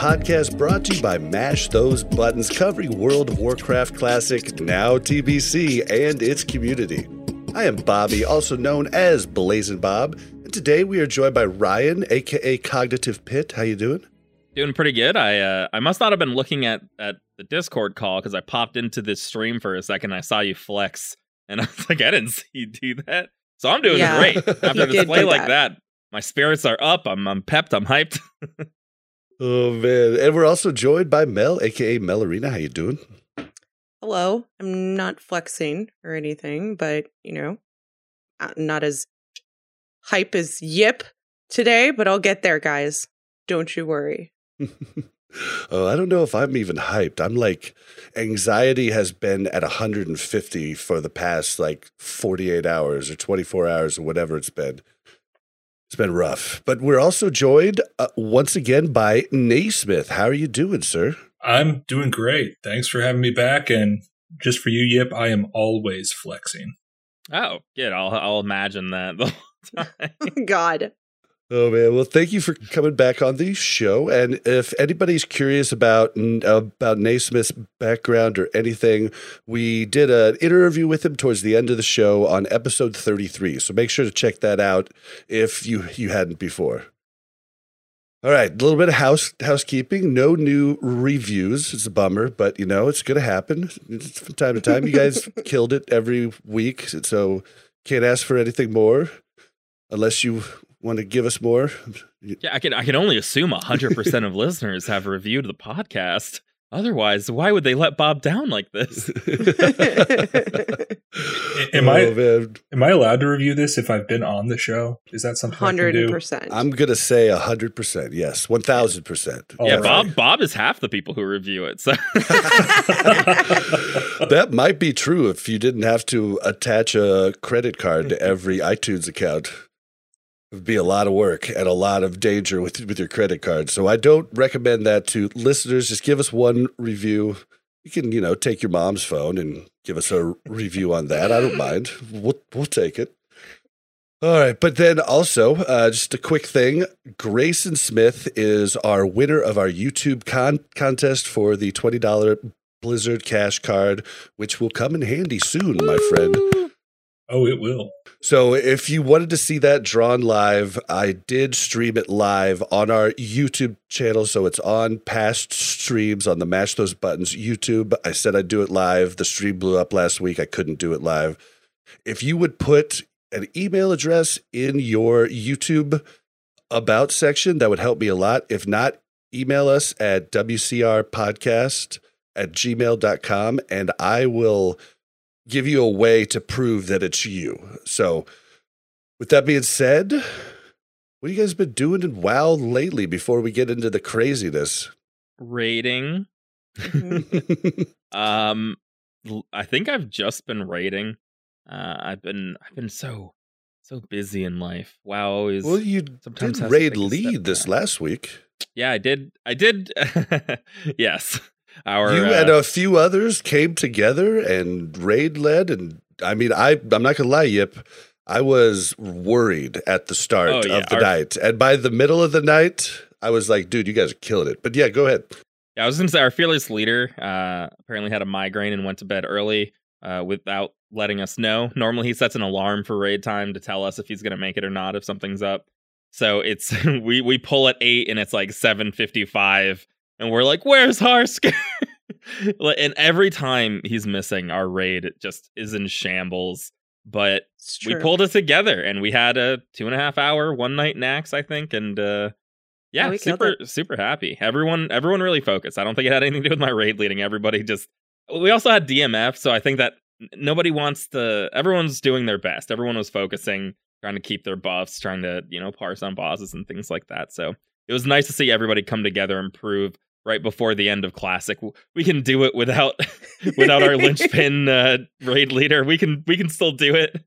podcast brought to you by Mash Those Buttons, covering World of Warcraft Classic, now TBC, and its community. I am Bobby, also known as Blazing Bob, and today we are joined by Ryan, aka Cognitive Pit. How you doing? Doing pretty good. I uh, I must not have been looking at at the Discord call because I popped into this stream for a second. I saw you flex, and I was like, I didn't see you do that. So I'm doing Yeah, great after you a did display like that. that. My spirits are up. I'm I'm pepped. I'm hyped. Oh man, and we're also joined by Mel, aka Melarina. How you doing? Hello. I'm not flexing or anything, but you know, uh, not as hype as Yip today, but I'll get there, guys. Don't you worry. oh, I don't know if I'm even hyped. I'm like, anxiety has been at 150 for the past like 48 hours or 24 hours or whatever it's been. It's been rough. But we're also joined uh, once again by Naismith. How are you doing, sir? I'm doing great. Thanks for having me back. And just for you, Yip, I am always flexing. oh, good. I'll I'll imagine that the whole time. God. Oh man, well, thank you for coming back on the show. And if anybody's curious about about Naismith's background or anything, we did an interview with him towards the end of the show on episode thirty three. So make sure to check that out if you you hadn't before. All right, a little bit of house housekeeping. No new reviews. It's a bummer, but you know it's going to happen It's from time to time. You guys killed it every week, so can't ask for anything more unless you want to give us more. yeah, I can I can only assume hundred percent of listeners have reviewed the podcast. Otherwise, why would they let Bob down like this? Am I- Oh, man. Am I allowed to review this if I've been on the show? Is that something hundred percent? I'm gonna say hundred percent. Yes, one thousand percent. Oh, yeah, right. Bob Bob is half the people who review it. So That might be true if you didn't have to attach a credit card to every iTunes account. Be a lot of work and a lot of danger with with your credit card. So I don't recommend that to listeners. Just give us one review. You can, you know, take your mom's phone and give us a review on that. I don't mind. We'll we'll take it. All right, but then also, uh, just a quick thing. Grayson Smith is our winner of our YouTube con- contest for the twenty dollar Blizzard Cash Card, which will come in handy soon, my friend. Oh, it will. So if you wanted to see that drawn live, I did stream it live on our YouTube channel. So it's on past streams on the Mash Those Buttons YouTube. I said I'd do it live. The stream blew up last week. I couldn't do it live. If you would put an email address in your YouTube about section, that would help me a lot. If not, email us at WCRpodcast at gmail.com and I will give you a way to prove that it's you. So, with that being said, what have you guys been doing in WoW lately before we get into the craziness? Mhm. Um, I think I've just been rating. Uh, I've been I've been so so busy in life. Wow, always. well, you sometimes did raid take a step lead this back. last week. yeah, I did. I did. yes, our you uh, and a few others came together and raid led. And I mean, I, I'm not going to lie, Yip. I was worried at the start Oh, yeah, of the our- night. And by the middle of the night, I was like, dude, you guys are killing it. But yeah, go ahead. Yeah, I was gonna say our fearless leader uh, apparently had a migraine and went to bed early uh, without letting us know. Normally, he sets an alarm for raid time to tell us if he's gonna make it or not if something's up. So it's we we pull at eight and it's like seven fifty five, and we're like, "Where's Harsk?" And every time he's missing, our raid just is in shambles. But we pulled it together, and we had a two and a half hour one night nax, I think, and uh, Yeah, super super happy. Everyone everyone really focused. I don't think it had anything to do with my raid leading. Everybody just we also had DMF, so I think that nobody wants to everyone's doing their best. Everyone was focusing, trying to keep their buffs, trying to, you know, parse on bosses and things like that. So it was nice to see everybody come together and prove right before the end of classic we can do it without without our linchpin uh, raid leader. We can we can still do it.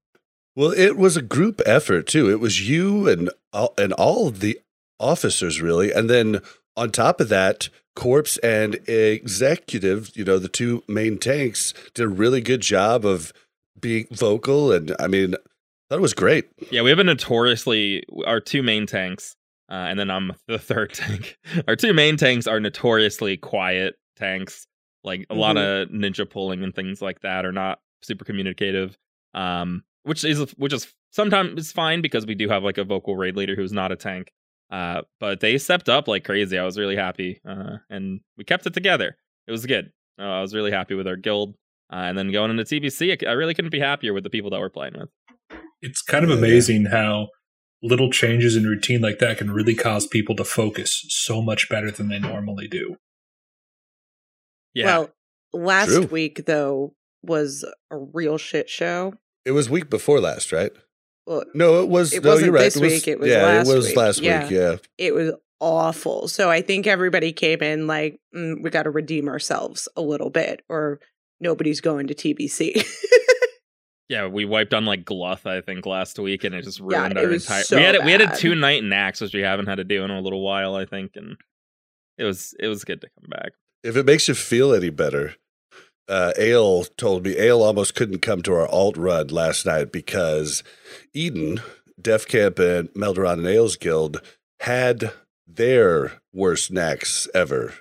Well, it was a group effort too. It was you and all, and all of the officers really, and then on top of that, corpse and executive, you know, the two main tanks did a really good job of being vocal, and I mean, that was great. Yeah, we have a notoriously our two main tanks, uh, and then I'm the third tank. Our two main tanks are notoriously quiet tanks. Like a lot of ninja pulling and things like that are not super communicative. Um, which is which is sometimes it's fine because we do have like a vocal raid leader who's not a tank. Uh, but they stepped up like crazy. I was really happy, uh, and we kept it together. It was good. Uh, I was really happy with our guild. Uh, and then going into TBC, I I really couldn't be happier with the people that we're playing with. It's kind of Yeah. amazing how little changes in routine like that can really cause people to focus so much better than they normally do. Yeah, Well, last True. week though was a real shit show. It was week before last, right? Well, No, it was. It no, wasn't you're right. this it was, week, it was yeah, last it was week. last Yeah. week. Yeah, it was awful. So I think everybody came in like mm, we got to redeem ourselves a little bit, or nobody's going to TBC. Yeah, we wiped on like Gluth, I think, last week, and it just Yeah, ruined it our entire. so we had we had a two night Nax, which we haven't had to do in a little while, I think, and it was it was good to come back. if it makes you feel any better, uh, Ale told me Ale almost couldn't come to our alt run last night because Eden, Def Camp, and Meldoron and Ale's Guild had their worst Nax ever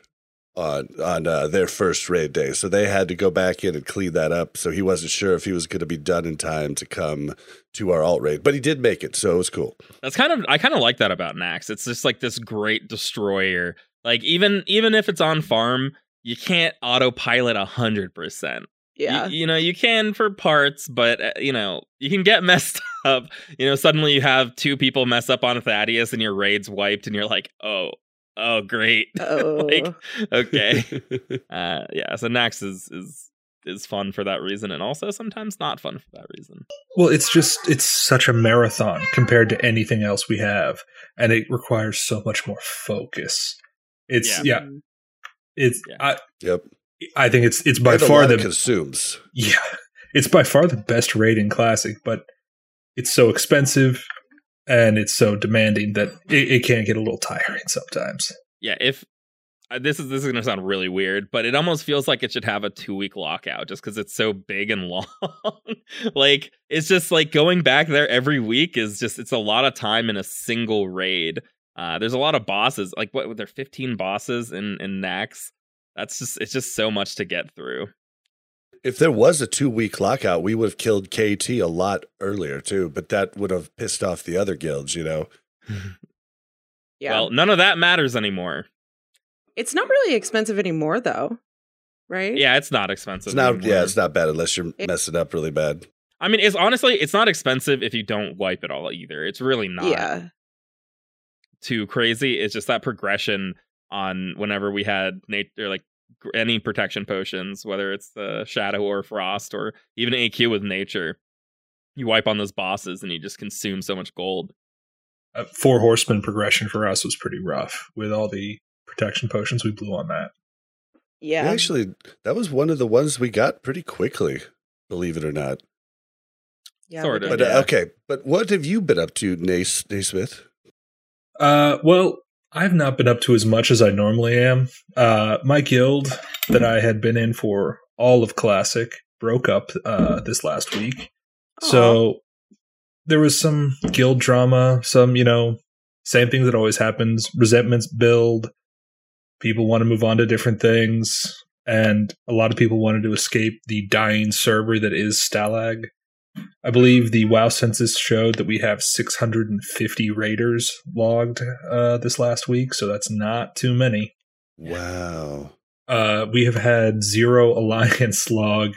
on on uh, their first raid day. So they had to go back in and clean that up. So he wasn't sure if he was going to be done in time to come to our alt raid, but he did make it. So it was cool. That's kind of I kind of like that about Nax. It's just like this great destroyer. Like even even if it's on farm, you can't autopilot a hundred percent. yeah, You, you know, you can for parts, but uh, you know, you can get messed up. You know, suddenly you have two people mess up on Thaddius and your raid's wiped and you're like, "Oh, oh great." oh, like, okay. Uh yeah, so Nax is is is fun for that reason and also sometimes not fun for that reason. Well, it's just it's such a marathon compared to anything else we have, and it requires so much more focus. It's Yeah. yeah, Mm. it's Yeah. I Yep. I think it's it's by And far the consumes. yeah, it's by far the best rating classic, but it's so expensive and it's so demanding that it, it can get a little tiring sometimes. Yeah, if uh, this is this is gonna sound really weird, but it almost feels like it should have a two week lockout just because it's so big and long. like it's just like going back there every week is just it's a lot of time in a single raid. Uh, there's a lot of bosses. Like what? There 15 bosses in in Nax. That's just it's just so much to get through. If there was a two week lockout, we would have killed KT a lot earlier too, but that would have pissed off the other guilds, you know. Mm-hmm. yeah. Well, none of that matters anymore. it's not really expensive anymore, though, right? Yeah, it's not expensive. It's not anymore. yeah, it's not bad unless you're It- messing up really bad. I mean, it's honestly it's not expensive if you don't wipe it all either. It's really not. yeah. too crazy. It's just that progression on whenever we had nat- or like gr- any protection potions, whether it's the shadow or frost or even AQ with nature. You wipe on those bosses and you just consume so much gold. Uh, four horseman progression for us was pretty rough with all the protection potions we blew on that. Yeah. Actually, that was one of the ones we got pretty quickly, believe it or not. yeah, sort of. did. But uh, Yeah. okay, but what have you been up to, Nace Naismith? Uh, well, I've not been up to as much as I normally am. Uh, my guild that I had been in for all of Classic broke up uh, this last week. So there was some guild drama, some, you know, same thing that always happens. Resentments build. People want to move on to different things. And a lot of people wanted to escape the dying server that is Stalagg. I believe the WoW census showed that we have 650 raiders logged uh, this last week, so that's not too many. Wow. Uh, we have had zero alliance log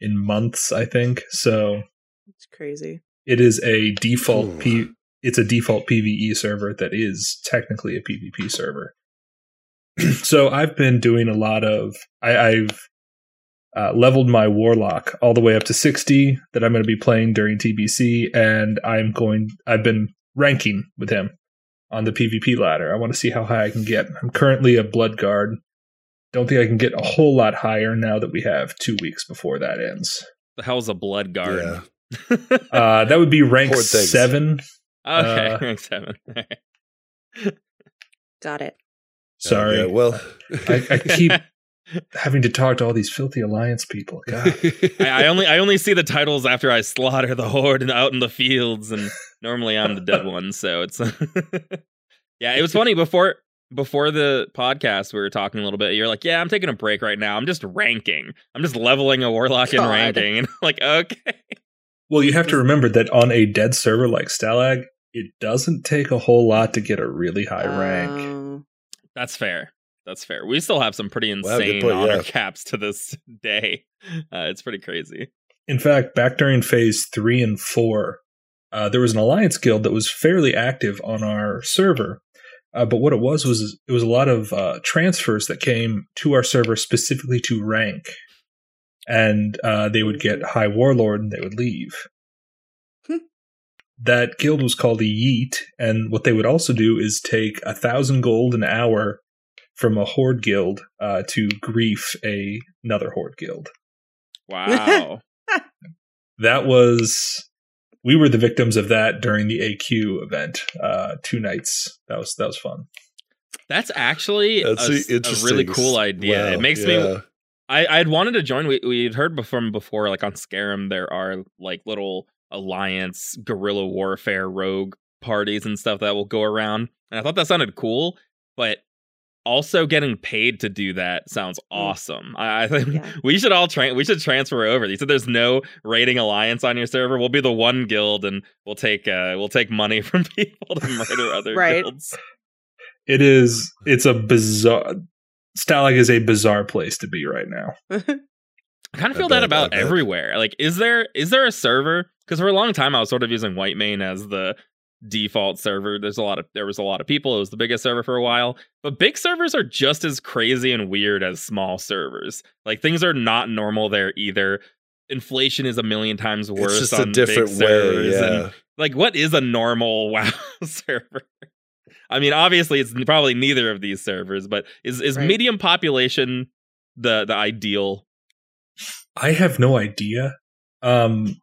in months, I think. So It's crazy. it is a default Ooh. P. it's a default PVE server that is technically a PvP server. so I've been doing a lot of I, I've uh, leveled my warlock all the way up to 60 that I'm going to be playing during TBC, and I'm going. I've been ranking with him on the PvP ladder. I want to see how high I can get. I'm currently a blood guard. Don't think I can get a whole lot higher now that we have two weeks before that ends. The hell's a blood guard? Yeah. Uh, that would be rank seven. okay, uh, rank seven. Got it. Sorry, Yeah, well, I, I keep having to talk to all these filthy alliance people. God. I, I only I only see the titles after I slaughter the horde and out in the fields, and normally I'm the dead one. So it's yeah. It was funny before before the podcast. We were talking a little bit. You're like, yeah, I'm taking a break right now. I'm just ranking. I'm just leveling a warlock and ranking, and I'm like, okay, Well, you have to remember that on a dead server like Stalagg, it doesn't take a whole lot to get a really high rank. Oh. that's fair. That's fair. We still have some pretty insane honor yeah. caps to this day. Uh, it's pretty crazy. In fact, back during phase three and four, uh, there was an alliance guild that was fairly active on our server. Uh, but what it was was it was a lot of uh, transfers that came to our server specifically to rank, and uh, they would get high warlord and they would leave. Hmm. that guild was called a yeet, and what they would also do is take a thousand gold an hour from a horde guild uh, to grief a, another horde guild. Wow. that was we were the victims of that during the AQ event. Uh, two nights. That was that was fun. That's actually a, That's s- the a really cool idea. Wow, it makes me. I I'd wanted to join. We we'd heard bef- from before, like on Skeram, there are like little alliance guerrilla warfare rogue parties and stuff that will go around, and I thought that sounded cool. But also getting paid to do that sounds awesome. I, I think Yeah. we should all train. We should transfer over. You said there's no raiding alliance on your server. We'll be the one guild, and we'll take uh we'll take money from people to murder other Right. guilds. It is. It's a bizarre. Stalagg is a bizarre place to be right now. I kind of feel that bet, I about everywhere. Like, is there is there a server? Because for a long time, I was sort of using Whitemane as the default server. There's a lot of there was a lot of people. It was the biggest server for a while. But big servers are just as crazy and weird as small servers. Like things are not normal there either. Inflation is a million times worse. It's just a different big way. Yeah. and like, what is a normal WoW server? I mean, obviously, it's probably neither of these servers. But is is Right. medium population the the ideal I have no idea. Um,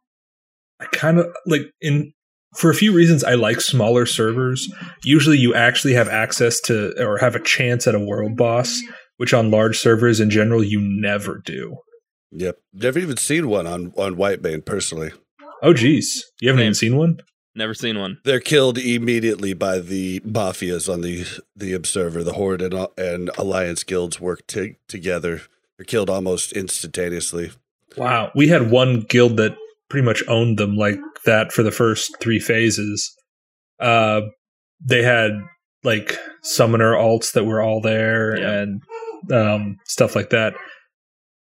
I kind of like in for a few reasons. I like smaller servers. Usually, you actually have access to or have a chance at a world boss, which on large servers in general you never do. Yep. Never even seen one on on Whitemane personally. Oh, geez, you haven't Same. even seen one. Never seen one. They're killed immediately by the mafias on the the Observer. The Horde and, and Alliance guilds work t- together. They're killed almost instantaneously. Wow, we had one guild that pretty much owned them like that for the first three phases. Uh, they had like summoner alts that were all there Yeah. and um, stuff like that.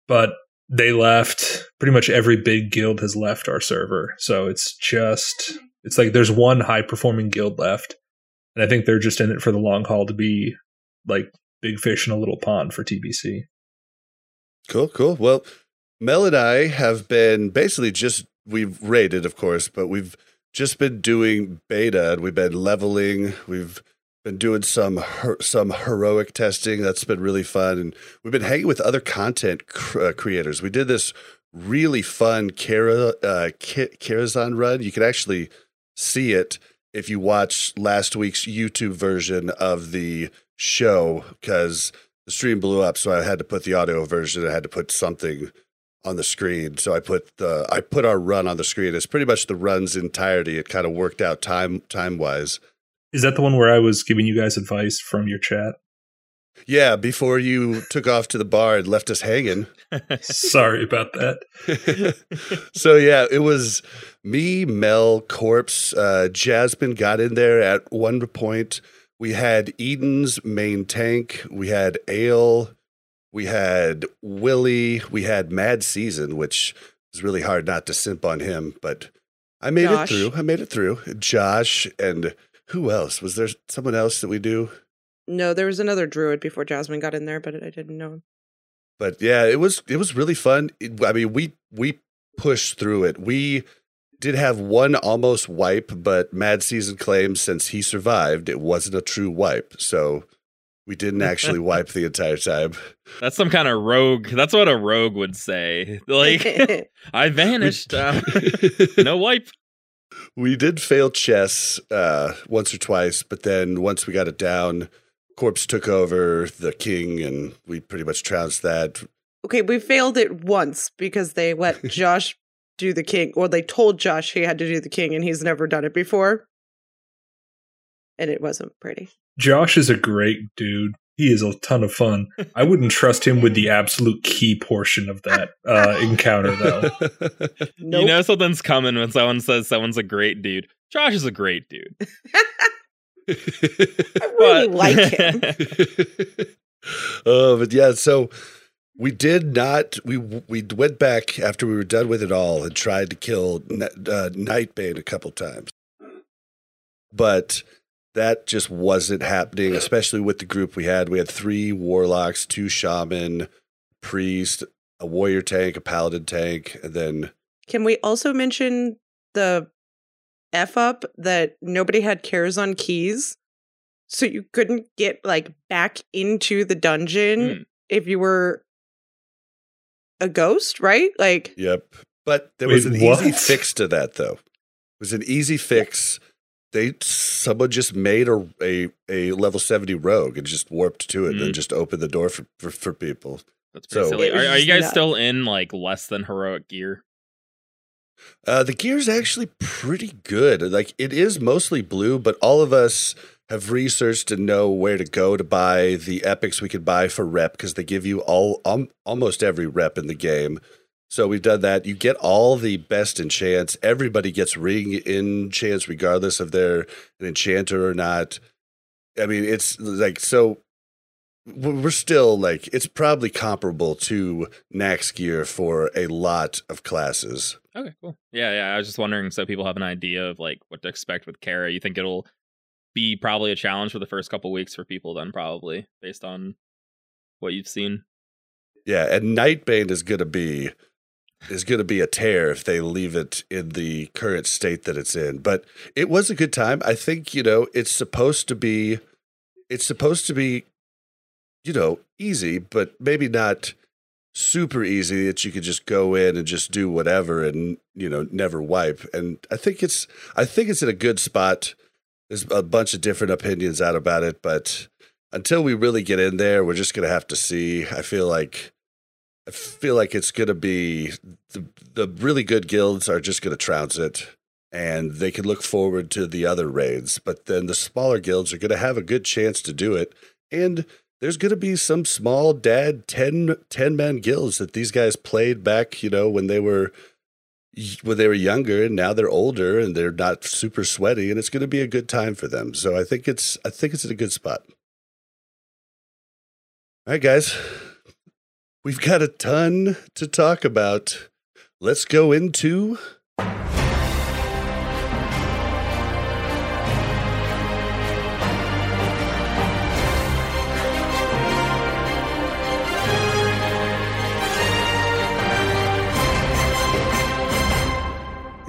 But they left. Pretty much every big guild has left our server, so it's just it's like there's one high performing guild left, and I think they're just in it for the long haul to be like big fish in a little pond for TBC. Cool, cool. Well, Mel and I have been basically just we've rated, of course, but we've just been doing beta and we've been leveling. We've been doing some her- some heroic testing. That's been really fun, and we've been hanging with other content cr- uh, creators. We did this really fun Kara uh, run. You can actually see it if you watch last week's YouTube version of the show because the stream blew up, so I had to put the audio version. I had to put something on the screen. So I put the I put our run on the screen. It's pretty much the run's entirety. It kind of worked out time time wise. Is that the one where I was giving you guys advice from your chat? Yeah, before you took off to the bar and left us hanging. Sorry about that. so yeah, it was me, Mel, Corpse, uh, Jasmine got in there at one point. We had Eden's main tank. We had Ale. We had Willie. We had Mad Season, which is really hard not to simp on him, but I made Josh. it through. I made it through. Josh and who else? Was there someone else that we do? No, there was another druid before Jasmine got in there, but I didn't know him. But yeah, it was it was really fun. It- I mean, we we pushed through it. We did have one almost wipe, but Mad Season claims since he survived, it wasn't a true wipe. So we didn't actually wipe the entire time. That's some kind of rogue. That's what a rogue would say. Like, I vanished. Uh, no wipe. We did fail chess uh, once or twice, but then once we got it down, Corpse took over the king, and we pretty much trounced that. okay, we failed it once because they let Josh do the king, or they told Josh he had to do the king, and he's never done it before. And it wasn't pretty. Josh is a great dude. He is a ton of fun. I wouldn't trust him with the absolute key portion of that uh, encounter, though. Nope. You know something's coming when someone says someone's a great dude. Josh is a great dude. I really like him. oh, but yeah, so we did not. We we went back after we were done with it all and tried to kill N- uh, Nightbane a couple times, but that just wasn't happening. Especially with the group we had. We had three warlocks, two shaman, priest, a warrior tank, a paladin tank, and then Can we also mention the F up that nobody had cares on keys? So you couldn't get like back into the dungeon Hmm. if you were a ghost, right? Like Yep. But there was an Wait, easy fix to that though. It was an easy fix. They someone just made a, a a level 70 rogue and just warped to it and Mm. then just opened the door for, for, for people. That's pretty So- silly. Are, are you guys nuts. still in like less than heroic gear? Uh the gear is actually pretty good. Like it is mostly blue, but all of us have researched and know where to go to buy the epics we could buy for rep because they give you all um, almost every rep in the game. So we've done that. You get all the best enchants. Everybody gets ring enchants regardless of they're an enchanter or not. I mean, it's like so. We're still like it's probably comparable to Nax gear for a lot of classes. Okay, cool. Yeah, yeah. I was just wondering so people have an idea of like what to expect with Kara. You think it'll be probably a challenge for the first couple weeks for people then probably based on what you've seen. Yeah, and Nightbane is gonna be is gonna be a tear if they leave it in the current state that it's in. But it was a good time. I think, you know, it's supposed to be it's supposed to be, you know, easy, but maybe not super easy that you could just go in and just do whatever and, you know, never wipe. And I think it's I think it's in a good spot. There's a bunch of different opinions out about it, but until we really get in there, we're just gonna have to see. I feel like I feel like it's gonna be the the really good guilds are just gonna trounce it, and they can look forward to the other raids. But then the smaller guilds are gonna have a good chance to do it, and there's gonna be some small dad 10, 10 man guilds that these guys played back, you know, when they were when they were younger and now they're older and they're not super sweaty and it's going to be a good time for them. So I think it's I think it's in a good spot. All right, guys. We've got a ton to talk about. Let's go into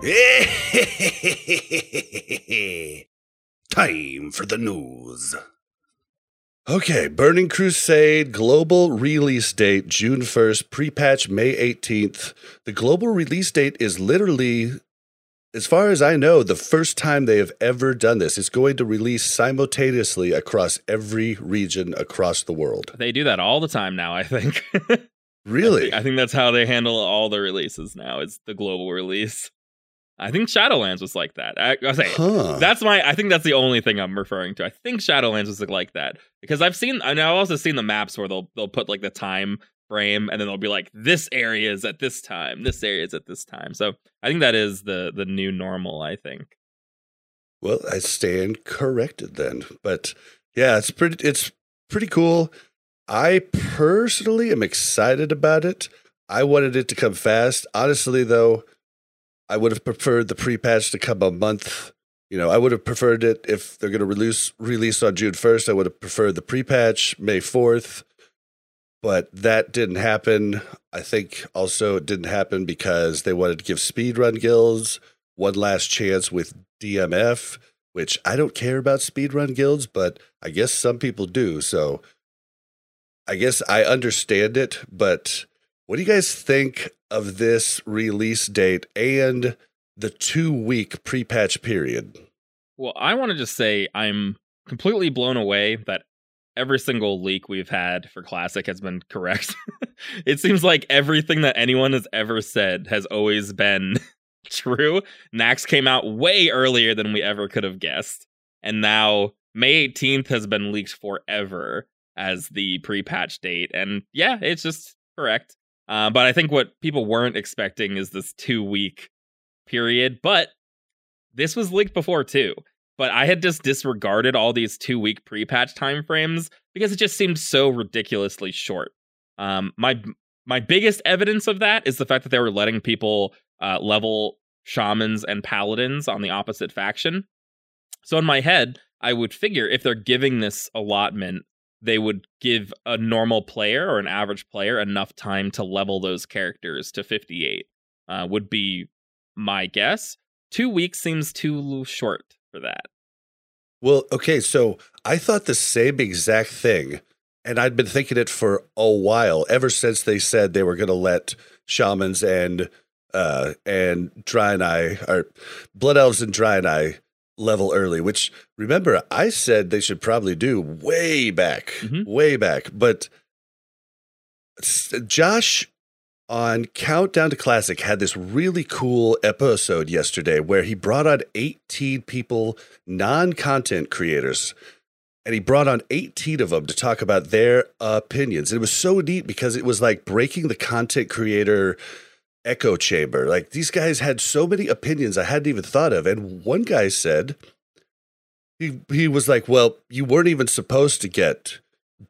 Time for the news. Okay, Burning Crusade global release date June 1st, pre patch May 18th. The global release date is literally, as far as I know, the first time they have ever done this. It's going to release simultaneously across every region across the world. They do that all the time now, I think. Really? I think that's how they handle all the releases now. Is the global release. I think Shadowlands was like that. I, I say Huh. that's my. I think that's the only thing I'm referring to. I think Shadowlands was like that because I've seen. I know I've also seen the maps where they'll they'll put like the time frame and then they'll be like this area is at this time, this area is at this time. So I think that is the the new normal. I think. Well, I stand corrected then. But yeah, it's pretty it's pretty cool. I personally am excited about it. I wanted it to come fast. Honestly though, I would have preferred the pre-patch to come a month. You know, I would have preferred it if they're going to release release on June first. I would have preferred the pre-patch May fourth, but that didn't happen. I think also it didn't happen because they wanted to give speedrun guilds one last chance with DMF, which I don't care about speedrun guilds, but I guess some people do. So I guess I understand it, but what do you guys think of this release date and the two week pre patch period? Well, I want to just say I'm completely blown away that every single leak we've had for Classic has been correct. it seems like everything that anyone has ever said has always been true. Nax came out way earlier than we ever could have guessed. And now May 18th has been leaked forever as the pre patch date. And yeah, it's just correct. Uh, but I think what people weren't expecting is this two week period. But this was leaked before too. But I had just disregarded all these two week pre patch timeframes because it just seemed so ridiculously short. Um, my my biggest evidence of that is the fact that they were letting people uh, level shamans and paladins on the opposite faction. So in my head, I would figure if they're giving this allotment they would give a normal player or an average player enough time to level those characters to 58 uh, would be my guess. Two weeks seems too short for that. Well okay so i thought the same exact thing and i'd been thinking it for a while ever since they said they were going to let shamans and uh and Draenei or blood elves and Draenei level early, which remember I said they should probably do way back, mm-hmm. way back. But Josh on Countdown to Classic had this really cool episode yesterday where he brought on 18 people, non content creators. And he brought on 18 of them to talk about their opinions. And it was so neat because it was like breaking the content creator echo chamber. Like these guys had so many opinions I hadn't even thought of. And one guy said, he, he was like, Well, you weren't even supposed to get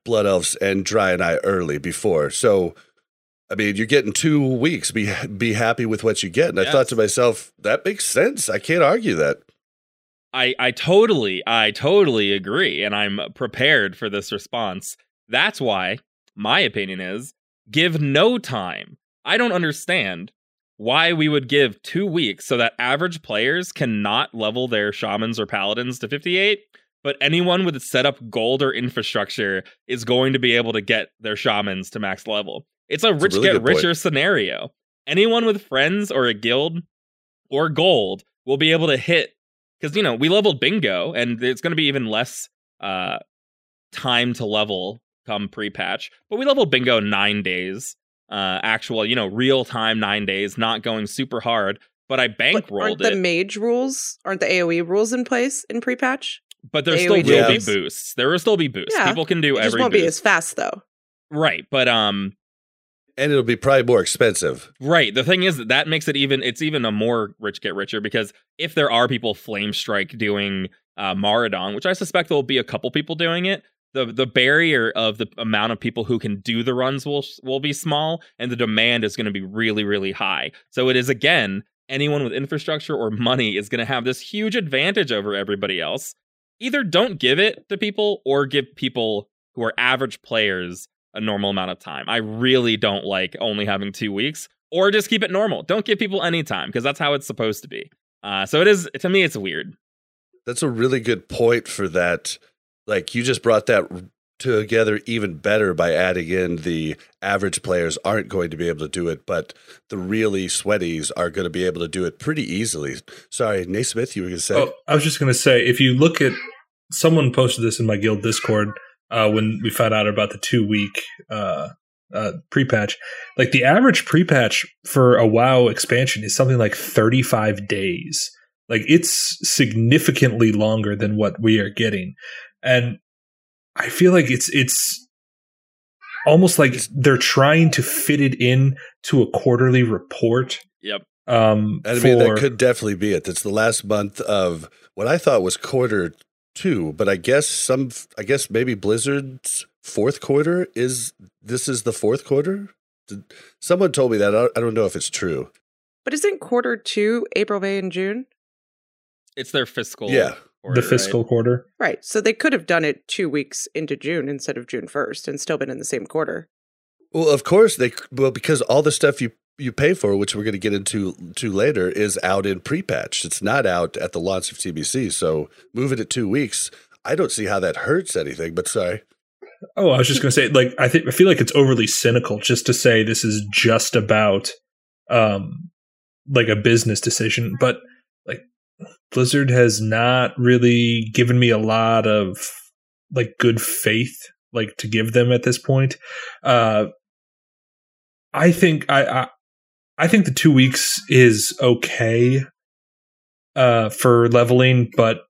Blood Elves and dry Draenei early before. So, I mean, you're getting two weeks. Be be happy with what you get. And yes. I thought to myself, that makes sense. I can't argue that. I I totally I totally agree, and I'm prepared for this response. That's why my opinion is give no time I don't understand why we would give two weeks so that average players cannot level their shamans or paladins to 58, but anyone with set up gold or infrastructure is going to be able to get their shamans to max level. It's a rich really get richer point. scenario. Anyone with friends or a guild or gold will be able to hit because you know we leveled bingo and it's going to be even less uh time to level come pre-patch but we leveled bingo nine days uh, actual, you know, real time nine days, not going super hard. But I bankrolled aren't it. the mage rules, aren't the AOE rules in place in pre patch? But there the still AOE will be boosts. There will still be boosts. Yeah, People can do it every. Just won't boost. be as fast though. Right, but um, and it'll be probably more expensive. Right. The thing is that that makes it even it's even a more rich get richer because if there are people flame strike doing uh Maraudon, which I suspect there'll be a couple people doing it, the the barrier of the amount of people who can do the runs will will be small and the demand is going to be really really high. So it is again anyone with infrastructure or money is going to have this huge advantage over everybody else. Either don't give it to people or give people who are average players a normal amount of time. I really don't like only having 2 weeks or just keep it normal. Don't give people any time because that's how it's supposed to be. Uh, so it is to me it's weird. That's a really good point for that like you just brought that together even better by adding in the average players aren't going to be able to do it, but the really sweaties are going to be able to do it pretty easily. Sorry, Naismith, you were going to say? Oh, I was just going to say, if you look at someone posted this in my guild Discord uh, when we found out about the two week uh, uh, pre patch, like the average pre patch for a WoW expansion is something like 35 days. Like it's significantly longer than what we are getting and I feel like it's it's almost like they're trying to fit it in to a quarterly report. Yep. Um, I mean, that could definitely be it. That's the last month of what I thought was quarter two, but I guess some, I guess maybe Blizzard's fourth quarter is this is the fourth quarter. Someone told me that. I don't know if it's true, But isn't quarter two April, May, and June? It's their fiscal. Yeah. Quarter, the right? fiscal quarter. Right. So they could have done it two weeks into June instead of June 1st and still been in the same quarter. Well, of course they well because all the stuff you you pay for, which we're going to get into to later, is out in pre-patch. It's not out at the launch of TBC. So move it at two weeks. I don't see how that hurts anything. But sorry. Oh, I was just going to say, like, I think I feel like it's overly cynical just to say this is just about, um, like a business decision. But like, Blizzard has not really given me a lot of like good faith, like to give them at this point. Uh, I think I, I I think the two weeks is okay, uh, for leveling, but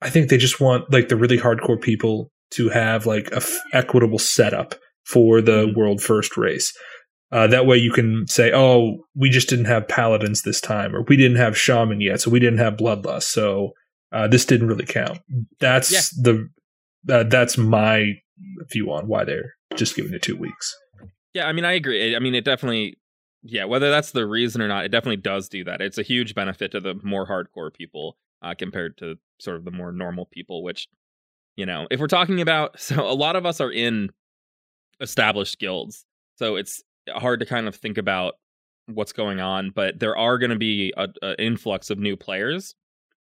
I think they just want like the really hardcore people to have like a f- equitable setup for the Mhm. world first race. Uh, that way you can say, oh, we just didn't have paladins this time, or we didn't have shaman yet, so we didn't have bloodlust, so uh, this didn't really count. That's Yeah. the uh, that's my view on why they're just giving it two weeks. Yeah, I mean, I agree. I mean, it definitely, yeah, whether that's the reason or not, it definitely does do that. It's a huge benefit to the more hardcore people uh, compared to sort of the more normal people, which, you know, if we're talking about, so a lot of us are in established guilds. So it's hard to kind of think about what's going on, but there are going to be a, a influx of new players.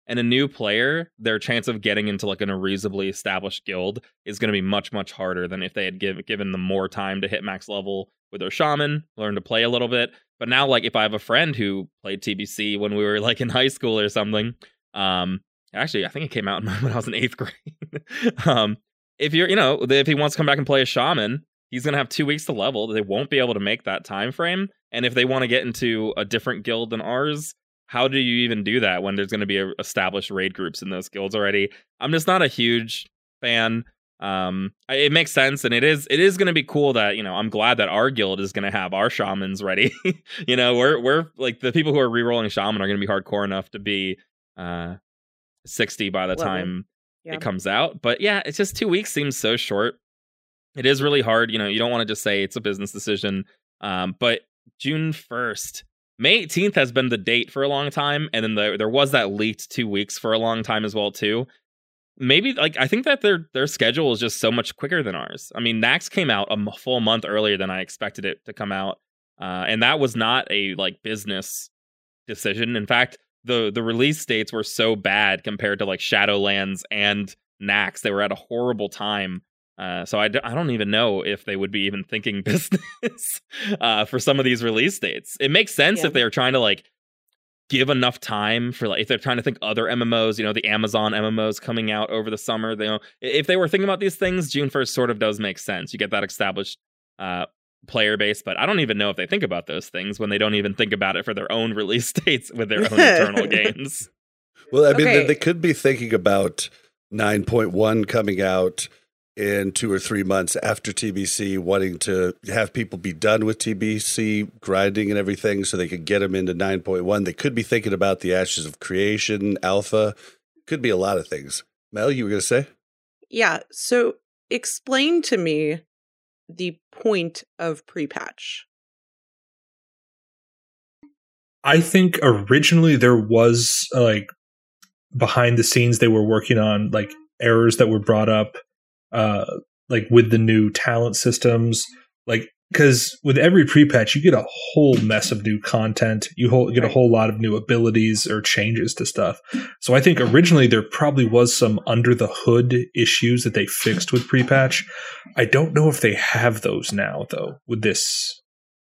And a new player, their chance of getting into like an reasonably established guild is going to be much much harder than if they had give, given them more time to hit max level with their shaman, learn to play a little bit. But now, like if I have a friend who played TBC when we were like in high school or something, um, actually I think it came out when I was in eighth grade. um, if you're, you know, if he wants to come back and play a shaman, he's gonna have two weeks to level. They won't be able to make that time frame. And if they want to get into a different guild than ours, how do you even do that when there's going to be a, established raid groups in those guilds already? I'm just not a huge fan. Um, I- it makes sense, and it is it is going to be cool that you know I'm glad that our guild is going to have our shamans ready. you know, we're we're like the people who are rerolling shaman are going to be hardcore enough to be uh 60 by the Level. time Yeah. it comes out. But yeah, it's just two weeks seems so short. It is really hard. You know, you don't want to just say it's a business decision. Um, but June 1st, May 18th has been the date for a long time. And then the, there was that leaked two weeks for a long time as well, too. Maybe like I think that their their schedule is just so much quicker than ours. I mean, Nax came out a full month earlier than I expected it to come out, uh, and that was not a like business decision. In fact, the the release dates were so bad compared to like Shadowlands and Nax. They were at a horrible time. Uh, so I, d- I don't even know if they would be even thinking business uh, for some of these release dates. It makes sense Yeah. if they're trying to like give enough time for like if they're trying to think other MMOs, you know, the Amazon MMOs coming out over the summer. They know if they were thinking about these things, June first sort of does make sense. You get that established uh, player base, but I don't even know if they think about those things when they don't even think about it for their own release dates with their own internal games. Well, I mean, they, they could be thinking about 9.1 coming out in two or three months after TBC, wanting to have people be done with TBC grinding and everything so they could get them into 9.1. They could be thinking about the Ashes of Creation, Alpha. Could be a lot of things. Mel, you were going to say? Yeah. So explain to me the point of pre patch. I think originally there was like behind the scenes they were working on like errors that were brought up uh like with the new talent systems like because with every pre-patch you get a whole mess of new content. You whole, get a whole lot of new abilities or changes to stuff. So i think originally there probably was some under the hood issues that they fixed with pre-patch. I don't know if they have those now though with this.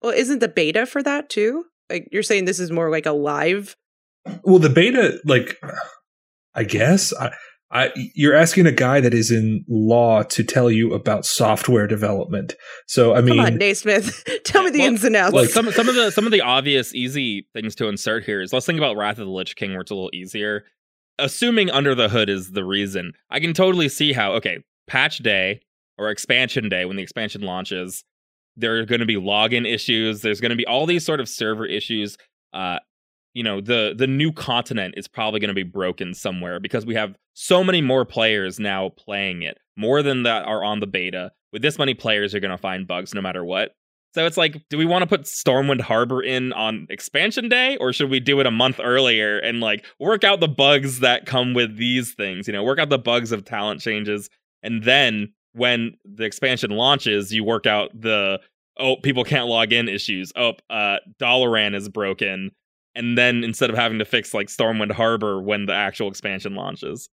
Well, isn't the beta for that too? Like you're saying this is more like a live Well, the beta, like, I guess I, I, you're asking a guy that is in law to tell you about software development. So, I mean, Come on, Naismith. Tell me the Well- ins and outs. Well, some some of the some of the obvious easy things to insert here is let's think about Wrath of the Lich King, where it's a little easier. Assuming under the hood is the reason, I can totally see how okay, patch day or expansion day when the expansion launches, there are going to be login issues. There's going to be all these sort of server issues. Uh, you know, the the new continent is probably going to be broken somewhere because we have so many more players now playing it, more than that are on the beta. With this many players, you're going to find bugs no matter what. So it's like, do we want to put Stormwind Harbor in on expansion day, or should we do it a month earlier and like work out the bugs that come with these things? You know, work out the bugs of talent changes, and then when the expansion launches, you work out the oh people can't log in issues. Oh, uh, Dalaran is broken, and then instead of having to fix like Stormwind Harbor when the actual expansion launches.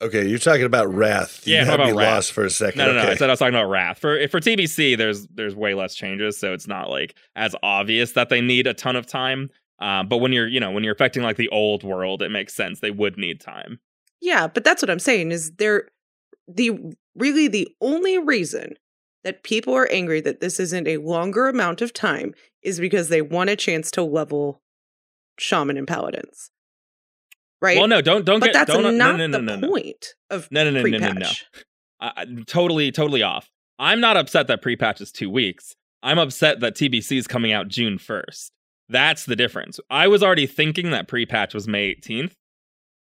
Okay, you're talking about Wrath. You Yeah, had talking me about Wrath. lost for a second. No, no, no. I said I was talking about Wrath. For for TBC, there's there's way less changes, so it's not like as obvious that they need a ton of time. Um, but when you're you know when you're affecting like the old world, it makes sense. They would need time. Yeah, but that's what I'm saying is there the really the only reason that people are angry that this isn't a longer amount of time is because they want a chance to level shaman and paladins. Right? Well, no, don't don't but get that's don't, not no, no, no, the point of No, no, no, no, no, no. I- totally, totally off. I'm not upset that pre-patch is two weeks. I'm upset that TBC is coming out June 1st. That's the difference. I was already thinking that pre-patch was May 18th.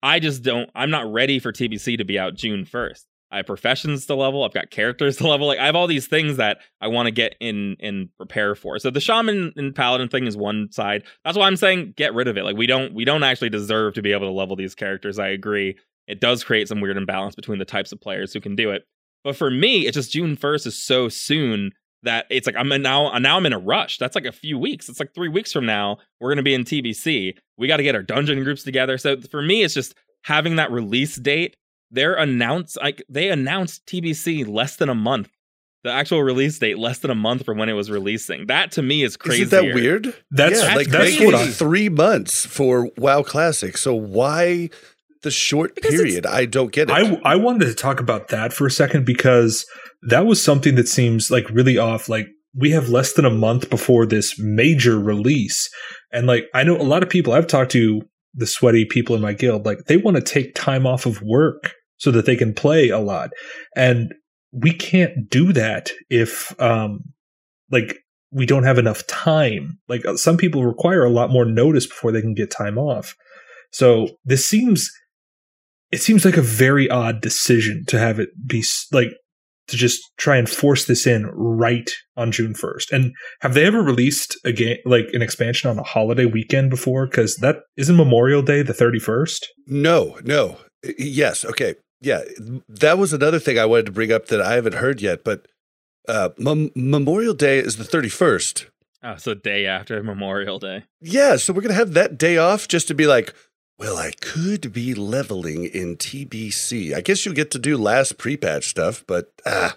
I just don't. I'm not ready for TBC to be out June 1st. I have professions to level. I've got characters to level. Like I have all these things that I want to get in and prepare for. So the shaman and paladin thing is one side. That's why I'm saying get rid of it. Like we don't we don't actually deserve to be able to level these characters. I agree. It does create some weird imbalance between the types of players who can do it. But for me, it's just June 1st is so soon that it's like I'm now now I'm in a rush. That's like a few weeks. It's like 3 weeks from now we're going to be in TBC. We got to get our dungeon groups together. So for me it's just having that release date. They're announced like they announced TBC less than a month. The actual release date less than a month from when it was releasing. That to me is crazy. Isn't that weird? That's yeah, like that's they what I three months for WoW Classic. So why the short Because period? I don't get it. I, I wanted to talk about that for a second because that was something that seems like really off. Like we have less than a month before this major release, and like I know a lot of people I've talked to, the sweaty people in my guild, like they want to take time off of work so that they can play a lot, and we can't do that if um like we don't have enough time. Like uh, some people require a lot more notice before they can get time off. So this seems it seems like a very odd decision to have it be like to just try and force this in right on June 1st. And have they ever released a game like an expansion on a holiday weekend before cuz that isn't Memorial Day the 31st? No, no. Yes, okay. Yeah, that was another thing I wanted to bring up that I haven't heard yet, but uh, Mem- Memorial Day is the 31st. Oh, so day after Memorial Day. Yeah, so we're going to have that day off just to be like, well, I could be leveling in TBC. I guess you'll get to do last pre-patch stuff, but ah,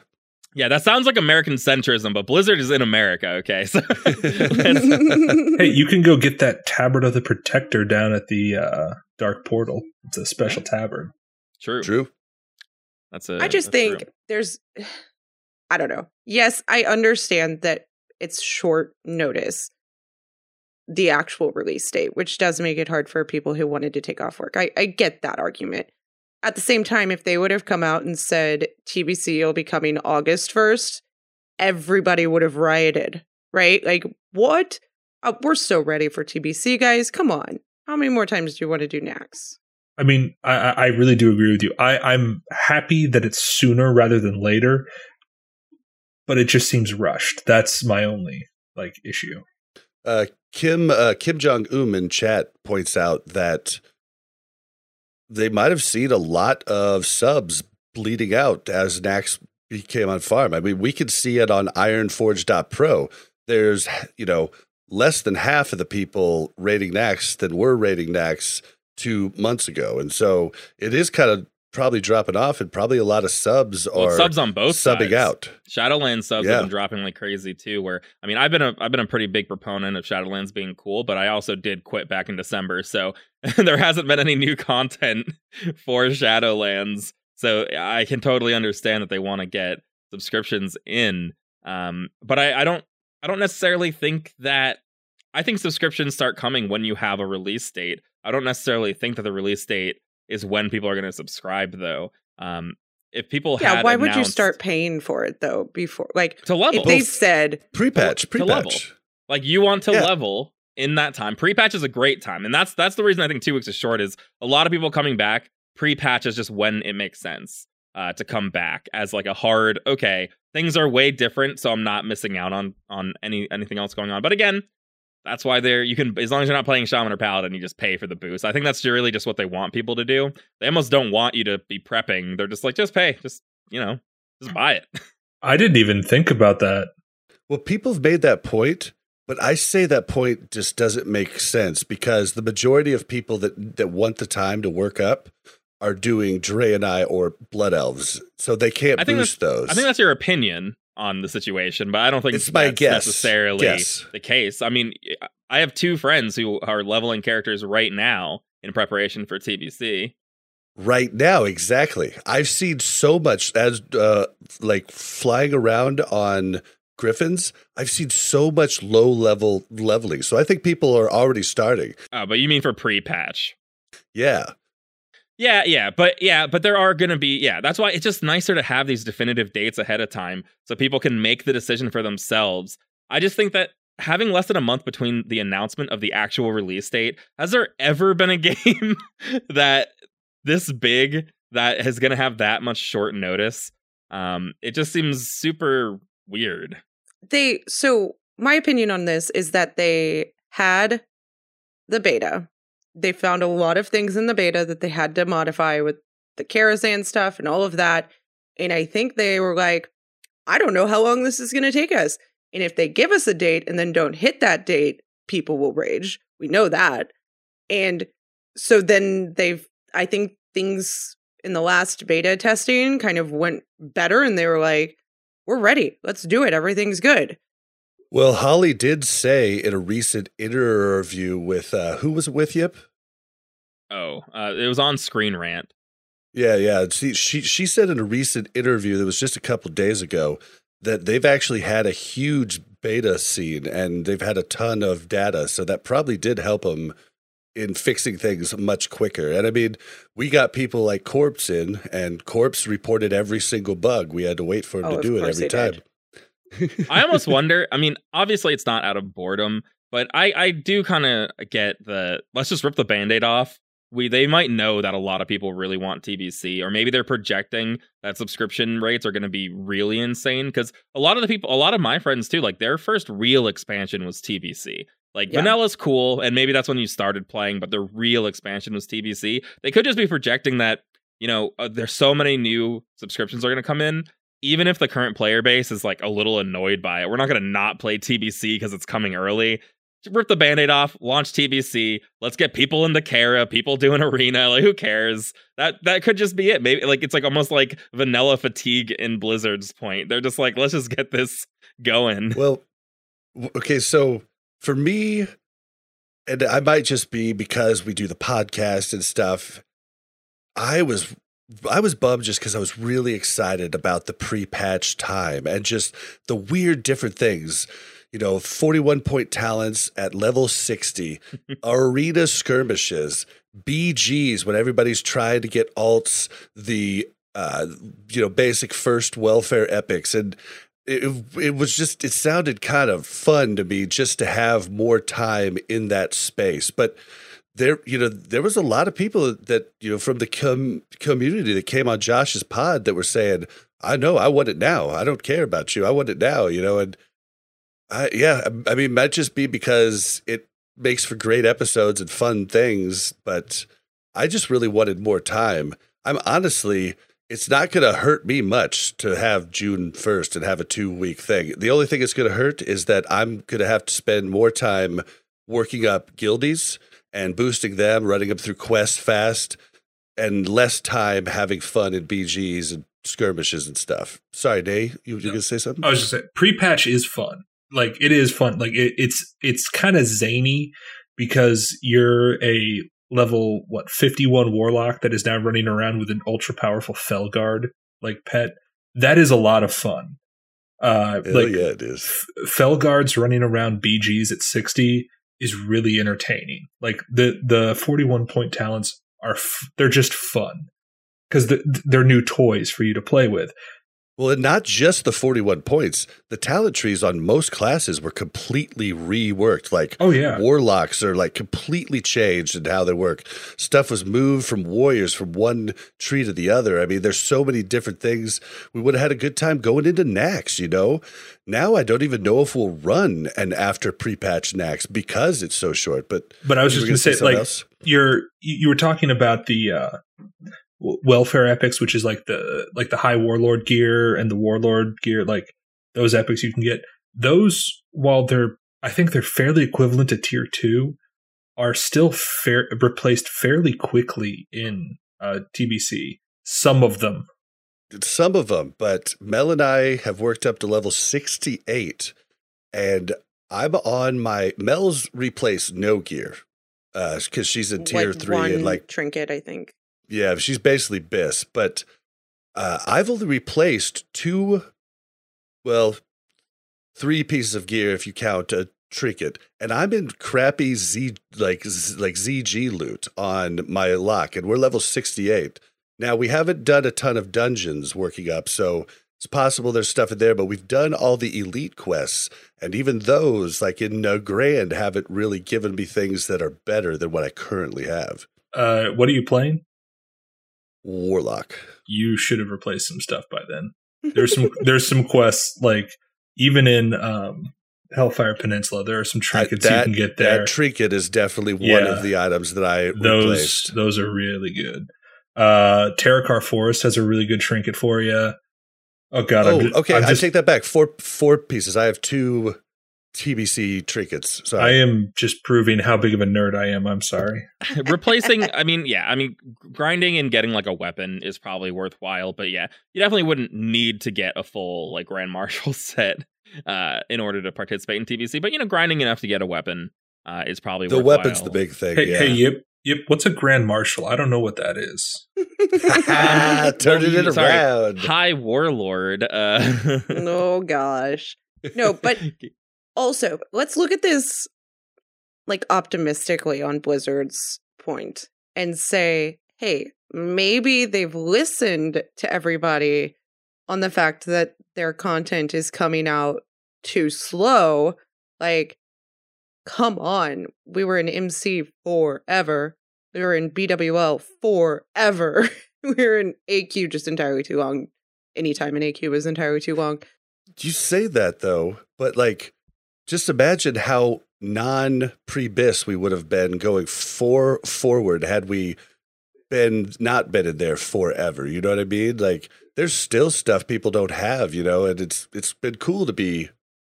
Yeah, that sounds like American centrism, but Blizzard is in America, okay? So it's- Hey, you can go get that Tabard of the Protector down at the uh, Dark Portal. It's a special tabard. true. true. That's a I just think true. there's I don't know. Yes, I understand that it's short notice the actual release date, which does make it hard for people who wanted to take off work. I, I get that argument. At the same time, if they would have come out and said TBC will be coming August 1st, everybody would have rioted, right? Like, what? Uh, we're so ready for TBC, guys. Come on. How many more times do you want to do Nax? I mean, I, I I really do agree with you. I, I'm happy that it's sooner rather than later, but it just seems rushed. That's my only like issue. Uh, Kim uh, Kim Jong Un in chat points out that they might have seen a lot of subs bleeding out as Nax became on farm. I mean, we could see it on IronForge.pro. There's you know less than half of the people rating Nax than were rating Nax two months ago, and so it is kind of probably dropping off, and probably a lot of subs Well, are subs on both subbing sides. out. Shadowlands subs Yeah. have been dropping like crazy too. Where I mean, I've been a I've been a pretty big proponent of Shadowlands being cool, but I also did quit back in December, so there hasn't been any new content for Shadowlands. So I can totally understand that they want to get subscriptions in, um, but I, I don't I don't necessarily think that. I think subscriptions start coming when you have a release date. I don't necessarily think that the release date is when people are going to subscribe, though. Um, if people Yeah, had why would you start paying for it though before? Like, to level. if they said, Pre-patch, To level. pre-patch. like you want to Yeah. level in that time. Pre-patch is a great time, and that's that's the reason I think two weeks is short. Is a lot of people coming back. Pre-patch is just when it makes sense. uh, to come back as like a hard okay things are way different so i'm not missing out on on any anything else going on but again that's why they're you can as long as you're not playing shaman or paladin you just pay for the boost. I think that's really just what they want people to do. They almost don't want you to be prepping. They're just like just pay. Just you know just buy it. I didn't even think about that. Well, people have made that point, but I say that point just doesn't make sense because the majority of people that that want the time to work up are doing Draenei or Blood Elves, so they can't I think boost those. i think that's your opinion on the situation but i don't think It's my guess. necessarily Guess. the case i mean i have two friends who are leveling characters right now in preparation for tbc right now exactly. I've seen so much as uh, like flying around on griffins. I've seen so much low level leveling, so I think people are already starting. oh but you mean for pre-patch Yeah, Yeah, yeah, but yeah, but there are going to be yeah, that's why it's just nicer to have these definitive dates ahead of time so people can make the decision for themselves. I just think that having less than a month between the announcement of the actual release date, has there ever been a game that this big that is going to have that much short notice? Um it just seems super weird. they so my opinion on this is that they had the beta they found a lot of things in the beta that they had to modify with the Karazhan stuff and all of that and i think they were like i don't know how long this is going to take us and if they give us a date and then don't hit that date people will rage we know that and so then they've i think things in the last beta testing kind of went better and they were like we're ready. Let's do it. Everything's good. Well, Holly did say in a recent interview with uh, who was it with Yip? Oh, uh, it was on Screen Rant. Yeah, yeah. She, she she said in a recent interview that was just a couple days ago that they've actually had a huge beta scene and they've had a ton of data, so that probably did help them in fixing things much quicker. And I mean, we got people like Corpse in, and Corpse reported every single bug. We had to wait for him Oh, to do it every time. did. I almost wonder. I mean, obviously it's not out of boredom, but I I do kind of get the let's just rip the band-aid off. We they might know that a lot of people really want TBC, or maybe they're projecting that subscription rates are going to be really insane. Because a lot of the people, a lot of my friends too, like their first real expansion was TBC. Like Yeah. Vanilla's cool, and maybe that's when you started playing, but the real expansion was TBC. They could just be projecting that you know uh, there's so many new subscriptions are going to come in even if the current player base is like a little annoyed by it, we're not going to not play TBC because it's coming early. Rip the band-aid off, launch TBC. Let's get people into Kara, people doing arena. Like, who cares? That that could just be it. Maybe like it's like almost like vanilla fatigue in Blizzard's point. They're just like, let's just get this going. Well, okay, so for me, and I might just be because we do the podcast and stuff. I was I was bummed just because I was really excited about the pre-patch time and just the weird different things. You know, 41 point talents at level 60, arena skirmishes, BGs when everybody's trying to get alts, the uh, you know, basic first welfare epics. And it, it was just it sounded kind of fun to me just to have more time in that space but there you know there was a lot of people that you know from the com- community that came on josh's pod that were saying i know i want it now. I don't care about you. I want it now you know and i yeah i mean it might just be because it makes for great episodes and fun things but i just really wanted more time. I'm honestly it's not going to hurt me much to have June 1st and have a two week thing. The only thing it's going to hurt is that I'm going to have to spend more time working up guildies and boosting them, running them through quests fast, and less time having fun in BGs and skirmishes and stuff. Sorry, Nay, you, you going to say something? I was just saying, pre-patch is fun. Like it is fun. Like it, it's it's kind of zany because you're a level what 51 warlock that is now running around with an ultra powerful Felguard like pet. That is a lot of fun. Uh, Hell like yeah, it is. F- Felguards running around BGs at 60 is really entertaining. Like the the 41 point talents are f- they're just fun because the, they're new toys for you to play with. Well, and not just the 41 points. The talent trees on most classes were completely reworked. Like Oh yeah. warlocks are like completely changed in how they work. Stuff was moved from warriors from one tree to the other. I mean, there's so many different things. We would have had a good time going into Nax, you know? Now I don't even know if we'll run an after pre-patch Nax because it's so short. But But I was just going to say, like, else? you're you were talking about the uh, welfare epics, which is like the like the high warlord gear and the warlord gear, like those epics you can get. Those, while they're, I think they're fairly equivalent to tier two, are still fair replaced fairly quickly in uh, TBC. Some of them, some of them, but Mel and I have worked up to level 68 and I'm on my Mel's replaced no gear. Uh, cause she's in tier like three one and like, trinket, I think. Yeah, she's basically BiS, but, uh, I've only replaced two, well, three pieces of gear if you count a trinket and I'm in crappy Z, like, like ZG loot on my lock and we're level 68. Now we haven't done a ton of dungeons working up, so it's possible there's stuff in there, but we've done all the elite quests, and even those, like in uh, Grand, haven't really given me things that are better than what I currently have. uh, what are you playing? Warlock. You should have replaced some stuff by then. There's some there's some quests like even in um, Hellfire Peninsula, there are some trinkets that, you can get there. That trinket is definitely one Yeah. of the items that I those replaced. those are really good. Uh Terokkar Forest has a really good trinket for you. Oh god, Oh, I'm okay. I'm I take that back. Four four pieces. I have two TBC trinkets. I am just proving how big of a nerd I am. I'm sorry. replacing i mean yeah i mean grinding and getting like a weapon is probably worthwhile but yeah you definitely wouldn't need to get a full like grand marshal set uh in order to participate in tbc but you know grinding enough to get a weapon uh is probably the worthwhile. weapon's the big thing. Hey, yeah. hey, yep, yep. What's a Grand Marshal? I don't know what that is. Turning Well, it sorry. around. high warlord uh oh gosh. No, but also, let's look at this like optimistically on Blizzard's point and say, hey, maybe they've listened to everybody on the fact that their content is coming out too slow. Like, come on. We were in MC forever. We were in BWL forever. we were in AQ just entirely too long. Anytime in AQ was entirely too long. You say that though, but like, just imagine how non pre bis we would have been going for forward had we been not been in there forever. You know what I mean? Like, there's still stuff people don't have, you know, and it's it's been cool to be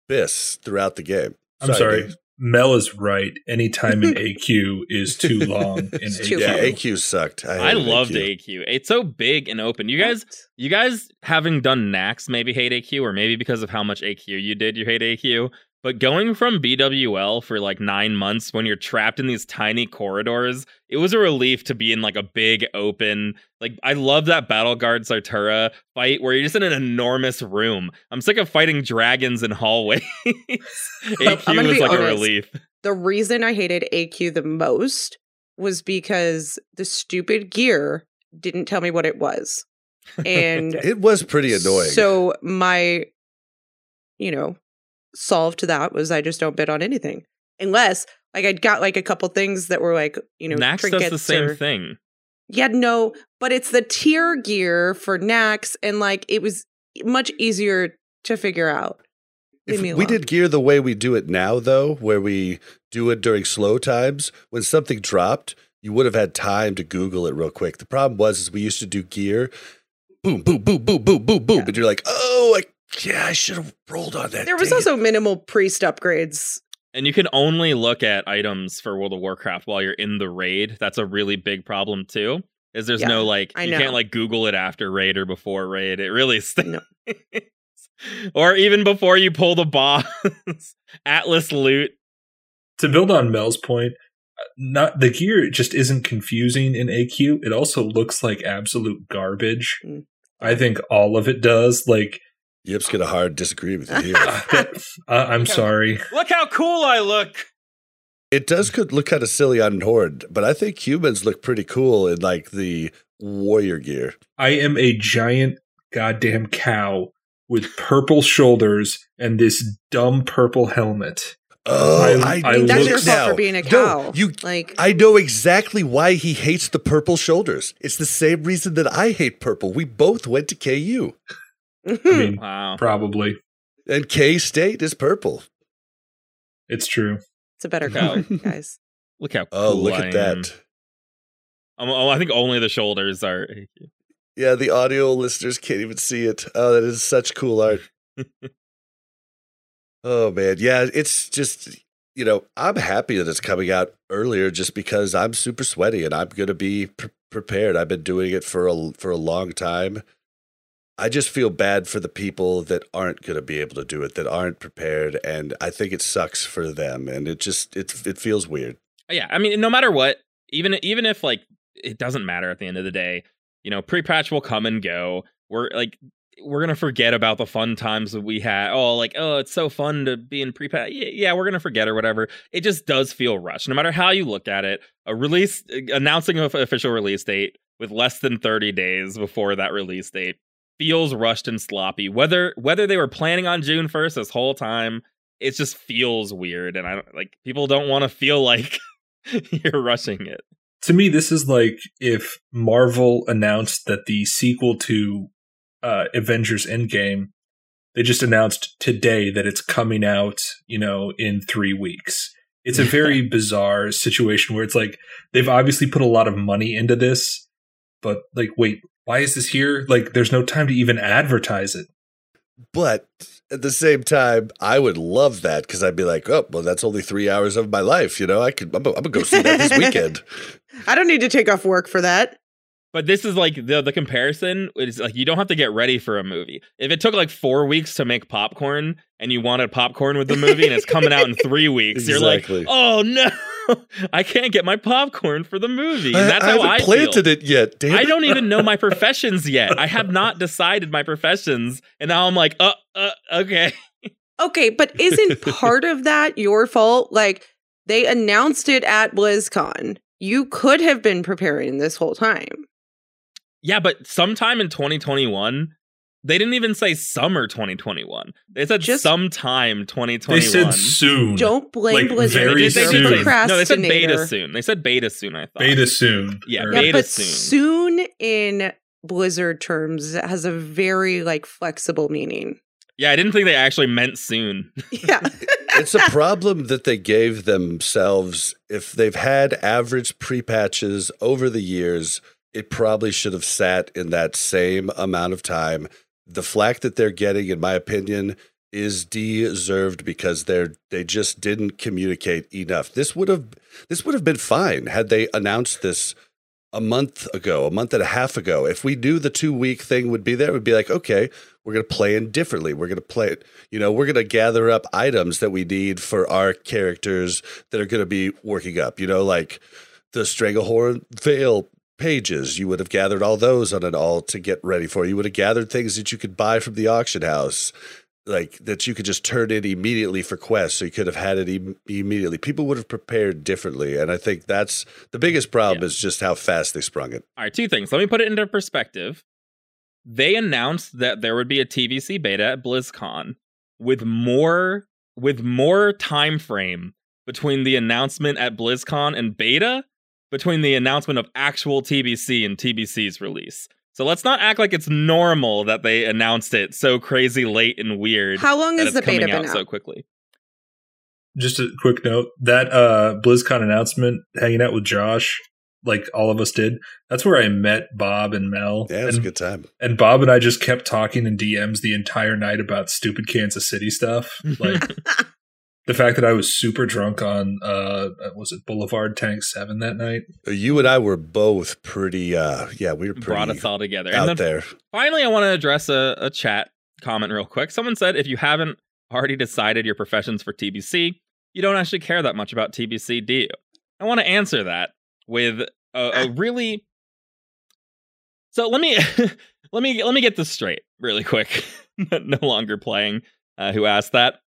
bis throughout the game. I'm sorry. Dave. Mel is right. Any time in AQ is too long in AQ. Yeah. AQ sucked. I, I loved AQ. AQ. It's so big and open. You guys, you guys having done Nax maybe hate AQ, or maybe because of how much AQ you did, you hate AQ. But going from BWL for like nine months when you're trapped in these tiny corridors, it was a relief to be in like a big open. Like I love that Battle Guard Sartura fight where you're just in an enormous room. I'm sick of fighting dragons in hallways. AQ I'm was be like a relief. the reason I hated AQ the most was because the stupid gear didn't tell me what it was. And It was pretty annoying. So my, you know, solve to that was I just don't bid on anything. Unless like I'd got like a couple things that were like, you know, Nax does the same or- thing. Yeah, no, but it's the tier gear for Nax and like it was much easier to figure out. If Leave me we did gear the way we do it now, though, where we do it during slow times, when something dropped, you would have had time to Google it real quick. The problem was is we used to do gear, boom, boom, boom, boom, boom, boom, boom, Yeah. and you're like, oh, I, yeah, I should have rolled on that. There was dang it." also minimal priest upgrades. And you can only look at items for World of Warcraft while you're in the raid. That's a really big problem too. Is there's Yeah, no like I you know. can't like Google it after raid or before raid. It really stinks. No. or even before you pull the boss. Atlas loot. to build on Mel's point, uh, not the gear just isn't confusing in AQ. It also looks like absolute garbage. Mm. I think all of it does. Like, Yip's gonna hard disagree with you here. uh, I'm sorry. Look how cool I look. it does could look kind of silly on Horde, but I think humans look pretty cool in like the warrior gear. I am a giant goddamn cow with purple shoulders and this dumb purple helmet. Oh, I- I, I look That's your looked fault now. for being a No, cow. you, like I know exactly why he hates the purple shoulders. It's the same reason that I hate purple. We both went to KU, I Hmm. mean, Wow. probably. and K State is purple. It's true. it's a better Cow. color, guys. Look how Oh, cool look I at that. am. Um, oh, I think only the shoulders are. Yeah, the audio listeners can't even see it. Oh, that is such cool art. oh man, yeah, it's just you know I'm happy that it's coming out earlier just because I'm super sweaty and I'm gonna be pre- prepared. I've been doing it for a for a long time. I just feel bad for the people that aren't going to be able to do it, that aren't prepared, and I think it sucks for them. And it just it it feels weird. Yeah, I mean, no matter what, even even if like it doesn't matter at the end of the day, you know, pre-patch will come and go. We're like we're gonna forget about the fun times that we had. Oh, like oh, it's so fun to be in pre-patch. Yeah, we're gonna forget or whatever. It just does feel rushed, no matter how you look at it. A release announcing an official release date with less than thirty days before that release date feels rushed and sloppy. Whether whether they were planning on June first this whole time, it just feels weird, and I don't like people don't want to feel like you're rushing it. To me, this is like if Marvel announced that the sequel to uh, Avengers Endgame, they just announced today that it's coming out, you know, in three weeks. It's a very bizarre situation where it's like they've obviously put a lot of money into this, but like, wait, why is this here? Like, there's no time to even advertise it. But at the same time, I would love that because I'd be like, oh, well, that's only three hours of my life. You know, I could, I'm, I'm gonna go see that this weekend. I don't need to take off work for that. But this is like the the comparison is like you don't have to get ready for a movie. If it took like four weeks to make popcorn and you wanted popcorn with the movie and it's coming out in three weeks, you're like, oh no, I can't get my popcorn for the movie. I, And that's I how haven't I planted feel. it yet. Damn I it. don't even know my professions yet. I have not decided my professions, and now I'm like, uh, uh okay. Okay, but isn't part of that your fault? Like they announced it at BlizzCon. You could have been preparing this whole time. Yeah, but sometime in 2021, they didn't even say summer 2021. They said Just- sometime 2021. They said soon. Don't blame Like, Blizzard. very They You're did a soon. No, they said beta soon. They said beta soon, I thought. Beta soon. Yeah, Or- Yeah, beta but soon. soon in Blizzard terms has a very like flexible meaning. Yeah, I didn't think they actually meant soon. Yeah. it's a problem that they gave themselves. If they've had average pre patches over the years, it probably should have sat in that same amount of time. The flack that they're getting, in my opinion, is deserved because they're they just didn't communicate enough. This would have this would have been fine had they announced this a month ago, a month and a half ago. If we knew the two week thing would be there, we'd be like, okay, we're going to play in differently. We're going to play it, you know, we're going to gather up items that we need for our characters that are going to be working up, you know, like the Stranglethorn Vale pages. You would have gathered all those on an all to get ready for. You would have gathered things that you could buy from the auction house. Like that, you could just turn in immediately for quests, so you could have had it Im- immediately. People would have prepared differently, and I think that's the biggest problem Yeah. is just how fast they sprung it. All right, two things. Let me put it into perspective. They announced that there would be a TBC beta at BlizzCon with more with more time frame between the announcement at BlizzCon and beta between the announcement of actual TBC and TBC's release. So let's not act like it's normal that they announced it so crazy late and weird. How long that has the beta been out out? so quickly. just a quick note that uh BlizzCon announcement, hanging out with Josh, like all of us did. That's where I met Bob and Mel. Yeah, it was a good time. and Bob and I just kept talking in DMs the entire night about stupid Kansas City stuff. Like the fact that I was super drunk on uh was it Boulevard Tank Seven that night. You and I were both pretty. uh Yeah, we were pretty Brought pretty us all together. out and then there. Finally, I want to address a, a chat comment real quick. Someone said if you haven't already decided your professions for TBC, you don't actually care that much about TBC, do you? I want to answer that with a, a really. So let me let me let me get this straight really quick. no longer playing. Uh, who asked that?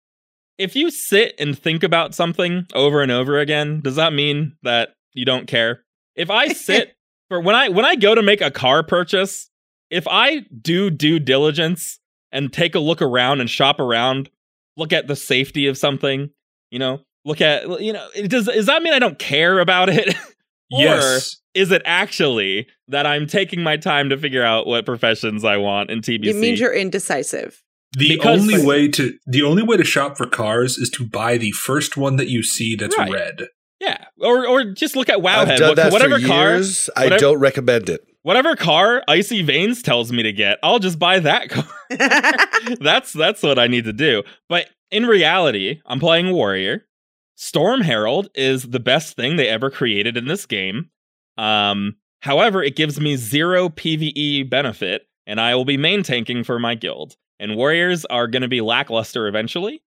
If you sit and think about something over and over again, does that mean that you don't care? If I sit for when I when I go to make a car purchase, if I do due diligence and take a look around and shop around, look at the safety of something, you know, look at you know, it does does that mean I don't care about it? Or yes. is it actually that I'm taking my time to figure out what professions I want in TBC? It means you're indecisive. The Because- only way to the only way to shop for cars is to buy the first one that you see that's Right. red. yeah, or or just look at I've Wowhead. done What- that whatever for car, years. I whatever- don't recommend it. whatever car Icy Veins tells me to get, I'll just buy that car. that's that's what I need to do. But in reality, I'm playing Warrior. Storm Herald is the best thing they ever created in this game. Um, however, it gives me zero PvE benefit, and I will be main tanking for my guild. And warriors are going to be lackluster eventually.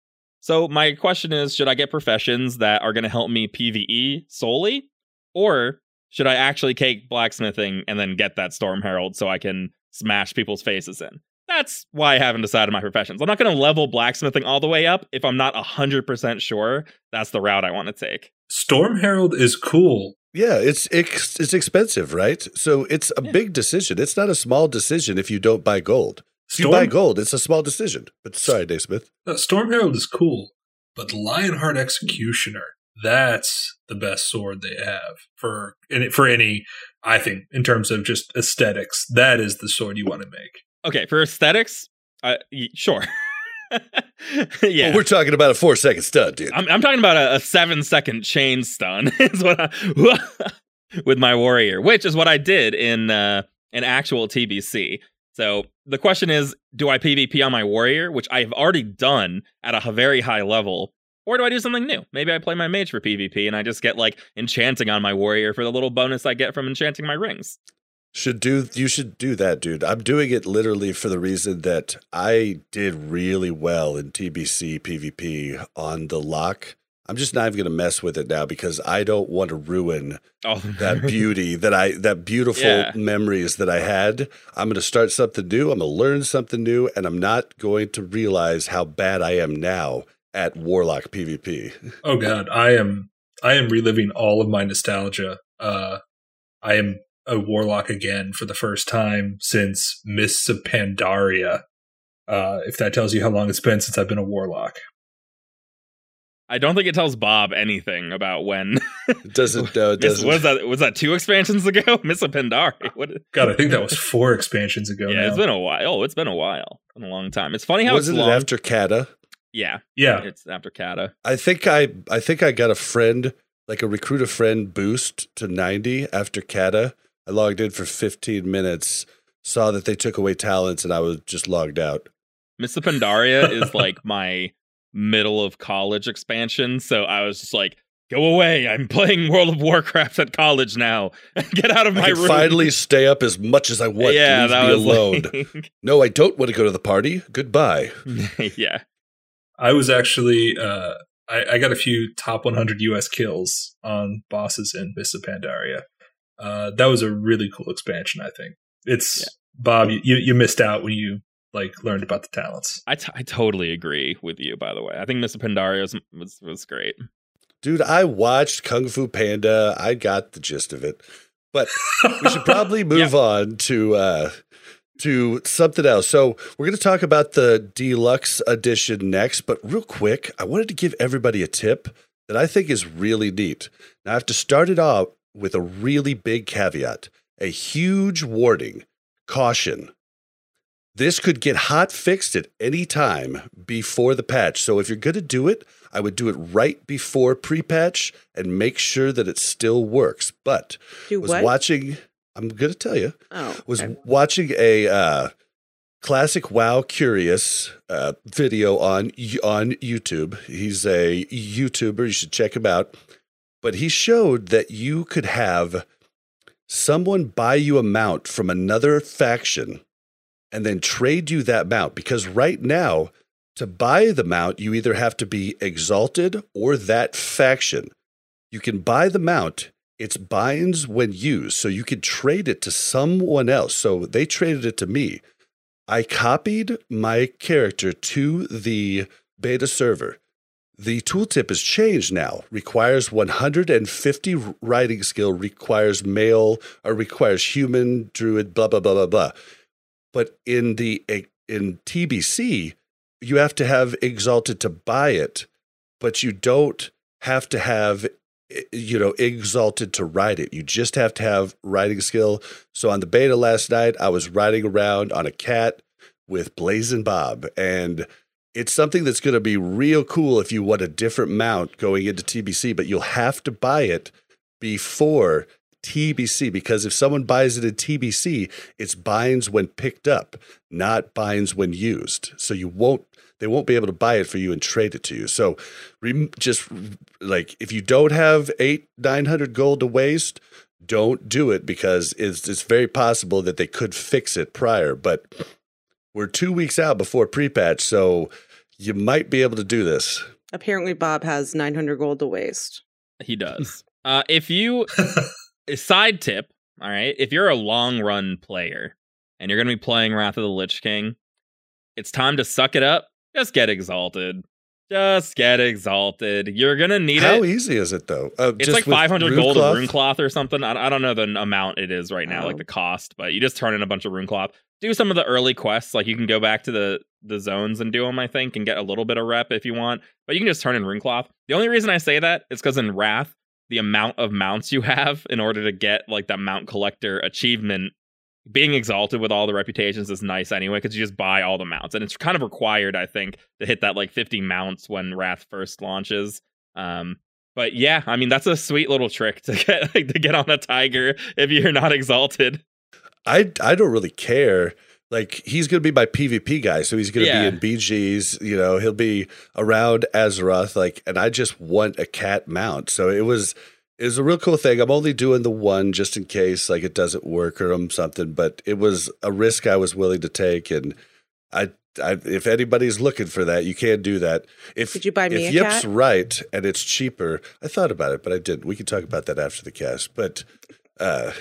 So my question is, should I get professions that are going to help me PvE solely, or should I actually take blacksmithing and then get that Storm Herald so I can smash people's faces in? That's why I haven't decided my professions. I'm not going to level blacksmithing all the way up if I'm not 100% sure that's the route I want to take. Storm Herald is cool. Yeah, it's it's, it's expensive, right? So it's a Yeah. big decision. It's not a small decision if you don't buy gold. If you buy gold, it's a small decision. But sorry, Dave Smith. uh, Storm Herald is cool, but the Lionheart Executioner, that's the best sword they have for and for any I think in terms of just aesthetics, that is the sword you want to make. Okay, for aesthetics, uh, y- sure. yeah. Well, we're talking about a four second stun, dude. I'm, I'm talking about a, a seven second chain stun is what I, with my warrior, which is what I did in uh, an actual TBC. So the question is, do I PvP on my warrior, which I've already done at a very high level, or do I do something new? Maybe I play my mage for PvP and I just get like enchanting on my warrior for the little bonus I get from enchanting my rings. should do you should do that, dude. I'm doing it literally for the reason that I did really well in TBC PvP on the lock. I'm just not even gonna mess with it now because I don't want to ruin Oh, that beauty that I that beautiful Yeah. memories that I had. I'm going to start something new. I'm going to learn something new, and I'm not going to realize how bad I am now at Warlock PvP. Oh god, I am I am reliving all of my nostalgia. Uh I am a warlock again for the first time since Mists of Pandaria. Uh if that tells you how long it's been since I've been a warlock. I don't think it tells Bob anything about when. It doesn't. No, it Miss, doesn't. was that was that two expansions ago? Mists of Pandaria. What? God, I think that was four expansions ago. yeah, now. it's been a while. Oh, it's been a while. Been a long time. It's funny how Wasn't it's it long. after Kata? yeah, yeah. it's after Kata. I think I. I think I got a friend, like a recruit a friend boost to 90 after Kata. I logged in for 15 minutes, saw that they took away talents, and I was just logged out. Mists of Pandaria is like my middle of college expansion. So I was just like, go away. I'm playing World of Warcraft at college now. Get out of my I can room. finally stay up as much as I want. yeah, Leave that me was alone. like- No, I don't want to go to the party. Goodbye. yeah. I was actually uh I, I got a few top 100 US kills on bosses in Mists of Pandaria. Uh that was a really cool expansion, I think. It's Yeah. Bob, you, you you missed out when you like learned about the talents. I, t- I totally agree with you, by the way. I think Mists of Pandaria was, was, was great. Dude, I watched Kung Fu Panda. I got the gist of it. But we should probably move on to uh to something else. So we're going to talk about the deluxe edition next, but real quick, I wanted to give everybody a tip that I think is really neat. Now I have to start it off with a really big caveat, a huge warning, caution. This could get hot fixed at any time before the patch. So if you're going to do it, I would do it right before pre-patch and make sure that it still works. But Do was what? watching I'm going to tell you oh, was okay. watching a uh, classic WoW Curious uh, video on on YouTube. He's a YouTuber. You should check him out. But he showed that you could have someone buy you a mount from another faction and then trade you that mount because right now to buy the mount you either have to be exalted or that faction. You can buy the mount it's binds when used, so you could trade it to someone else. So they traded it to me. I copied my character to the beta server. The tooltip has changed now. Requires 150 riding skill, requires male, or requires human, druid, blah, blah, blah, blah, blah. But in the in TBC, you have to have exalted to buy it, but you don't have to have eh, you know exalted to ride it. You just have to have riding skill. So on the beta last night, I was riding around on a cat with Blazing Bob and it's something that's going to be real cool if you want a different mount going into TBC, but you'll have to buy it before TBC because if someone buys it in TBC, it's binds when picked up, not binds when used. So you won't they won't be able to buy it for you and trade it to you. So just like if you don't have 8 900 gold to waste, don't do it because it's it's very possible that they could fix it prior, but we're 2 weeks out before pre-patch, so you might be able to do this. Apparently, Bob has 900 gold to waste. He does. uh, if you a side tip, all right, if you're a long run player and you're going to be playing Wrath of the Lich King, it's time to suck it up. Just get exalted. Just get exalted. You're gonna need How it. How easy is it though? Uh, It's just like 500 gold cloth? of rune cloth or something. I, I don't know the amount it is right now, like the cost, but you just turn in a bunch of rune cloth. Do some of the early quests, like you can go back to the the zones and do them, I think, and get a little bit of rep if you want. But you can just turn in rune cloth. The only reason I say that is because in Wrath, the amount of mounts you have in order to get like that mount collector achievement. Being exalted with all the reputations is nice anyway because you just buy all the mounts and it's kind of required i think to hit that like 50 mounts when wrath first launches. Um but yeah i mean that's a sweet little trick to get like, to get on a tiger if you're not exalted. I I don't really care. Like he's going to be my PvP guy, so he's going to Yeah. be in BGs. You know, he'll be around Azeroth. Like, and I just want a cat mount. So it was it was a real cool thing. I'm only doing the one just in case like it doesn't work or um, something. But it was a risk I was willing to take, and I. I, if anybody's looking for that, you can do that. If Did you buy me if a Yip's cat? right and it's cheaper, I thought about it, but I didn't. We can talk about that after the cast. But uh,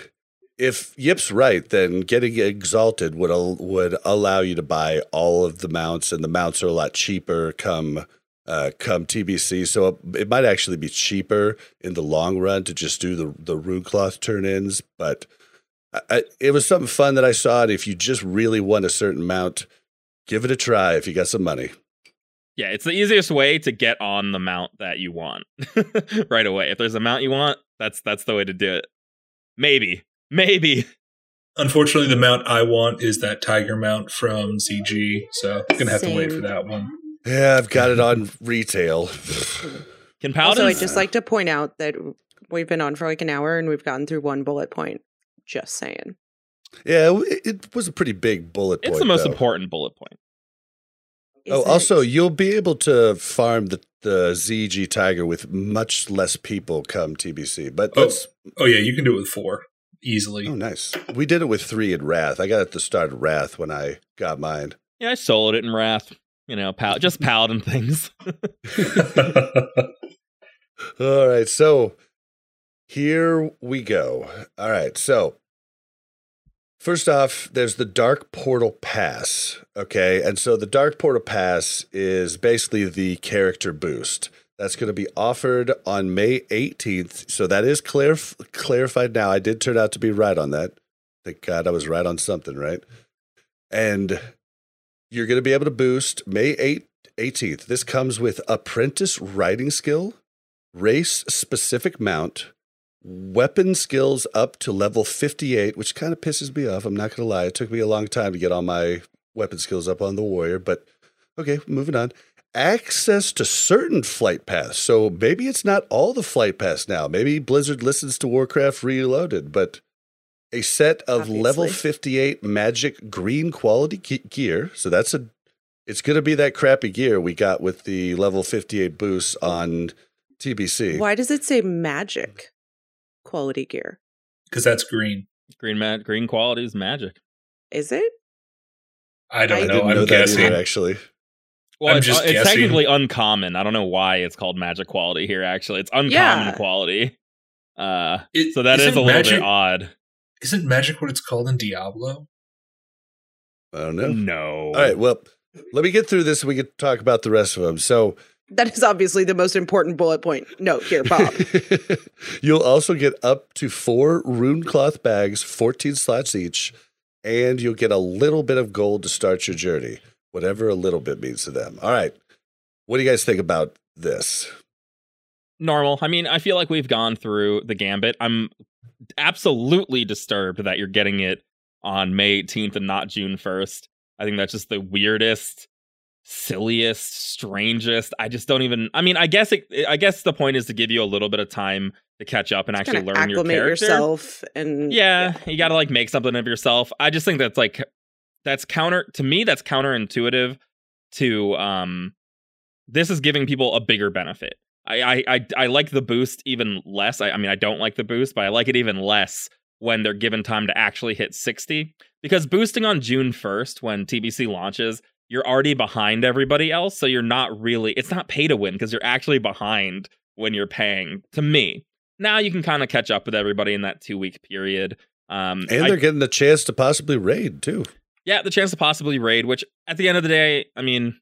if Yip's right, then getting exalted would al- would allow you to buy all of the mounts, and the mounts are a lot cheaper come uh, come TBC. So it, it might actually be cheaper in the long run to just do the the rune cloth turn ins. But I, I, it was something fun that I saw, and if you just really want a certain mount, give it a try if you got some money. yeah it's the easiest way to get on the mount that you want right away if there's a mount you want that's that's the way to do it maybe maybe Unfortunately, the mount I want is that tiger mount from ZG, so I'm gonna have to wait for that one. Yeah, I've got it on retail. can Also, I'd just like to point out that we've been on for like an hour and we've gotten through one bullet point. Just saying. Yeah, it, it was a pretty big bullet point. it's the most though. important bullet point Is Oh, it- also, you'll be able to farm the, the ZG Tiger with much less people come TBC. But Oh. Oh yeah, you can do it with four easily. oh, nice. We did it with three in Wrath. I got it at the start of Wrath when I got mine. yeah i soloed it in wrath you know pal- just paladin things All right, so here we go. All right, so first off, there's the Dark Portal Pass. Okay, and so the Dark Portal Pass is basically the character boost. That's going to be offered on May 18th. So that is clarif- clarified now. I did turn out to be right on that. Thank God I was right on something, right? And you're going to be able to boost May 8th, 18th. This comes with apprentice riding skill, race specific mount, weapon skills up to level 58, which kind of pisses me off. I'm not going to lie. It took me a long time to get all my weapon skills up on the warrior, but okay, moving on. Access to certain flight paths. So maybe it's not all the flight paths now. Maybe Blizzard listens to Warcraft Reloaded, but a set of level 58 magic green quality ge- gear. So that's a it's going to be that crappy gear we got with the level 58 boost on TBC. Why does it say magic quality gear? Because that's green. green mat green quality is magic Is it? I I don't I know. didn't I'm know that guessing. either, actually. Well, I'm it's, just it's guessing. technically uncommon. I don't know why it's called magic quality here. Actually, it's uncommon Yeah. quality. Uh, It- so that is isn't a little bit odd. Isn't magic what it's called in Diablo? I don't know. No. All right, well, let me get through this and we can talk about the rest of them. So, That is obviously the most important bullet point. Note here, Bob. you'll also get up to four rune cloth bags, 14 slots each. and you'll get a little bit of gold to start your journey, whatever a little bit means to them. All right. What do you guys think about this? normal. I mean, I feel like we've gone through the gambit. I'm absolutely disturbed that you're getting it on May 18th and not June 1st. I think that's just the weirdest, silliest, strangest. I just don't even. I mean, I guess it, I guess the point is to give you a little bit of time to catch up and Just actually kinda learn your acclimate character. yourself and Yeah, you got to like make something of yourself. I just think that's like that's counter to me. That's counterintuitive to um. This is giving people a bigger benefit. I I I, I like the boost even less. I, I mean, I don't like the boost, but I like it even less when they're given time to actually hit sixty. Because boosting on June first, when TBC launches, you're already behind everybody else, so you're not really. It's not pay to win because you're actually behind when you're paying. To me, now you can kind of catch up with everybody in that two week period. Um, And they're getting the chance to possibly raid too. Yeah, the chance to possibly raid, which at the end of the day, I mean,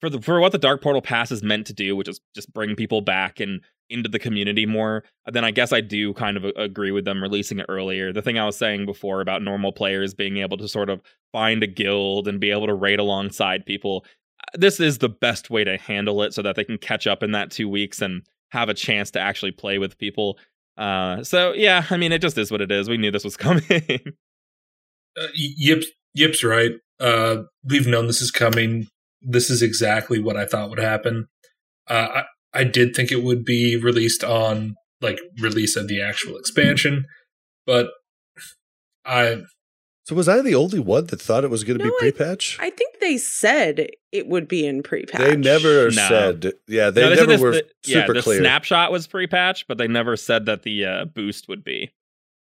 for the for what the Dark Portal Pass is meant to do, which is just bring people back and into the community more, then I guess I do kind of agree with them releasing it earlier. The thing I was saying before about normal players being able to sort of find a guild and be able to raid alongside people, uh, this is the best way to handle it so that they can catch up in that two weeks and have a chance to actually play with people. Uh, so yeah, I mean, it just is what it is. We knew this was coming. Uh, Yip's right. Uh, we've known this is coming. This is exactly what I thought would happen. Uh, I, I did think it would be released on like release of the actual expansion, but I So was I the only one that thought it was going to No, be I- pre-patch? I think they said it would be in pre-patch. They never No. said. Yeah, they No, said never this- were the, yeah, super the clear. snapshot was pre-patch, but they never said that the uh, boost would be.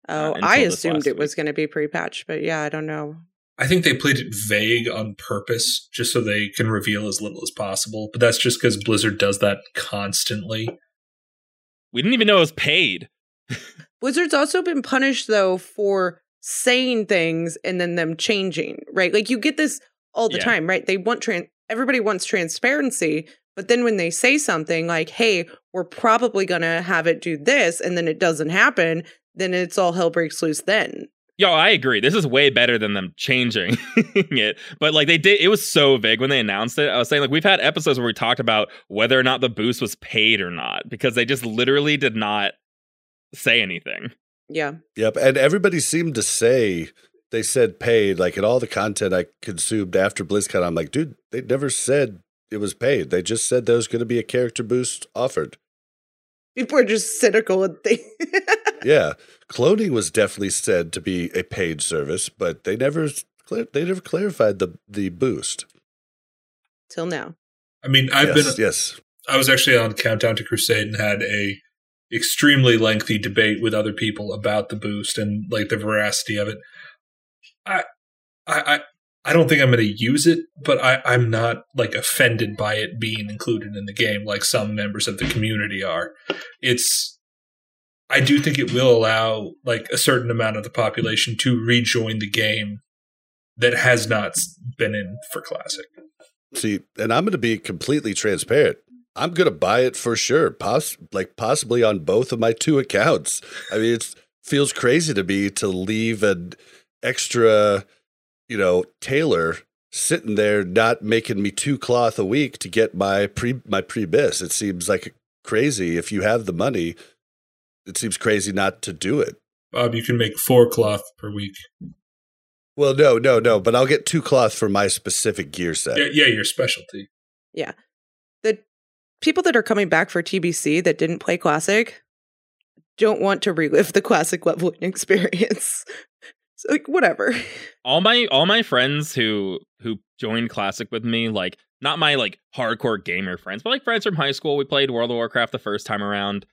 Oh, uh, I assumed last it was going to be pre-patch, but yeah, I don't know. I think they played it vague on purpose just so they can reveal as little as possible. But that's just because Blizzard does that constantly. We didn't even know it was paid. Blizzard's also been punished though for saying things and then them changing, right? Like you get this all the Yeah. time, right? They want trans, everybody wants transparency, but then when they say something like, "Hey, we're probably going to have it do this," and then it doesn't happen, then it's all hell breaks loose then. Yo, I agree. This is way better than them changing it. But like they did, it was so vague when they announced it. I was saying like we've had episodes where we talked about whether or not the boost was paid or not because they just literally did not say anything. Yeah. Yep, and everybody seemed to say they said paid. Like in all the content I consumed after BlizzCon, I'm like, dude, they never said it was paid. They just said there was going to be a character boost offered. People are just cynical and think Yeah, cloning was definitely said to be a paid service, but they never they never clarified the the boost. till now. I mean, I've yes, been yes. I was actually on Countdown to Crusade and had a extremely lengthy debate with other people about the boost and like the veracity of it. I I I, I don't think I'm going to use it, but I, I'm not like offended by it being included in the game like some members of the community are. It's I do think it will allow like a certain amount of the population to rejoin the game that has not been in for classic. See, and I'm going to be completely transparent. I'm going to buy it for sure. Poss- like possibly on both of my two accounts. I mean, it feels crazy to me to leave an extra, you know, tailor sitting there not making me two cloth a week to get my pre my pre BiS. It seems like crazy if you have the money. It seems crazy not to do it. Bob, you can make four cloth per week. Well, no, no, no, but I'll get two cloth for my specific gear set. Yeah, yeah, your specialty. Yeah. The people that are coming back for TBC that didn't play Classic don't want to relive the Classic leveling experience. So, like, whatever. all my all my friends who who joined classic with me like not my like hardcore gamer friends but like friends from high school we played world of warcraft the first time around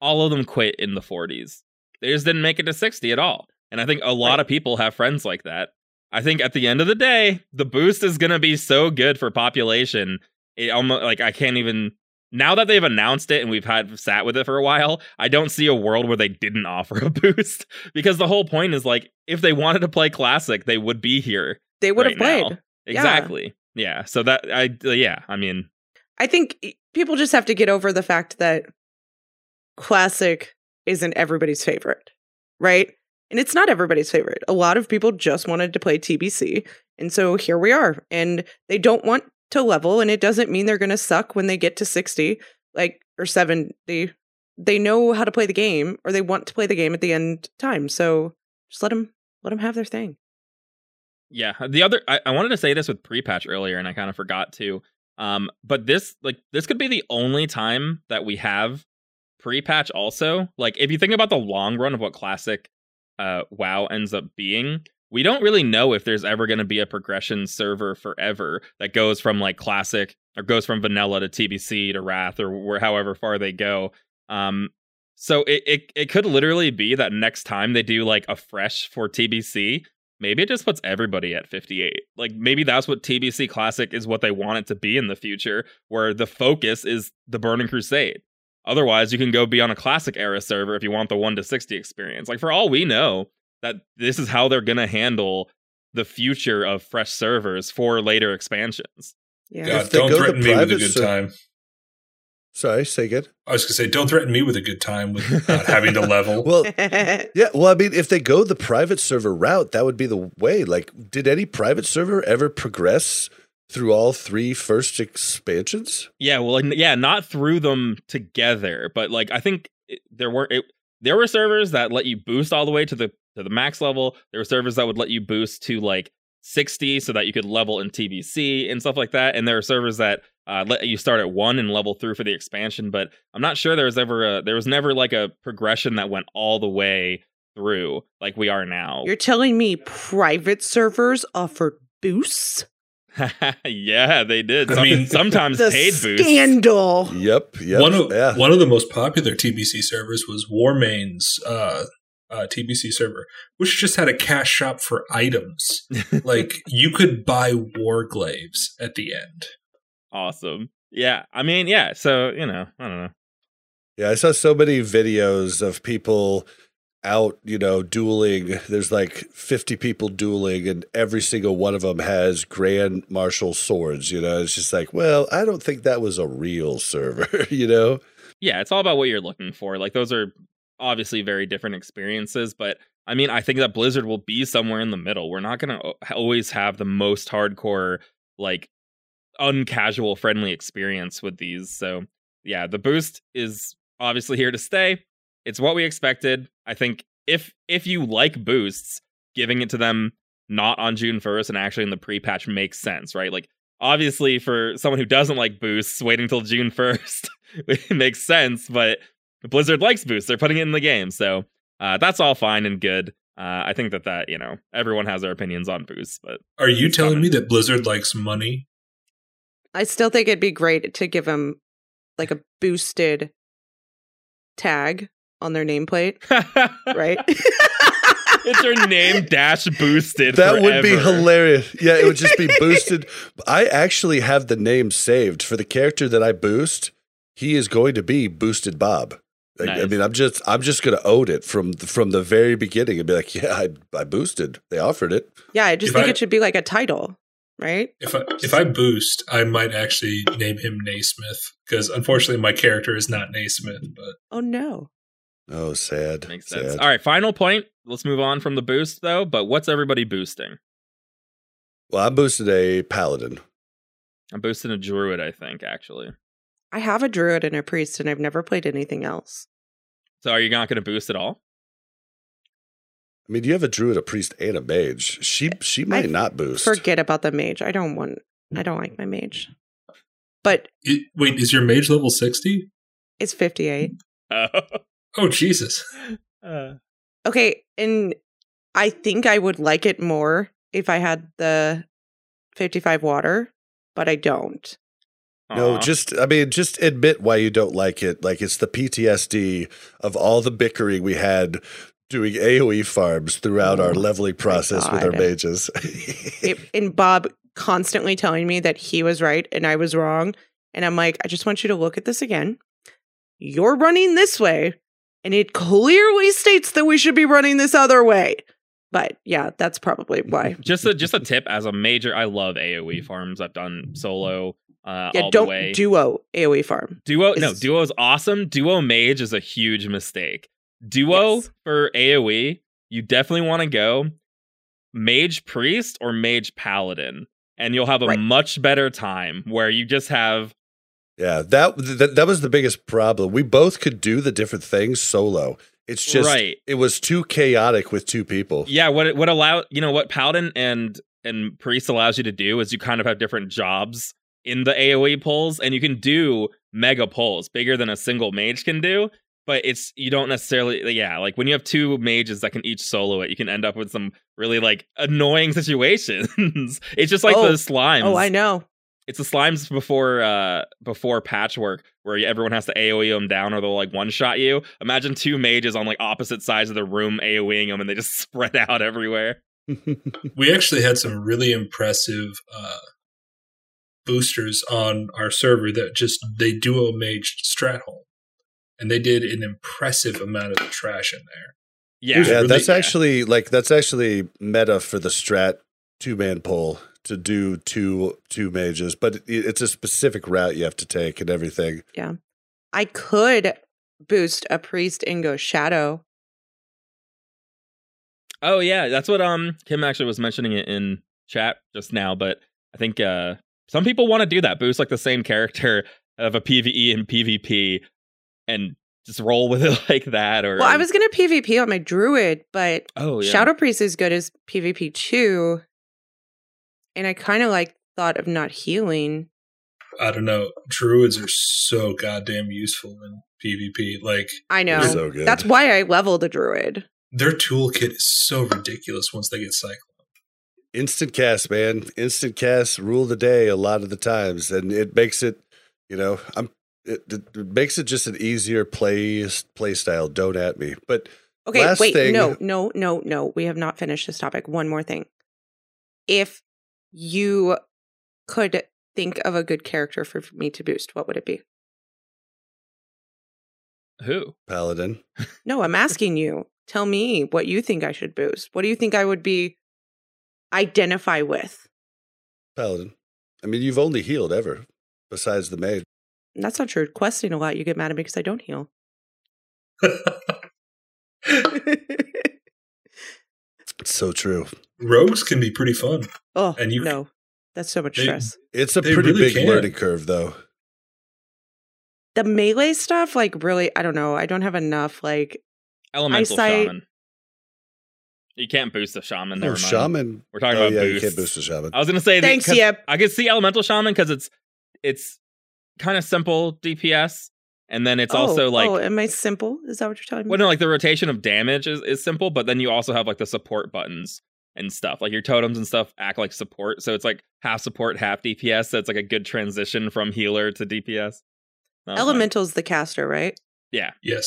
all of them quit in the 40s they just didn't make it to 60 at all and i think a lot Right. of people have friends like that i think at the end of the day the boost is going to be so good for population it almost like i can't even now that they've announced it and we've had sat with it for a while, I don't see a world where they didn't offer a boost because the whole point is like if they wanted to play classic, they would be here. They would right have played. now. Exactly. Yeah. So that I yeah, I mean, I think eh, people just have to get over the fact that Classic isn't everybody's favorite, right? And it's not everybody's favorite. A lot of people just wanted to play TBC. And so here we are. And they don't want to level, and it doesn't mean they're going to suck when they get to 60, like, or 70. They know how to play the game, or they want to play the game at the end time. So just let them, let them have their thing. Yeah. The other, I, I wanted to say this with pre patch earlier, and I kind of forgot to. Um, but this, like, this could be the only time that we have pre patch also. Like, if you think about the long run of what classic uh, WoW ends up being, we don't really know if there's ever going to be a progression server forever that goes from like classic or goes from vanilla to TBC to Wrath or where however far they go. Um, so it, it it could literally be that next time they do like a fresh for TBC, maybe it just puts everybody at 58. Like maybe that's what TBC Classic is what they want it to be in the future, where the focus is the Burning Crusade. Otherwise, you can go be on a classic era server if you want the 1 to 60 experience. Like for all we know, that this is how they're going to handle the future of fresh servers for later expansions. Yeah. God, don't threaten me with a good ser- time. Sorry, say good. I was gonna say, don't threaten me with a good time with not having to level. Well, yeah. Well, I mean, if they go the private server route, that would be the way. Like, did any private server ever progress through all three first expansions? Yeah, well, like, yeah, not through them together, but like I think it, there were it, there were servers that let you boost all the way to the to the max level. There were servers that would let you boost to like 60 so that you could level in TBC and stuff like that. And there are servers that uh, let you start at one and level through for the expansion. But I'm not sure there was ever a there was never like a progression that went all the way through like we are now. You're telling me private servers offered boosts? Yeah, they did. I mean- sometimes The paid boosts. scandal. Yep. Yep. one of yeah. one of the most popular TBC servers was Warmane's uh, uh, TBC server, which just had a cash shop for items. like you could buy warglaives at the end. awesome. Yeah, I mean, yeah. So you know, I don't know. Yeah, I saw so many videos of people out, you know, dueling. There's like 50 people dueling, and every single one of them has Grand Marshal swords. You know, it's just like, well, I don't think that was a real server, you know? yeah, it's all about what you're looking for. Like those are obviously very different experiences, but I mean, I think that Blizzard will be somewhere in the middle. We're not going to always have the most hardcore like uncasual friendly experience with these. So, yeah, the boost is obviously here to stay. It's what we expected. I think if if you like boosts, giving it to them not on June 1st and actually in the pre-patch makes sense, right? Like obviously for someone who doesn't like boosts, waiting till June 1st it makes sense, but Blizzard likes boosts. They're putting it in the game. So uh, that's all fine and good. Uh, I think that that, you know, everyone has their opinions on boosts, but Are you telling coming. me that Blizzard likes money? I still think it'd be great to give them like a boosted tag on their nameplate, right? it's your name dash boosted. That would be hilarious. Yeah, it would just be boosted. I actually have the name saved for the character that I boost. He is going to be boosted Bob. Like, I mean, I'm just I'm just gonna own it from from the very beginning and be like, yeah, I, I boosted. They offered it. yeah, I just If think I- it should be like a title, right? If I if I boost, I might actually name him Naismith because unfortunately my character is not Naismith. But Oh no. Oh, sad. Makes sense. Sad. All right, final point. Let's move on from the boost though. But what's everybody boosting? Well, I boosted a paladin. I'm boosting a druid, I think, actually. I have a druid and a priest, and I've never played anything else. So are you not going to boost at all? I mean, you have a druid, a priest, and a mage. She she might I not boost. Forget about the mage. I don't want. I don't like my mage. But it, wait, is your mage level sixty? it's fifty-eight. Uh, Oh Jesus! uh, Okay, and I think I would like it more if I had the fifty-five water, but I don't. No, aw. just I mean, just admit why you don't like it. Like it's the PTSD of all the bickering we had doing AOE farms throughout our Oh, leveling process with our mages. It, and Bob constantly telling me that he was right and I was wrong, and I'm like, I just want you to look at this again. You're running this way, and it clearly states that we should be running this other way. But yeah, that's probably why. just a just a tip as a major. I love AOE farms. I've done solo uh, Yeah, all don't the way. duo AOE farm. Duo, no, duo is awesome. Duo mage is a huge mistake. Duo Yes. for AoE you definitely want to go mage priest or mage paladin and you'll have a Right. much better time where you just have Yeah, that, that that was the biggest problem. We both could do the different things solo. It's just right it was too chaotic with two people. yeah what it what allow you know what paladin and and priest allows you to do is you kind of have different jobs in the aoe pulls and you can do mega pulls bigger than a single mage can do but it's you don't necessarily yeah like when you have two mages that can each solo it you can end up with some really like annoying situations it's just like Oh. the slimes Oh, I know. It's the slimes before uh before Patchwerk where everyone has to aoe them down or they'll like one shot you. Imagine two mages on like opposite sides of the room aoeing them and they just spread out everywhere. We actually had some really impressive uh, boosters on our server that just they duo maged Stratholme, and they did an impressive amount of the trash in there. yeah. Yeah, really- that's yeah. actually like that's actually meta for the strat two man pull to do two two mages, but it, it's a specific route you have to take and everything. Yeah, I could boost a priest and go shadow. oh yeah that's what um kim actually was mentioning it in chat just now but i think uh some people want to do that boost like the same character of a pve and pvp and just roll with it like that or Well, I was gonna PvP on my druid, but oh yeah Shadow Priest is good as PvP too. And I kind of like thought of not healing. I don't know. Druids are so goddamn useful in PvP. Like I know. So good. That's why I leveled a druid. their toolkit is so ridiculous once they get cycled. instant cast, man. Instant cast rule the day a lot of the times, and it makes it, you know, I'm. It, it it makes it just an easier play play style. Don't at me, but Okay, Last wait, thing- no, no, no, no. We have not finished this topic. One more thing. If you could think of a good character for me to boost, what would it be? who paladin. No, I'm asking you. Tell me what you think I should boost. What do you think I would be identify with? Paladin. I mean, you've only healed ever, besides the maid. That's not true. Questing a lot, you get mad at me because I don't heal. It's so true. Rogues can be pretty fun. oh, And you- no. That's so much they- stress. It's a pretty really big can. learning curve, though. The melee stuff, like, really, I don't know. I don't have enough, like, elemental Eyesight- shaman you can't boost the shaman oh, never Oh, mind. shaman. we're talking Oh about yeah, boosts. you can't boost the shaman. I was gonna say thanks. Yep. I could see elemental shaman because it's it's kind of simple DPS, and then it's oh, also oh, like oh, am I simple? Is that what you're telling me? well, no, like the rotation of damage is, is simple, but then you also have like the support buttons and stuff. Like your totems and stuff act like support, so it's like half support, half DPS. So it's like a good transition from healer to DPS. That was. Elemental's the caster, right? Yeah. Yes.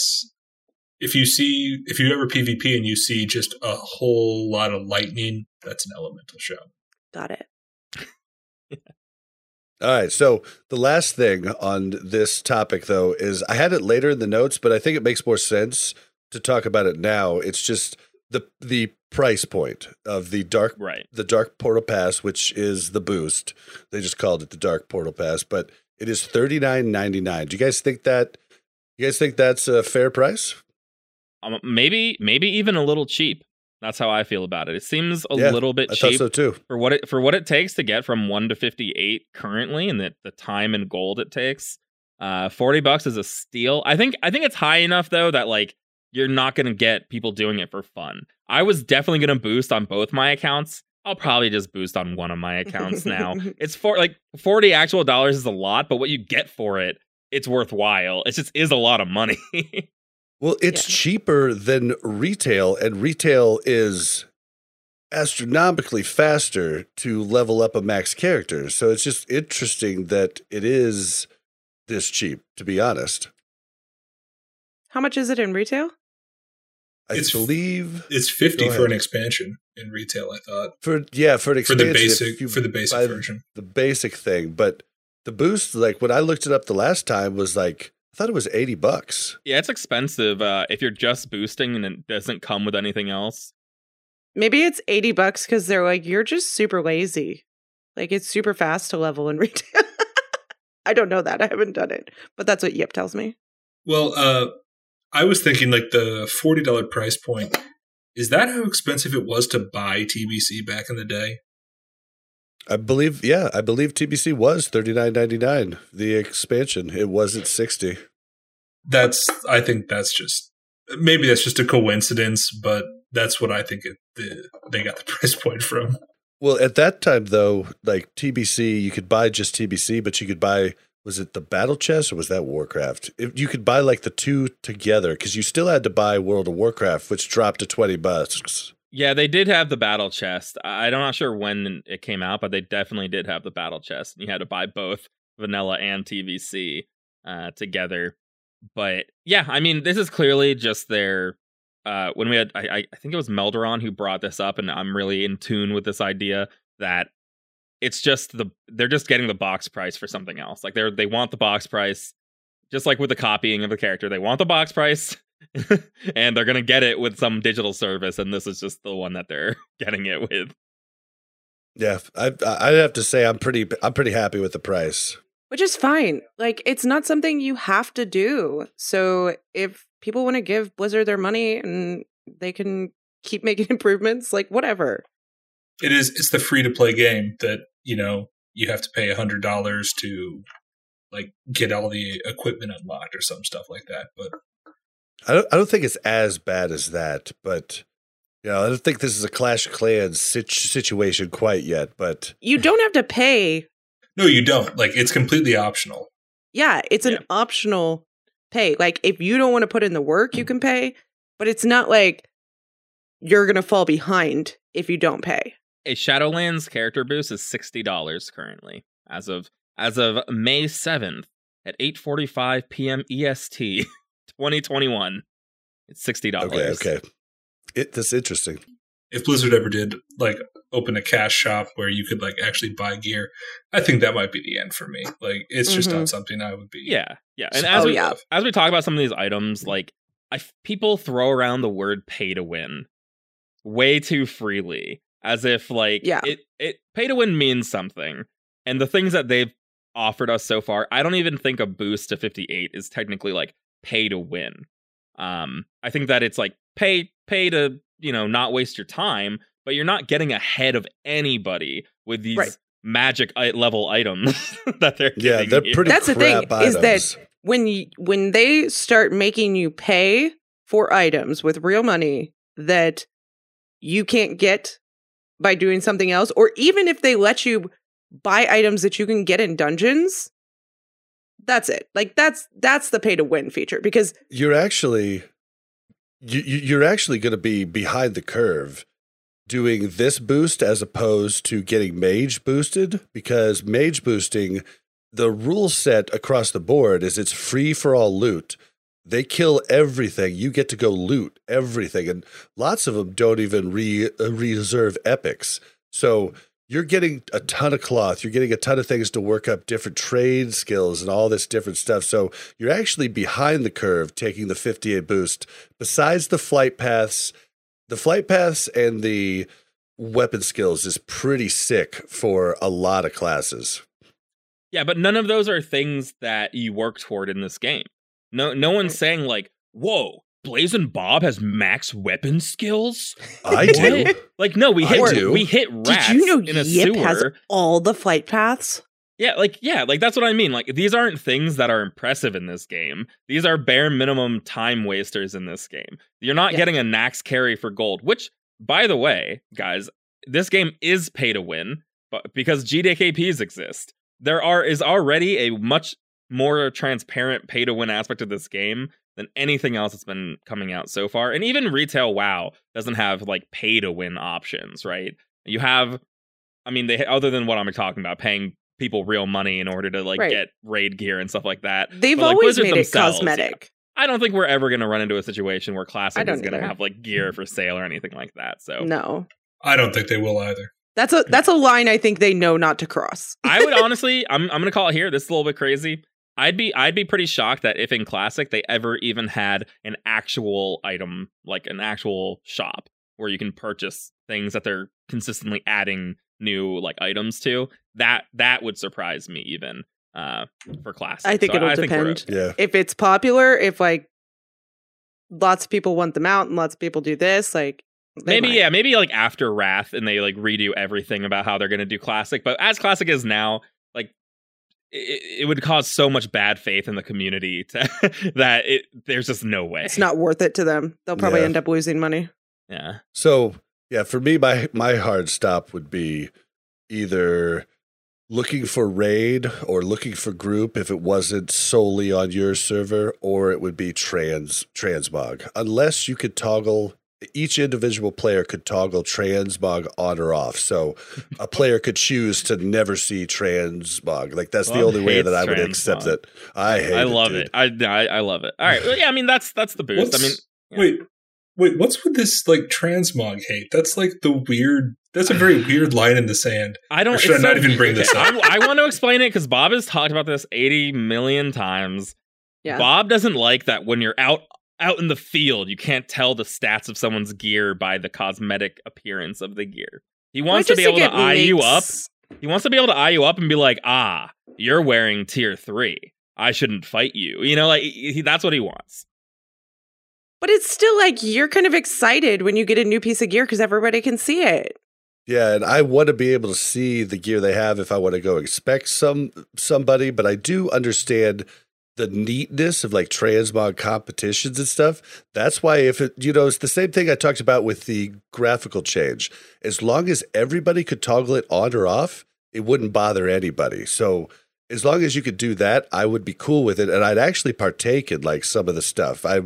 If you see, if you ever PvP and you see just a whole lot of lightning, that's an elemental show. Got it. All right. So the last thing on this topic, though, is I had it later in the notes, but I think it makes more sense to talk about it now. It's just the the price point of the dark right. the dark portal pass, which is the boost. They just called it the dark portal pass, but it is thirty nine ninety nine. Do you guys think that? You guys think that's a fair price? Um, maybe maybe even a little cheap. That's how I feel about it. It seems a Yeah, little bit I cheap so too. for what it for what it takes to get from one to fifty eight currently, and the, the time and gold it takes. Uh, forty bucks is a steal. I think I think it's high enough though that like you're not gonna get people doing it for fun. I was definitely gonna boost on both my accounts. I'll probably just boost on one of my accounts now. It's for like forty actual dollars is a lot, but what you get for it, it's worthwhile. It just is a lot of money. Well, it's Yeah. cheaper than retail, and retail is astronomically faster to level up a max character. So it's just interesting that it is this cheap, to be honest. How much is it in retail? I It's- believe It's fifty for an expansion in retail. I thought for yeah, for an for the basic you for the basic version. the basic thing, but the boost like when I looked it up the last time was like I thought it was 80 bucks. yeah, it's expensive uh, if you're just boosting and it doesn't come with anything else. Maybe it's 80 bucks because they're like, you're just super lazy. Like, it's super fast to level in retail. I don't know that. I haven't done it. But that's what Yip tells me. Well, uh, I was thinking like the forty dollar price point Is that how expensive it was to buy TBC back in the day? I believe, yeah, I believe TBC was thirty nine ninety nine. The expansion, it wasn't sixty. That's. I think that's just maybe that's just a coincidence, but that's what I think it, the, they got the price point from. Well, at that time though, like TBC, you could buy just TBC, but you could buy was it the battle chest or was that Warcraft? If you could buy like the two together because you still had to buy World of Warcraft, which dropped to twenty bucks. Yeah, they did have the battle chest. I'm not sure when it came out, but they definitely did have the battle chest. You had to buy both vanilla and TBC uh, together. But yeah, I mean, this is clearly just their. Uh, when we had, I, I I think it was Melderon who brought this up, and I'm really in tune with this idea that it's just the they're just getting the box price for something else. Like they're they want the box price, just like with the copying of the character, they want the box price, and they're gonna get it with some digital service, and this is just the one that they're getting it with. Yeah, I I have to say I'm pretty I'm pretty happy with the price. Which is fine. Like it's not something you have to do. So if people want to give Blizzard their money and they can keep making improvements, like whatever. It is. It's the free to play game that you know you have to pay a hundred dollars to like get all the equipment unlocked or some stuff like that. But I don't I don't think it's as bad as that, but you know, I don't think this is a Clash of Clans sit- situation quite yet. But You don't have to pay. no, you don't. Like it's completely optional. Yeah, it's an optional pay. Like if you don't want to put in the work, you can mm-hmm. pay, but it's not like you're going to fall behind if you don't pay. A Shadowlands character boost is sixty dollars currently, as of as of May seventh at eight forty five p.m. EST, twenty twenty one. It's sixty dollars. okay, okay, it that's interesting. If Blizzard ever did like open a cash shop where you could like actually buy gear, I think that might be the end for me. Like it's just Mhm. not something I would be. Yeah, yeah. And as Oh, we yeah. as we talk about some of these items, like I f- people throw around the word "pay to win" way too freely, as if like Yeah. it it pay to win means something. And the things that they've offered us so far, I don't even think a boost to 58 is technically like pay to win. Um, I think that it's like pay pay to you know not waste your time, but you're not getting ahead of anybody with these Right. magic i- level items that they're Yeah, giving they're you. pretty. That's the thing, crap is that- When you, when they start making you pay for items with real money that you can't get by doing something else or even if they let you buy items that you can get in dungeons, that's it. Like that's that's the pay to win feature because you're actually you, you- you're actually going to be behind the curve doing this boost as opposed to getting mage boosted because mage boosting the rule set across the board is it's free for all loot. They kill everything. You get to go loot everything and lots of them don't even re- uh, reserve epics. So you're getting a ton of cloth. You're getting a ton of things to work up different trade skills and all this different stuff. So you're actually behind the curve taking the 58 boost. Besides the flight paths the flight paths and the weapon skills is pretty sick for a lot of classes. Yeah, but none of those are things that you work toward in this game. No, no one's saying like, "Whoa, Blazing Bob has max weapon skills." i What? do Like, no, we hit do. we hit rats did you know in a Yip sewer. has all the flight paths? Yeah, like yeah, like that's what I mean. Like these aren't things that are impressive in this game. These are bare minimum time wasters in this game. You're not Yeah. getting a Nax carry for gold, which by the way, guys, this game is pay to win, but because GDKPs exist. There are is already a much more transparent pay to win aspect of this game than anything else that's been coming out so far. And even retail WoW doesn't have like pay to win options, right? You have I mean, they other than what I'm talking about, paying people real money in order to like Right. get raid gear and stuff like that. They've But, like, always Blizzard made it themselves, cosmetic. I don't think we're ever going to run into a situation where Classic is going to have like gear for sale or anything like that. So No. I don't think they will either. That's a that's a line I think they know not to cross. I would honestly, I'm I'm going to call it here. This is a little bit crazy. I'd be I'd be pretty shocked that if in Classic they ever even had an actual item like an actual shop where you can purchase things that they're consistently adding new like items to. That that would surprise me even uh for Classic. I think So it'll we're- depend. yeah if it's popular, if like lots of people want them out and lots of people do this, like They maybe might. yeah, maybe like after Wrath and they like redo everything about how they're going to do classic. But as classic is now, like it, it would cause so much bad faith in the community to, that it there's just no way. It's not worth it to them. They'll probably Yeah. end up losing money. Yeah. So yeah, for me, my my hard stop would be either looking for raid or looking for group if it wasn't solely on your server, or it would be trans transmog. Unless you could toggle each individual player could toggle transmog on or off. So a player could choose to never see transmog. Like that's the only way that I would accept it. I hate it. I it, love dude. it. I, I I love it. All right. Well, yeah, I mean that's that's the boost. I mean, yeah. Wait, wait, what's with this like transmog hate? That's like the weird. That's a very weird line in the sand. I don't. Or should I not so- even bring this up? I, I want to explain it because Bob has talked about this eighty million times. Yeah. Bob doesn't like that when you're out out in the field, you can't tell the stats of someone's gear by the cosmetic appearance of the gear. He wants to be able to it eye you up. He wants to be able to eye you up and be like, "Ah, you're wearing tier three. I shouldn't fight you." You know, like he, he- that's what he wants. But it's still like you're kind of excited when you get a new piece of gear because everybody can see it. Yeah, and I want to be able to see the gear they have if I want to go expect some somebody, but I do understand the neatness of like transmog competitions and stuff. That's why if it you know, it's the same thing I talked about with the graphical change. As long as everybody could toggle it on or off, it wouldn't bother anybody. So as long as you could do that, I would be cool with it, and I'd actually partake in like some of the stuff. I,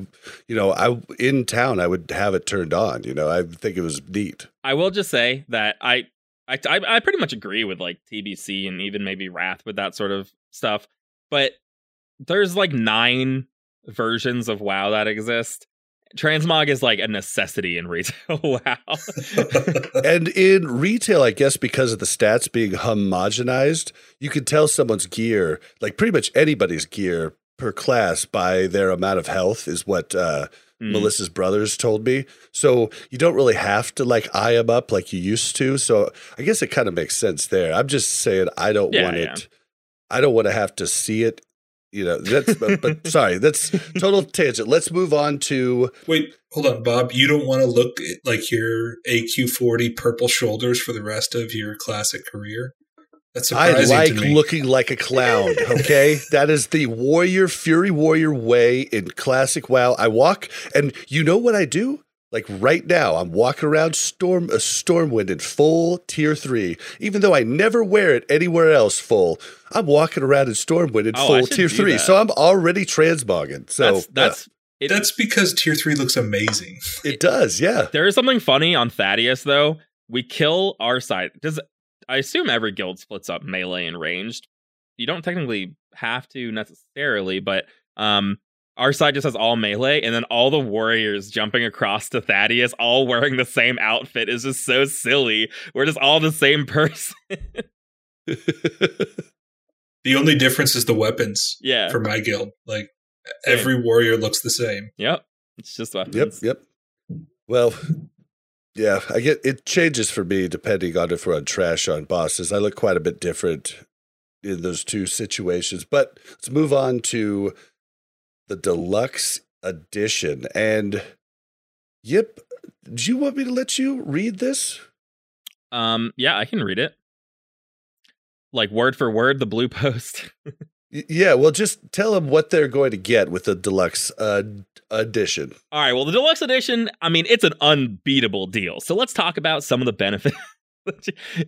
you know, I in town I would have it turned on. You know, I think it was neat. I will just say that I, I, I, pretty much agree with like TBC and even maybe Wrath with that sort of stuff. But there's like nine versions of WoW that exist. Transmog is like a necessity in retail WoW. and in retail, I guess because of the stats being homogenized, you can tell someone's gear, like pretty much anybody's gear per class, by their amount of health, is what uh, Mm. Melissa's brothers told me. So you don't really have to like eye them up like you used to. So I guess it kind of makes sense there. I'm just saying I don't Yeah, want yeah. it. I don't want to have to see it. You know, that's but, but sorry, that's total tangent. Let's move on to Wait, hold on, Bob. You don't want to look like your AQ40 purple shoulders for the rest of your classic career? That's I surprising like to me. looking like a clown. Okay, that is the warrior, fury warrior way in classic WoW. I walk, and you know what I do? Like right now, I'm walking around Storm a Stormwind in full tier three, even though I never wear it anywhere else full. I'm walking around in Stormwind in Oh, full tier three, that. so I'm already transmogging. So that's that's it, That's because tier three looks amazing. yeah, it does, yeah. There is something funny on Thaddius though. We kill our side. Does I assume every guild splits up melee and ranged. You don't technically have to necessarily, but um our side just has all melee, and then all the warriors jumping across to Thaddius, all wearing the same outfit, is just so silly. We're just all the same person. The only difference is the weapons yeah. for my guild. Like Same. every warrior looks the same. Yep. It's just weapons. Yep, yep. Well, yeah, I get it changes for me depending on if we're on trash or on bosses. I look quite a bit different in those two situations. But let's move on to the deluxe edition. And yep, do you want me to let you read this? Um. Yeah, I can read it. Like word for word, the blue post. Yeah, well, just tell them what they're going to get with the deluxe uh, edition. All right. Well, the deluxe edition, I mean, it's an unbeatable deal. So let's talk about some of the benefits. All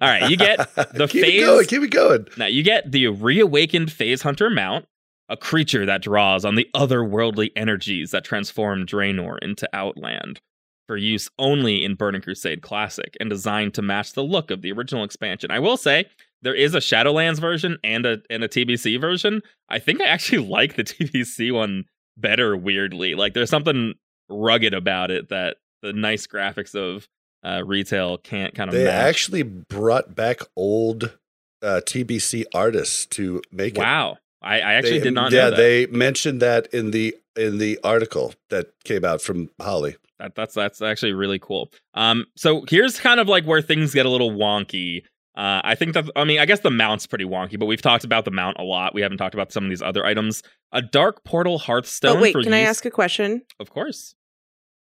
right. You get the keep phase. it going, keep it going. now, you get the reawakened Phase Hunter mount, a creature that draws on the otherworldly energies that transform Draenor into Outland for use only in Burning Crusade Classic and designed to match the look of the original expansion. I will say, there is a Shadowlands version and a and a TBC version. I think I actually like the TBC one better weirdly. Like there's something rugged about it that the nice graphics of uh, retail can't kind of They match. actually brought back old uh, TBC artists to make it. wow. I, I actually They- did not Yeah, know that. they mentioned that in the in the article that came out from Holly. that. That's that's actually really cool. Um, so here's kind of like where things get a little wonky. Uh, I think that I mean I guess the mount's pretty wonky, but we've talked about the mount a lot. We haven't talked about some of these other items. A dark portal Hearthstone. But wait, for can I ask a question? Of course.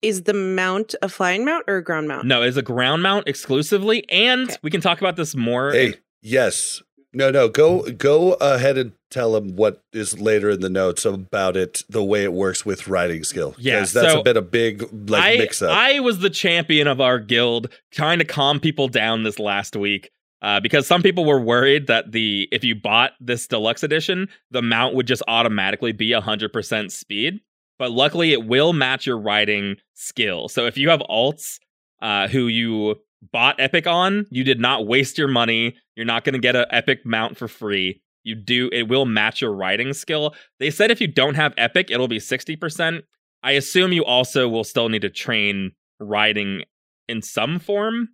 Is the mount a flying mount or a ground mount? No, it's a ground mount exclusively, and Okay. we can talk about this more. Hey, yes. No, no. Go go ahead and tell him what is later in the notes about it, the way it works with riding skill. Yeah, that's so a bit a big like I, mix up. I was the champion of our guild, trying to calm people down this last week. Uh, because some people were worried that the if you bought this deluxe edition, the mount would just automatically be 100% speed. But luckily, it will match your riding skill. So if you have alts uh, who you bought Epic on, you did not waste your money. You're not going to get an Epic mount for free. You do it will match your riding skill. They said if you don't have Epic, it'll be 60%. I assume you also will still need to train riding in some form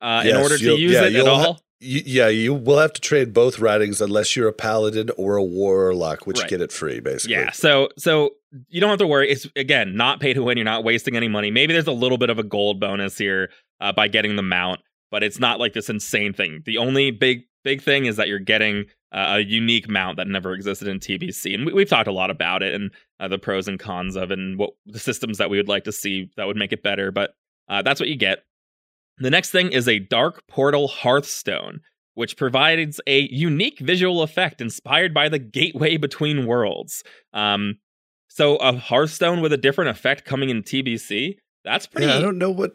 uh, in order to use yeah, it at you'll ha- all. Yeah, you will have to trade both ridings unless you're a paladin or a warlock, which Right. get it free, basically. Yeah, so so you don't have to worry. It's again not pay to win. You're not wasting any money. Maybe there's a little bit of a gold bonus here uh, by getting the mount, but it's not like this insane thing. The only big big thing is that you're getting uh, a unique mount that never existed in TBC, and we, we've talked a lot about it and uh, the pros and cons of and what the systems that we would like to see that would make it better. But uh, that's what you get. The next thing is a Dark Portal Hearthstone, which provides a unique visual effect inspired by the gateway between worlds. Um, so a Hearthstone with a different effect coming in TBC, that's pretty Yeah, I don't know what.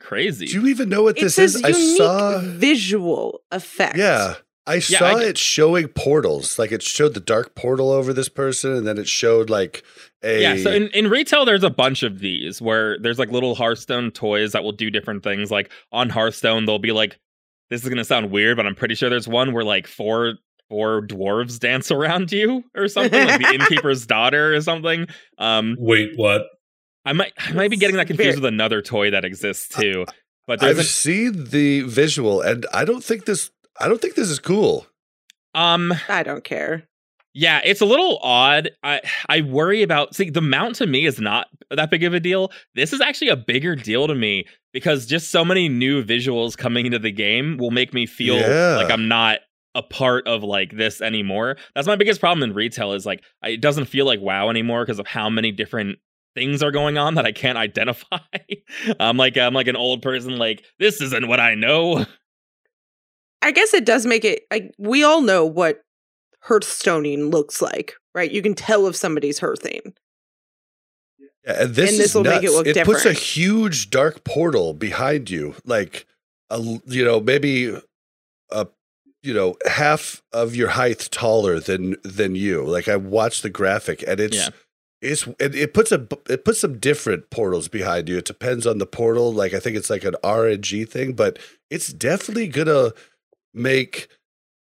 Crazy. Do you even know what It this says is? I saw. visual effect. Yeah, I Yeah, saw I- it showing portals. Like it showed the dark portal over this person, and then it showed like a. yeah, so in, in retail, there's a bunch of these where there's like little Hearthstone toys that will do different things. Like on Hearthstone, they'll be like, this is gonna sound weird, but I'm pretty sure there's one where like four four dwarves dance around you or something, like the innkeeper's daughter or something. Um, Wait, what? I might I might be getting that confused very- with another toy that exists too. But I've an, seen the visual, and I don't think this. I don't think this is cool. um I don't care. Yeah, it's a little odd. I I worry about see the mount to me is not that big of a deal. This is actually a bigger deal to me because just so many new visuals coming into the game will make me feel Yeah. like I'm not a part of like this anymore. That's my biggest problem in retail is like it doesn't feel like WoW anymore because of how many different things are going on that I can't identify. I'm like I'm like an old person like this isn't what I know. I guess it does make it. I, we all know what Hearthstoning looks like, right? You can tell if somebody's hearthing. Yeah, and this, And this is will make nuts. it look puts a huge dark portal behind you, like a you know maybe a you know half of your height taller than than you. Like I watched the graphic, and it's. Yeah. It's it, it puts a it puts some different portals behind you. It depends on the portal. Like I think it's like an RNG thing, but it's definitely gonna make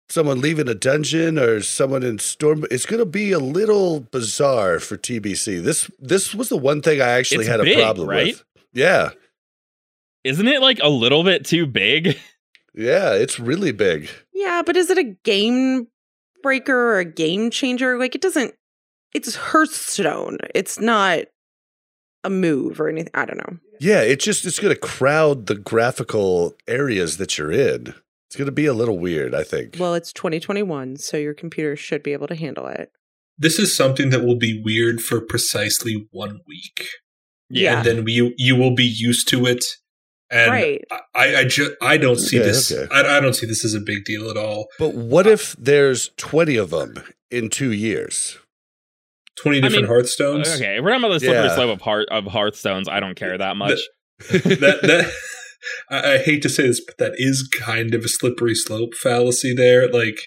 someone leaving a dungeon or someone in storm. It's gonna be a little bizarre for TBC. This this was the one thing I actually It's had a problem right? with. Yeah, Isn't it like a little bit too big? yeah, it's really big. Yeah, but is it a game breaker or a game changer? Like it doesn't. It's Hearthstone. It's not a move or anything. I don't know. Yeah, it's just it's gonna crowd the graphical areas that you're in. It's gonna be a little weird. I think. Well, it's 2021, so your computer should be able to handle it. This is something that will be weird for precisely one week, Yeah. and then we you will be used to it. And right. I, I just I don't see Okay, this. okay. I, I don't see this as a big deal at all. But what uh, if there's 20 of them in two years? Twenty I different mean, Hearthstones. Okay, if we're talking about the slippery Yeah. slope of heart of Hearthstones. I don't care that much. that that I, I hate to say this, but that is kind of a slippery slope fallacy there. Like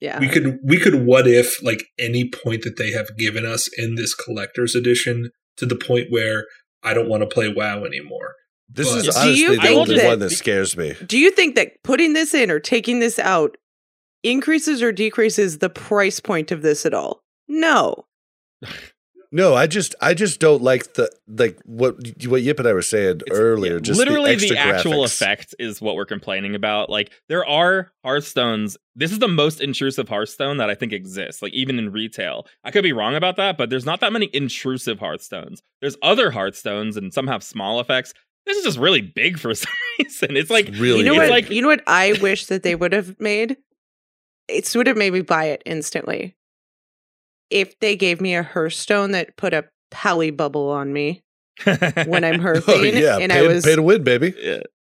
Yeah. we could we could what if like any point that they have given us in this collector's edition to the point where I don't want to play WoW anymore. This But- is Do honestly you the think only that- one that scares me. Do you think that putting this in or taking this out increases or decreases the price point of this at all? No. No, I just I just don't like the like what what Yip and I were saying It's- earlier. yeah, just literally the, extra actual graphics. effect is what we're complaining about. Like there are Hearthstones. This is the most intrusive Hearthstone that I think exists. Like even in retail, I could be wrong about that, but there's not that many intrusive Hearthstones. There's other Hearthstones, and some have small effects. This is just really big for some reason. It's like really you know what? like- you know what I wish that they would have made. It would have made me buy it instantly. If they gave me a Hearthstone that put a Pally bubble on me, when I'm hurting. Oh yeah, and pay, I was pay to win, baby.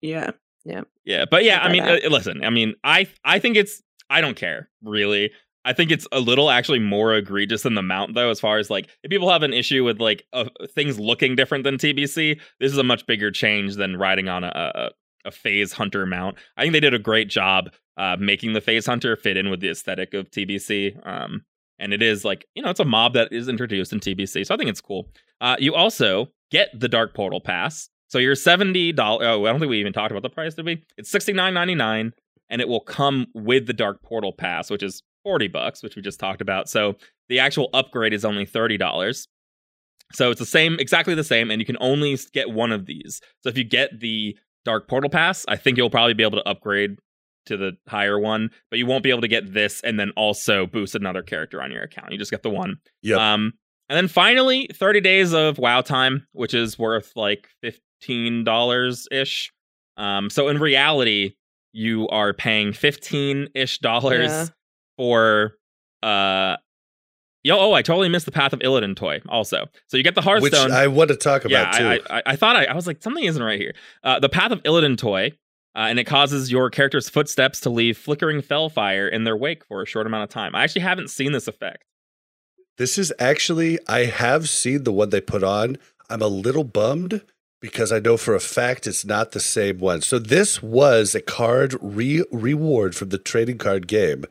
yeah, yeah. yeah, but yeah, I By mean, uh, listen, I mean, I I think it's I don't care really. I think it's a little actually more egregious than the mount though, as far as like if people have an issue with like uh, things looking different than TBC, this is a much bigger change than riding on a a, a phase hunter mount. I think they did a great job uh, making the phase hunter fit in with the aesthetic of TBC. Um, and it is like you know it's a mob that is introduced in TBC, so I think it's cool. Uh, you also get the Dark Portal Pass, so you're seventy dollars. Oh, I don't think we even talked about the price, did we? It's sixty nine ninety nine, and it will come with the Dark Portal Pass, which is forty bucks, which we just talked about. So the actual upgrade is only thirty dollars. So it's the same, exactly the same, and you can only get one of these. So if you get the Dark Portal Pass, I think you'll probably be able to upgrade to the higher one, but you won't be able to get this and then also boost another character on your account. You just get the one. Yep. Um, and then finally, 30 days of WoW time, which is worth like $15 ish. Um, so in reality, you are paying 15 ish dollars Yeah. for uh Yo, oh, I totally missed the Path of Illidan toy also. So you get the Which Hearthstone. I want to talk yeah, about too. I, I, I thought I, I was like, something isn't right here. Uh, the Path of Illidan toy, uh, and it causes your character's footsteps to leave flickering felfire in their wake for a short amount of time. I actually haven't seen this effect. This is actually, I have seen the one they put on. I'm a little bummed because I know for a fact it's not the same one. So this was a card re- reward from the trading card game,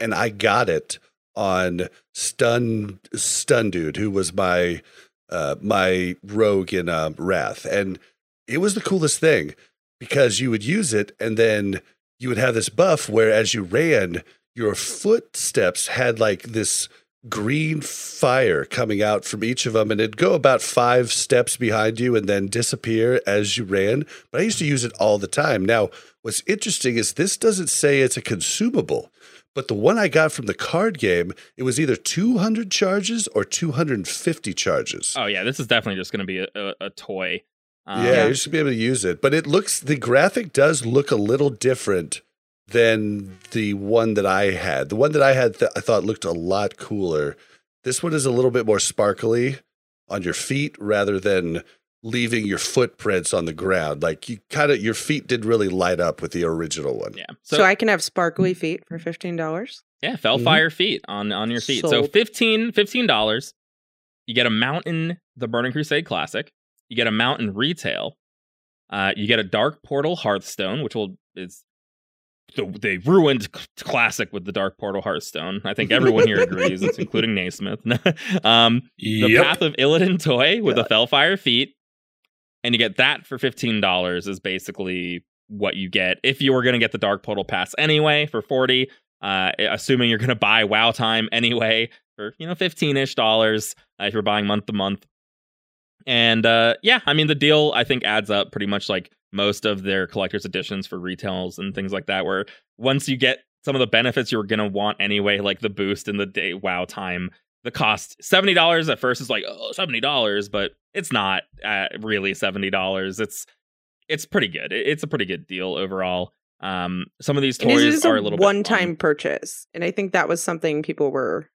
and I got it on Stun Stun Dude, who was my uh, my rogue in um, Wrath, and it was the coolest thing because you would use it, and then you would have this buff where as you ran, your footsteps had like this green fire coming out from each of them and it'd go about five steps behind you and then disappear as you ran but i used to use it all the time now what's interesting is this doesn't say it's a consumable but the one i got from the card game it was either 200 charges or 250 charges Oh yeah, this is definitely just going to be a, a, a toy. Um, yeah, Yeah. you should be able to use it. But it looks the graphic does look a little different than the one that I had. The one that I had th- I thought looked a lot cooler. This one is a little bit more sparkly on your feet rather than leaving your footprints on the ground. Like you kind of your feet did really light up with the original one. yeah. So, So, I can have sparkly feet for fifteen dollars. yeah, felfire feet on on your feet. So Sold. 15 dollars. You get a mountain, the Burning Crusade Classic. You get a mountain retail. Uh, you get a Dark Portal Hearthstone, which will is the, they ruined classic with the Dark Portal Hearthstone. I think everyone here agrees, it's including Naismith. um, the Yep. Path of Illidan toy with the Felfire feet, and you get that for fifteen dollars. Is basically what you get if you were going to get the Dark Portal Pass anyway for forty. Uh, assuming you're going to buy WoW time anyway for you know fifteen ish dollars uh, if you're buying month to month. And uh, yeah, I mean the deal I think adds up pretty much like most of their collector's editions for retails and things like that. Where once you get some of the benefits you're gonna want anyway, like the boost in the day WoW time, the cost seventy dollars at first is like seventy dollars, but it's not uh, really seventy dollars. It's it's pretty good. It's a pretty good deal overall. Um, some of these toys are a a little one-time purchase, and I think that was something people were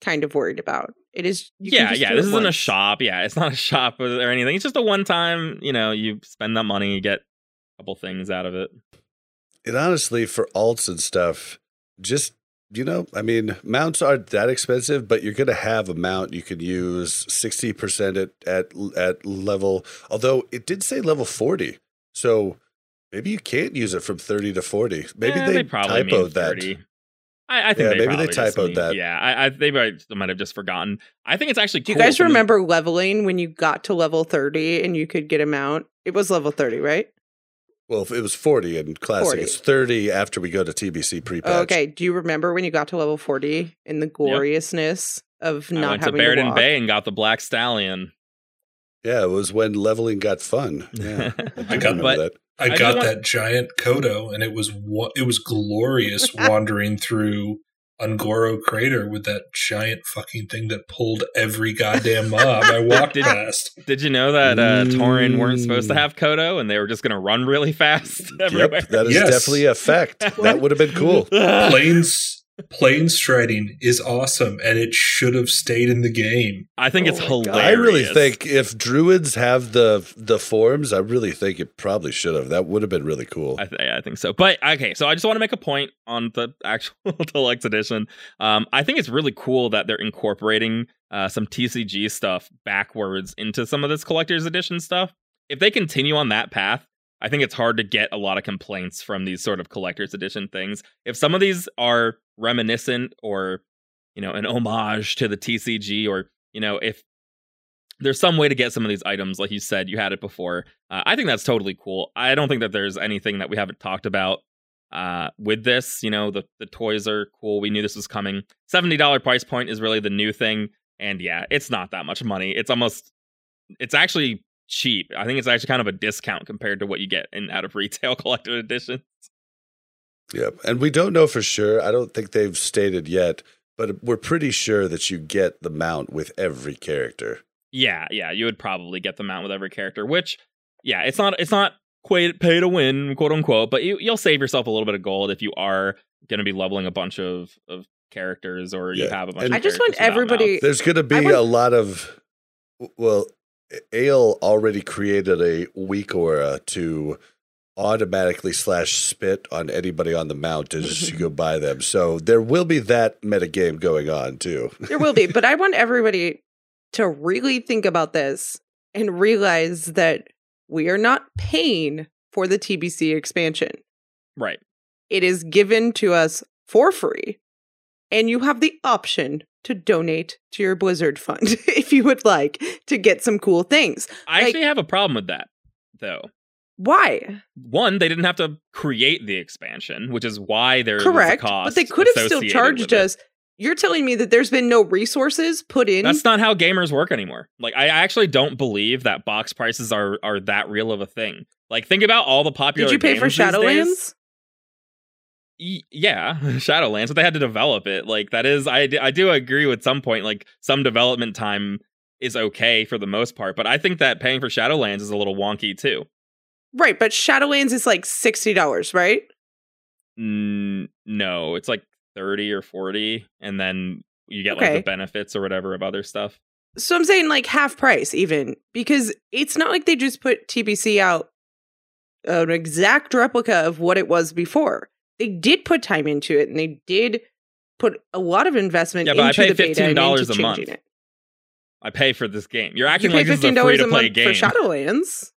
kind of worried about. It is. you can yeah, just yeah. This isn't a shop. Yeah, it's not a shop or or anything. It's just a one time. You know, you spend that money, you get a couple things out of it. And honestly, for alts and stuff, just you know, I mean, mounts aren't that expensive, but you're going to have a mount you can use sixty percent at at at level. Although it did say level forty, so maybe you can't use it from thirty to forty. Maybe Eh, they, probably mean typoed that. 30. I, I think Yeah, they maybe they typoed that. Yeah, I, I they might, they might have just forgotten. I think it's actually. Do you guys Some of the- remember leveling when you got to level thirty and you could get a mount? It was level thirty, right? Well, it was forty in classic. 40. It's thirty after we go to TBC pre-patch. Oh, okay. Do you remember when you got to level forty in the gloriousness of I not went to having to, Barrett walk? Bay and got the Black Stallion. Yeah, it was when leveling got fun. Yeah, I, I got- but- that. I, I just got want- that giant Kodo, and it was wa- it was glorious wandering through Un'Goro Crater with that giant fucking thing that pulled every goddamn mob I walked Did- past. Did you know that uh, Tauren weren't supposed to Mm. have Kodo and they were just going to run really fast everywhere? Yep, that is Yes. definitely a fact. that would have been cool. Planes plane striding is awesome and it should have stayed in the game. I think Oh it's my God. hilarious. I really think if druids have the the forms, I really think it probably should have. That would have been really cool. I, th- I think so. But okay, so I just want to make a point on the actual deluxe edition. Um, I think it's really cool that they're incorporating uh, some TCG stuff backwards into some of this collector's edition stuff. If they continue on that path, I think it's hard to get a lot of complaints from these sort of collector's edition things. If some of these are reminiscent or, you know, an homage to the TCG, or you know, if there's some way to get some of these items, like you said, you had it before. Uh, I think that's totally cool. I don't think that there's anything that we haven't talked about uh, with this. You know, the the toys are cool. We knew this was coming. Seventy dollar price point is really the new thing, and yeah, it's not that much money. It's almost, it's actually cheap. I think it's actually kind of a discount compared to what you get in out of retail collected editions. Yep. And we don't know for sure. I don't think they've stated yet, but we're pretty sure that you get the mount with every character. Yeah, yeah, you would probably get the mount with every character, which yeah, it's not it's not quite pay to win, quote unquote, but you you'll save yourself a little bit of gold if you are going to be leveling a bunch of of characters or you have a bunch and- of I just want everybody. mouths. There's going to be I would- a lot of, well, Ale already created a weak aura to automatically slash spit on anybody on the mount as you go by them. So there will be that metagame going on too. There will be, but I want everybody to really think about this and realize that we are not paying for the TBC expansion. Right. It is given to us for free, and you have the option to donate to your Blizzard fund if you would like to get some cool things. I Like- actually have a problem with that though. Why? One, they didn't have to create the expansion, which is why there Correct. was a cost. But they could have still charged us. You're telling me that there's been no resources put in? That's not how gamers work anymore. Like I actually don't believe that box prices are are that real of a thing. Like think about all the popular Did you pay for. Shadowlands? Yeah shadowlands but they had to develop it like that is i, I do agree with some point like some development time is okay for the most part but i think that paying for shadowlands is a little wonky too Right, but Shadowlands is like $60, right? mm, no it's like 30 or 40 and then you get like the benefits or whatever of other stuff So I'm saying like half price even because it's not like they just put TBC out an exact replica of what it was before. They did put time into it and they did put a lot of investment Yeah, but I pay the beta $15 a month it. i pay for this game you're You acting pay like this is a $15 free to a play month game for Shadowlands.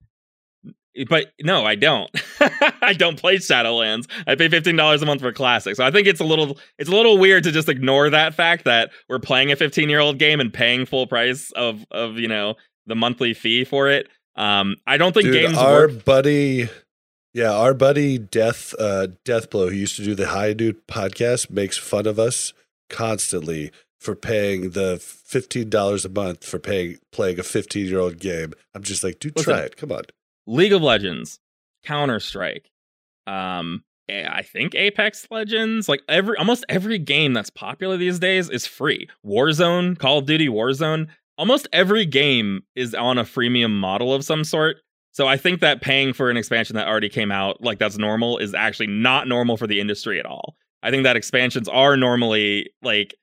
But no, I don't. I don't play Shadowlands. I pay fifteen dollars a month for Classic. So I think it's a little it's a little weird to just ignore that fact that we're playing a fifteen year old game and paying full price of of you know the monthly fee for it. Um, I don't think Dude, games our work. buddy, yeah, our buddy Death uh, Deathblow, who used to do the High Dude podcast, makes fun of us constantly for paying the fifteen dollars a month for paying playing a fifteen year old game. I'm just like, dude, Listen. try it. Come on. League of Legends, Counter Strike, um, eh, I think Apex Legends, like every almost every game that's popular these days is free. Warzone, Call of Duty Warzone, almost every game is on a freemium model of some sort. So I think that paying for an expansion that already came out like that's normal is actually not normal for the industry at all. I think that expansions are normally like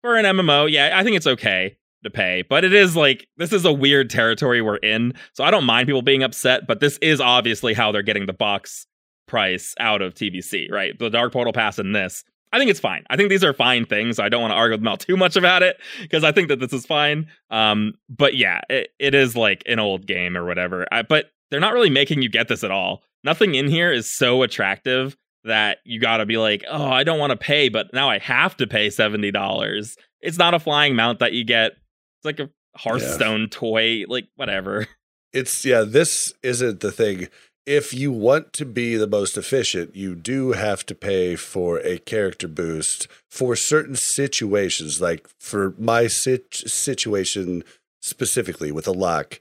for an MMO, yeah, I think it's okay to pay, but it is like this is a weird territory we're in. So I don't mind people being upset, but this is obviously how they're getting the box price out of TBC, right? The Dark Portal Pass and this. I think it's fine. I think these are fine things. I don't want to argue with Mel too much about it because I think that this is fine. Um, but yeah, it, it is like an old game or whatever. I, but they're not really making you get this at all. Nothing in here is so attractive that you got to be like, oh, I don't want to pay, but now I have to pay seventy dollars. It's not a flying mount that you get. It's like a Hearthstone toy, like whatever. It's yeah, this isn't the thing. If you want to be the most efficient, you do have to pay for a character boost for certain situations. Like for my sit- situation specifically with a lock,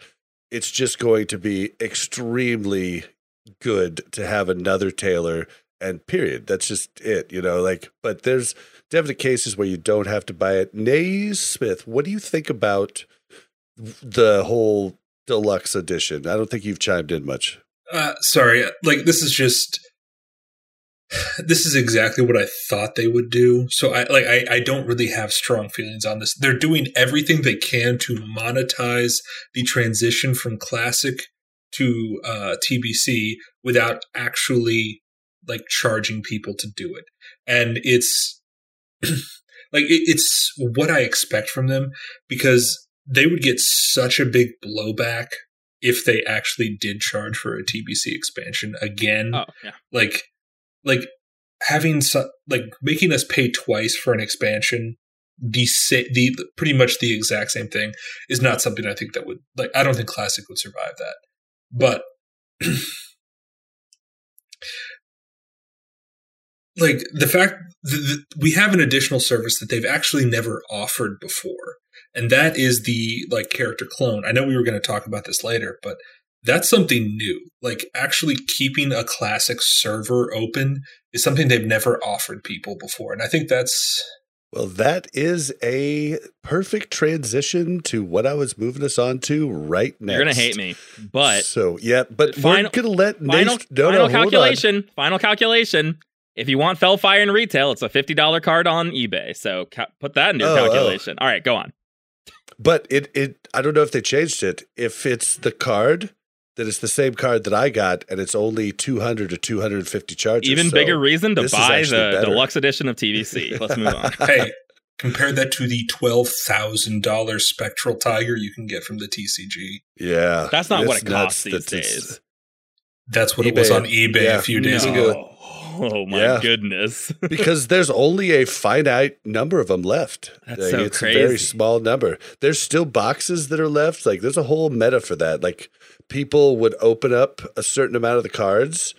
it's just going to be extremely good to have another tailor and period. That's just it, you know, like but there's definitely cases where you don't have to buy it. Naismith, what do you think about the whole deluxe edition? I don't think you've chimed in much. Uh, sorry, like this is just this is exactly what I thought they would do. So I like I, I don't really have strong feelings on this. They're doing everything they can to monetize the transition from classic to uh, TBC without actually like charging people to do it. And it's like it, it's what I expect from them because they would get such a big blowback if they actually did charge for a TBC expansion again. Oh yeah. Like like having like making us pay twice for an expansion the the pretty much the exact same thing is not something I think that would like I don't think classic would survive that. But like the fact that we have an additional service that they've actually never offered before and that is the like character clone i know we were going to talk about this later but that's something new like actually keeping a classic server open is something they've never offered people before and i think that's well, that is a perfect transition to what I was moving us on to right now. You're gonna hate me, but so yeah, but final, we're gonna let final, Nace, no, final no, calculation. Final calculation. If you want Felfire in retail, it's a fifty dollar card on eBay. So ca- put that in your Oh, oh. calculation. All right, go on. But it it I don't know if they changed it. If it's the card, then it's the same card that I got, and it's only two hundred or two hundred and fifty charges. Even So bigger reason to buy the better. deluxe edition of TBC. Let's move on. hey compare that to the $12000 spectral tiger you can get from the tcg Yeah, That's not what it costs these that days. that's what it was on ebay Yeah. a few days No. ago oh, oh my Yeah. goodness. because there's only a finite number of them left. That's Like, so it's a very small number. There's still boxes that are left. Like there's a whole meta for that. Like people would open up a certain amount of the cards,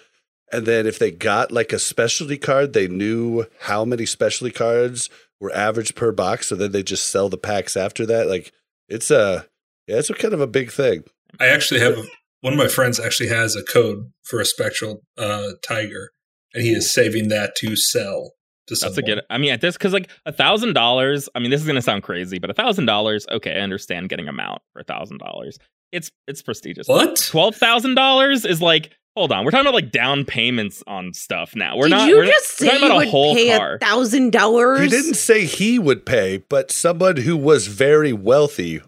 and then if they got like a specialty card, they knew how many specialty cards were average per box. So then they just sell the packs after that. Like it's a yeah, it's a kind of a big thing. I actually have one of my friends actually has a code for a spectral uh, tiger, and he is saving that to sell to someone. That's a good. I mean, at this because like a thousand dollars. I mean, this is gonna sound crazy, but a thousand dollars. Okay, I understand getting a mount for a thousand dollars. It's it's prestigious. What? Twelve thousand dollars is like. Hold on, we're talking about like down payments on stuff now. We're Did not. you we're, just we're say talking you about would a whole pay car. a thousand dollars? He didn't say he would pay, but someone who was very wealthy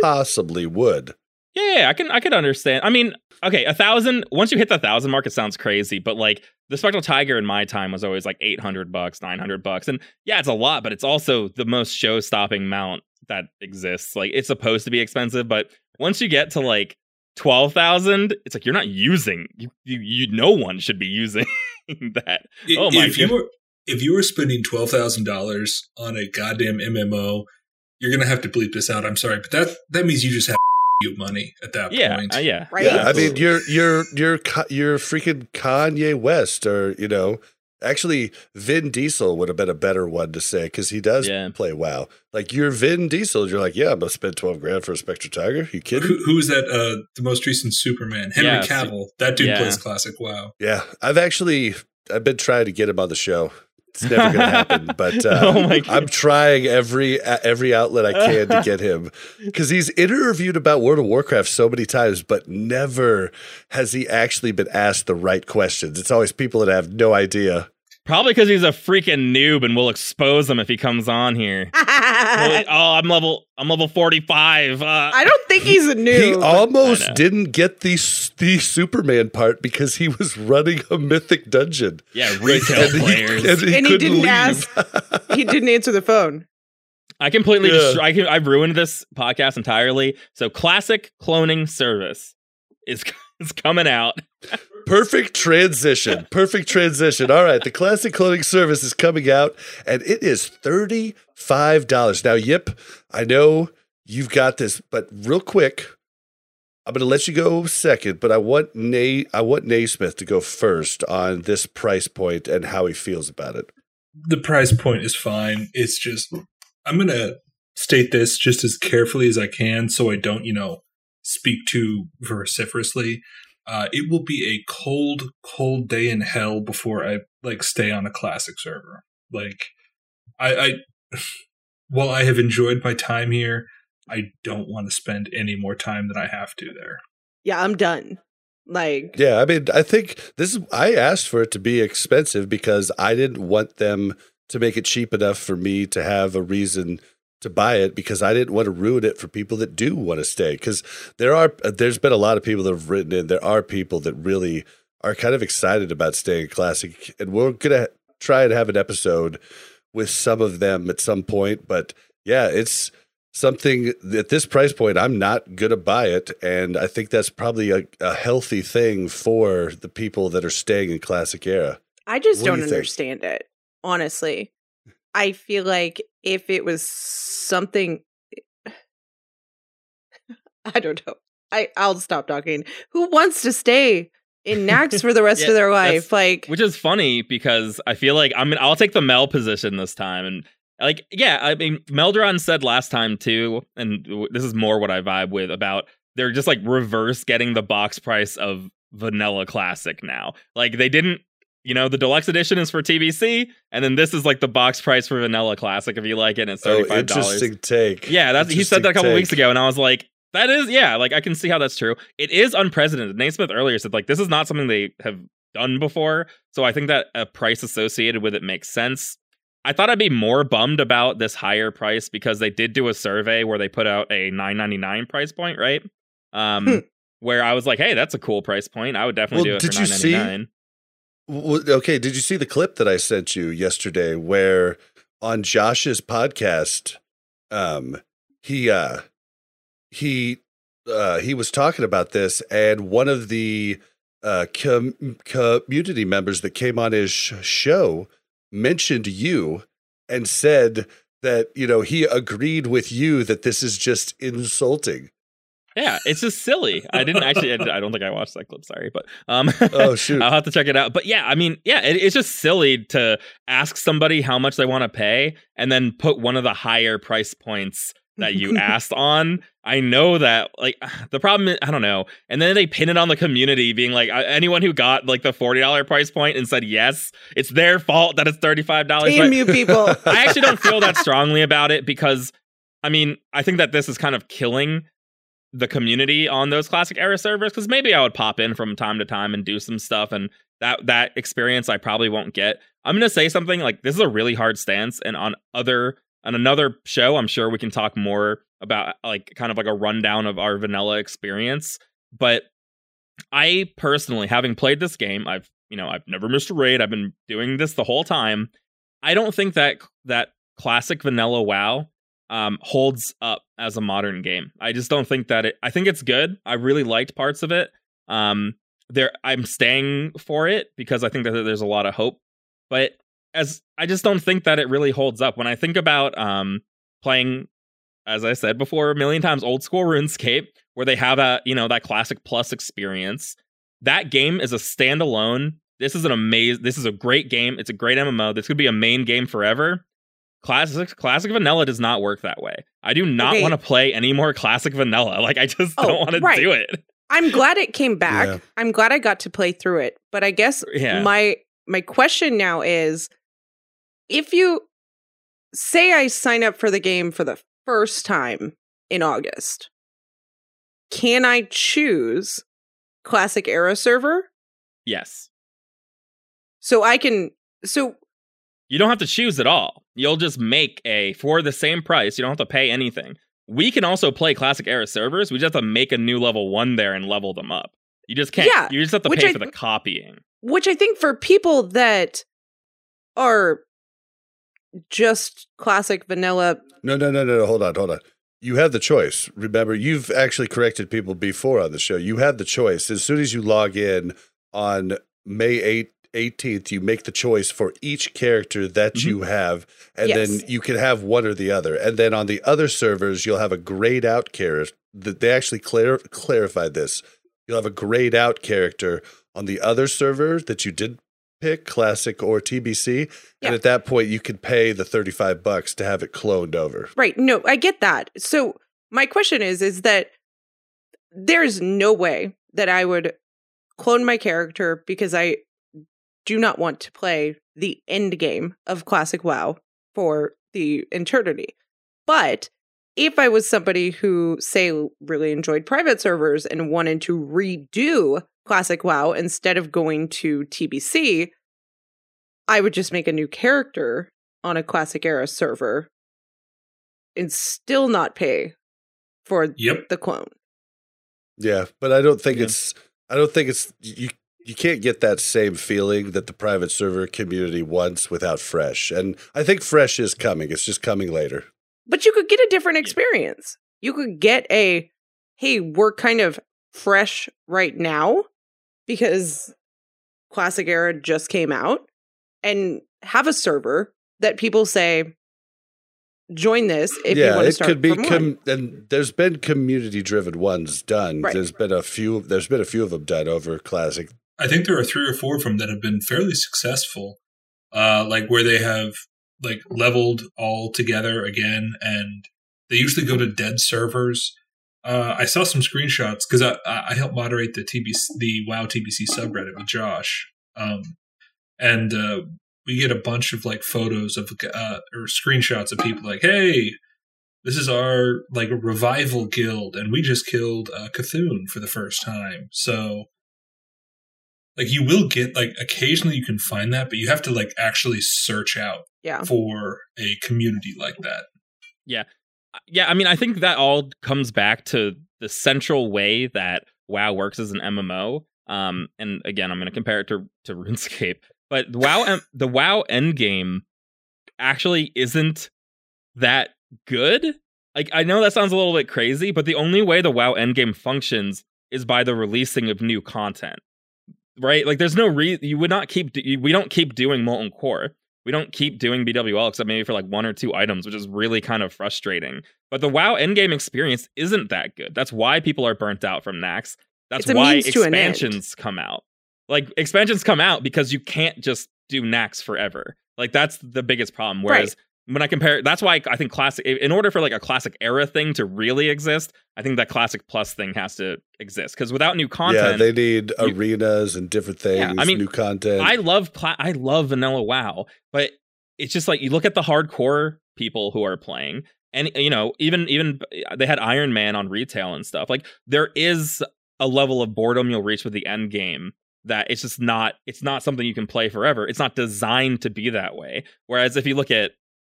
possibly would. Yeah, yeah, I can I could understand. I mean, okay, a thousand. Once you hit the thousand mark, it sounds crazy, but like the Spectral Tiger in my time was always like eight hundred bucks, nine hundred bucks, and yeah, it's a lot, but it's also the most show stopping mount that exists. Like it's supposed to be expensive, but once you get to like twelve thousand, it's like you're not using. You, you you no one should be using that. Oh my if you were if you were spending twelve thousand dollars on a goddamn MMO, you're gonna have to bleep this out. I'm sorry, but that that means you just have you money at that Yeah, point. uh, yeah, Right? Yeah, I mean, you're you're you're you're freaking Kanye West, or you know, actually, Vin Diesel would have been a better one to say because he does Yeah. play WoW. Like you're Vin Diesel, you're like, yeah, I'm gonna spend twelve grand for a Spectral Tiger. You kidding? Who, who is that? Uh, the most recent Superman, Henry Yeah, Cavill. That dude yeah. plays classic WoW. Yeah, I've actually I've been trying to get him on the show. It's never gonna happen, but uh, Oh I'm trying every every outlet I can to get him because he's interviewed about World of Warcraft so many times, but never has he actually been asked the right questions. It's always people that have no idea. Probably because he's a freaking noob, and we'll expose him if he comes on here. Well, oh, I'm level. I'm level 45. Uh, I don't think he's a new. He almost didn't get the the Superman part because he was running a mythic dungeon. yeah, retail And he- players. and he, And he didn't leave. ask- he didn't answer the phone. I completely Yeah. just I can, I've ruined this podcast entirely. So classic cloning service is is coming out. Perfect transition. Perfect transition. All right. The classic cloning service is coming out and it is $35. Now, Yip, I know you've got this, but real quick, I'm going to let you go second, but I want Nate, I want Naismith to go first on this price point and how he feels about it. The price point is fine. It's just I'm gonna state this just as carefully as I can, so I don't, you know, speak too vociferously. Uh, it will be a cold, cold day in hell before I like stay on a classic server. Like, I, I while I have enjoyed my time here, I don't want to spend any more time than I have to there. Yeah, I'm done. Like, Yeah, I mean, I think this is. I asked for it to be expensive because I didn't want them to make it cheap enough for me to have a reason to buy it because I didn't want to ruin it for people that do want to stay. Because there are, there's been a lot of people that have written in. There are people that really are kind of excited about staying classic, and we're gonna try and have an episode with some of them at some point. But yeah, it's something at this price point i'm not to buy it and i think that's probably a, a healthy thing for the people that are staying in classic era I just What do don't think? understand it, honestly. I feel like if it was something I don't know. I I'll stop talking. Who wants to stay in Nax for the rest Yeah, of their life? Like Which is funny because I feel like I mean I'll take the Mel position this time and like yeah, I mean Meldron said last time too, and this is more what I vibe with about they're just like reverse getting the box price of vanilla classic now. Like they didn't you know, the deluxe edition is for TBC, and then this is like the box price for vanilla classic if you like it, and it's oh thirty five dollars. interesting take Yeah, that's he said that a couple Interesting weeks ago, and I was like, that is yeah, like I can see how that's true. It is unprecedented. Naismith earlier said like this is not something they have done before, so I think that a price associated with it makes sense. I thought I'd be more bummed about this higher price because they did do a survey where they put out a 9.99 price point, right? Um, Hmm. where I was like, hey, that's a cool price point. I would definitely Well, do it did for you see- 9.99. Okay did you see the clip that i sent you yesterday where on josh's podcast um he uh he uh he was talking about this and one of the uh com- community members that came on his sh- show mentioned you and said that you know he agreed with you that this is just insulting Yeah, it's just silly. I didn't actually. I don't think I watched that clip. Sorry, but um, Oh, shoot. I'll have to check it out. But yeah, I mean, yeah, it, it's just silly to ask somebody how much they want to pay and then put one of the higher price points that you asked on. I know that like the problem. Is, I don't know, and then they pin it on the community, being like anyone who got like the forty dollar price point and said yes, it's their fault that it's thirty five dollars. damn you people. I actually don't feel that strongly about it because I mean, I think that this is kind of killing the community on those classic era servers because maybe I would pop in from time to time and do some stuff and that that experience I probably won't get. I'm to say something like this is a really hard stance and on other on another show I'm sure we can talk more about like kind of like a rundown of our vanilla experience, but I personally having played this game, I've you know, I've never missed a raid. I've been doing this the whole time. I don't think that that classic vanilla WoW um, holds up as a modern game. I just don't think that it. I think it's good. I really liked parts of it. Um, there, I'm staying for it because I think that there's a lot of hope. But as I just don't think that it really holds up. When I think about um, playing, as I said before, a million times, old school RuneScape, where they have a you know that classic plus experience. That game is a standalone. This is an amazing. This is a great game. It's a great MMO. This could be a main game forever. Classic classic vanilla does not work that way. I do not Okay. want to play any more classic vanilla. Like I just Oh, don't want to do it. I'm glad it came back. Yeah. I'm glad I got to play through it. But I guess Yeah. my my question now is if you say I sign up for the game for the first time in August, can I choose classic era server? Yes. So I can so You don't have to choose at all. You'll just make a for the same price. You don't have to pay anything. We can also play classic era servers. We just have to make a new level one there and level them up. You just can't. Yeah, you just have to pay I- for the copying. which I think for people that are just classic vanilla No, no, no, no, no. Hold on, hold on. You have the choice. Remember, you've actually corrected people before on the show. You have the choice. As soon as you log in on May 8th, 18th, you make the choice for each character that Mhm. you have, and Yes. then you can have one or the other. And then on the other servers, you'll have a grayed out character. They actually clar- clarified this. You'll have a grayed out character on the other server that you did pick, classic or TBC. Yeah. And at that point, you could pay the 35 bucks to have it cloned over. Right. No, I get that. So my question is is that there's no way that I would clone my character because I do not want to play the end game of classic WoW for the eternity. But if I was somebody who say really enjoyed private servers and wanted to redo Classic WoW, instead of going to TBC, I would just make a new character on a Classic Era server and still not pay for Yep. the clone. Yeah, but I don't think Yeah. it's. I don't think it's you. You can't get that same feeling that the private server community wants without fresh, and I think fresh is coming. It's just coming later. But you could get a different experience. You could get a, hey, we're kind of fresh right now because Classic Era just came out and have a server that people say, join this if you want to start. it start could be. from. Com- and there's been community-driven ones done. Right. There's been a few. There's been a few of them done over classic. I think there are three or four of them that have been fairly successful, uh, like where they have like leveled all together again, and they usually go to dead servers. Uh, I saw some screenshots because I, I help moderate the TBC, the WoW TBC subreddit with Josh, um, and uh, we get a bunch of like photos of uh, or screenshots of people like, hey. This is our like revival guild, and we just killed uh, C'Thun for the first time. So like you will get like occasionally you can find that but you have to like actually search out Yeah. for a community like that. Yeah. Yeah, i mean i think that all comes back to the central way that wow works as an mmo um and again i'm going to compare it to to runescape but the wow em- the wow endgame actually isn't that good. Like i know that sounds a little bit crazy but the only way the wow end game functions is by the releasing of new content right like there's no re you would not keep do- we don't keep doing molten core we don't keep doing BWL except maybe for like one or two items, which is really kind of frustrating. But the WoW endgame experience isn't that good. That's why people are burnt out from Nax. That's why means to an end. expansions come out. Like expansions come out because you can't just do Nax forever. Like that's the biggest problem. Whereas when I compare, that's why I think classic. In order for like a classic era thing to really exist, I think that classic plus thing has to exist because without new content, Yeah, they need you- arenas and different things. Yeah, I mean, new content. I love cla- I love vanilla WoW, but it's just like you look at the hardcore people who are playing, and you know even even they had Iron Man on retail and stuff. Like there is a level of boredom you'll reach with the end game that it's just not it's not something you can play forever. It's not designed to be that way. Whereas if you look at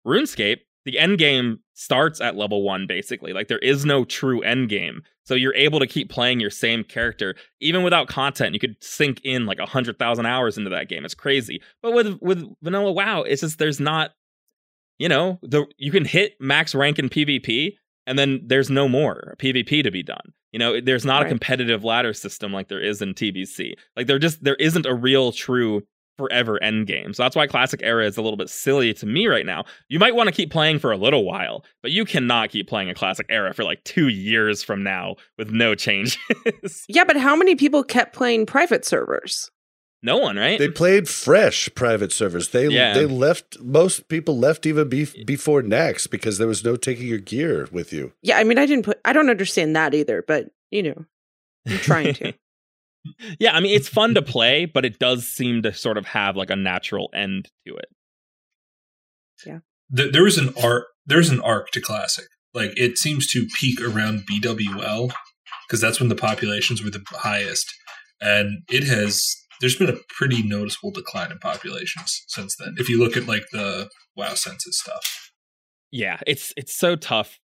RuneScape, the end game starts at level one basically. Like there is no true end game. So you're able to keep playing your same character even without content. You could sink in like a hundred thousand hours into that game. It's crazy. But with with vanilla WoW, it's just there's not, you know, the you can hit max rank in PvP and then there's no more PvP to be done. You know, there's not a competitive ladder system like there is in TBC. Like there just there isn't a real true forever end game. So that's why classic era is a little bit silly to me right now. You might want to keep playing for a little while, but you cannot keep playing a classic era for like 2 years from now with no changes. Yeah, but how many people kept playing private servers? no one, right? They played fresh private servers. They Yeah. they left. Most people left even be, before Nax because there was no taking your gear with you. Yeah, I mean, I didn't put, I don't understand that either, but you know, I'm trying to. yeah, I mean it's fun to play, but it does seem to sort of have like a natural end to it. Yeah. Th- there is an arc there's an arc to classic like it seems to peak around bwl because that's when the populations were the highest and it has there's been a pretty noticeable decline in populations since then if you look at like the wow census stuff Yeah, it's it's so tough.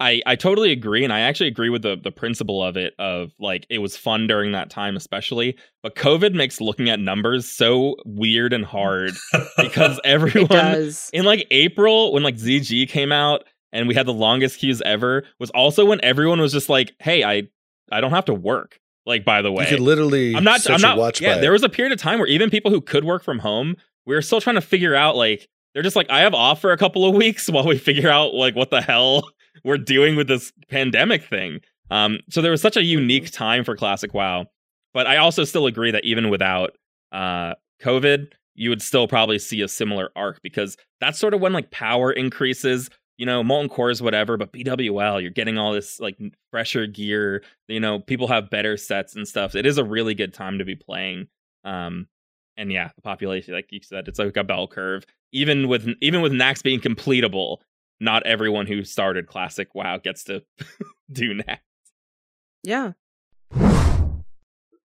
I I totally agree, and I actually agree with the the principle of it. Of like it was fun during that time, especially. But COVID makes looking at numbers so weird and hard because It everyone does. in like April when like ZG came out and we had the longest queues ever was also when everyone was just like, "Hey, I I don't have to work." Like by the way, You could literally. I'm not. set I'm not. Watch yeah, there was a period of time where even people who could work from home, we were still trying to figure out. Like, they're just like, I have off for a couple of weeks while we figure out like what the hell we're doing with this pandemic thing. Um, so there was such a unique time for classic WoW. But I also still agree that even without uh COVID, you would still probably see a similar arc because that's sort of when like power increases. You know, molten cores, whatever, but BWL, you're getting all this like fresher gear. You know, people have better sets and stuff. It is a really good time to be playing. Um, and yeah, the population, like you said, it's like a bell curve. Even with even with Nax being completable, not everyone who started classic WoW gets to do Nax. Yeah.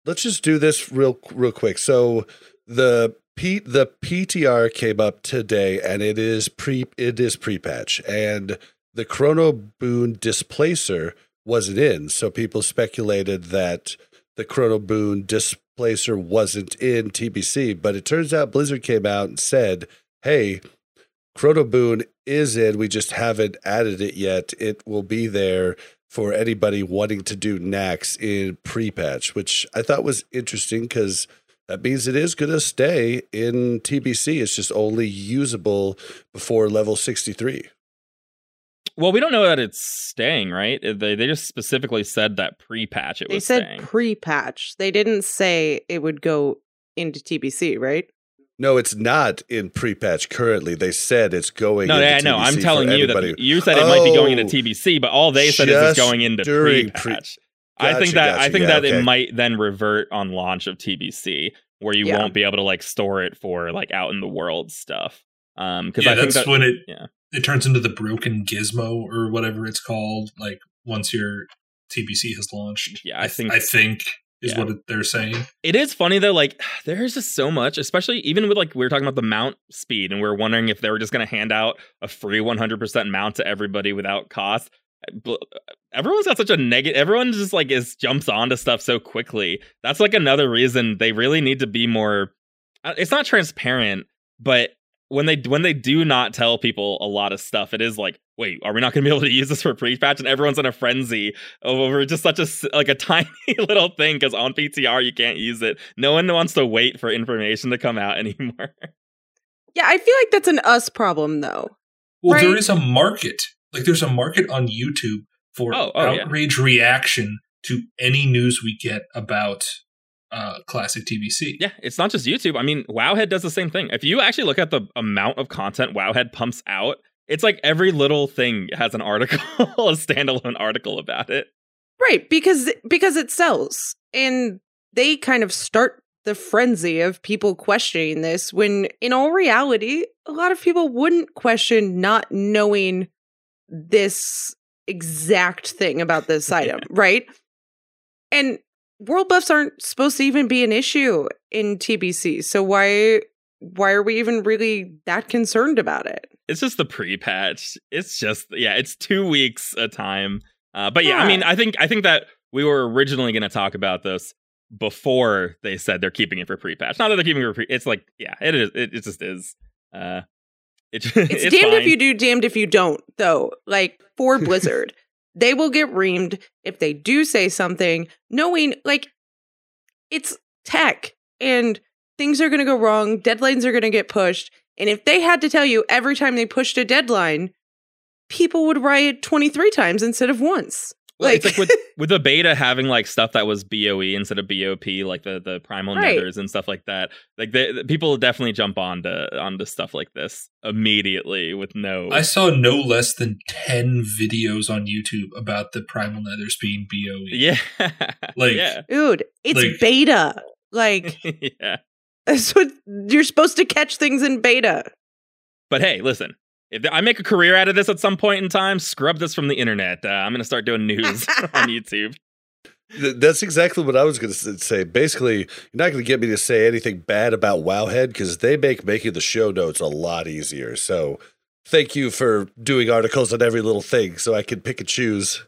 let's just do this real real quick. So the P, the PTR came up today, and it is pre it is pre patch, and the Chronoboon Displacer wasn't in, so people speculated that the Chronoboon Displacer wasn't in TBC, but it turns out Blizzard came out and said, "Hey, Chronoboon is in. We just haven't added it yet. It will be there." For anybody wanting to do Nax in pre patch, which I thought was interesting because that means it is going to stay in TBC. It's just only usable before level 63. Well, we don't know that it's staying, right? They they just specifically said that pre-patch it They was said staying. pre-patch. They didn't say it would go into TBC, right? No, it's not in pre-patch currently. They said it's going. no, into yeah, no, I'm TBC telling for you anybody. that you said it might be going into Oh, TBC, but all they said is it's just going into during pre- pre-patch. I think Gotcha, that I gotcha. think Yeah, that okay. it might then revert on launch of TBC, where you Yeah. won't be able to like store it for like out in the world stuff. Um, because yeah, I think that's that when it yeah. it turns into the broken gizmo or whatever it's called. Like once your TBC has launched. Yeah, I think- I think is Yeah. what they're saying. It is funny though, like there's just so much, especially even with like we were talking about the mount speed, and we are wondering if they were just going to hand out a free 100% mount to everybody without cost. Everyone's got such a negative. Everyone just like is jumps onto stuff so quickly. That's like another reason they really need to be more. uh, It's not transparent, but when they when they do not tell people a lot of stuff, it is like, wait, are we not going to be able to use this for pre-patch? And everyone's in a frenzy over just such a s- like a tiny little thing because on PTR you can't use it. No one wants to wait for information to come out anymore. Yeah, I feel like that's an us problem though. Well, there Right. is a market. Like there's a market on YouTube for Oh, oh, yeah. outrage reaction to any news we get about uh, classic TBC. yeah, it's not just YouTube. I mean, Wowhead does the same thing. If you actually look at the amount of content Wowhead pumps out, it's like every little thing has an article, a standalone article about it. Right, because because it sells. And they kind of start the frenzy of people questioning this when in all reality, a lot of people wouldn't question not knowing this exact thing about this item, right? And world buffs aren't supposed to even be an issue in TBC. So why why are we even really that concerned about it? It's just the pre-patch. It's just yeah, it's two weeks a time. Uh, but yeah, I mean, I think I think that we were originally going to talk about this before they said they're keeping it for pre-patch. Not that they're keeping it for pre. It's like yeah, it is. It, it just is. Uh, it, It's, damned if you do, damned if you don't, though. Like for Blizzard, they will get reamed if they do say something, knowing like it's tech and things are going to go wrong, deadlines are going to get pushed. And if they had to tell you every time they pushed a deadline, people would riot 23 times instead of once. Well, it's Like- like with with the beta having like stuff that was BOE instead of BOP, like the the primal Right. nethers and stuff like that. Like the, the- people definitely jump onto onto stuff like this immediately with no. I saw no less than 10 videos on YouTube about the Primal Nethers being BOE. yeah, Like- yeah, Dude, it's Like- beta. Like, yeah. that's what you're supposed to catch things in beta. But hey, listen. If I make a career out of this at some point in time, scrub this from the internet. Uh, I'm going to start doing news on YouTube. That's exactly what I was going to say. Basically, you're not going to get me to say anything bad about Wowhead because they make making the show notes a lot easier. So, thank you for doing articles on every little thing, so I can pick and choose.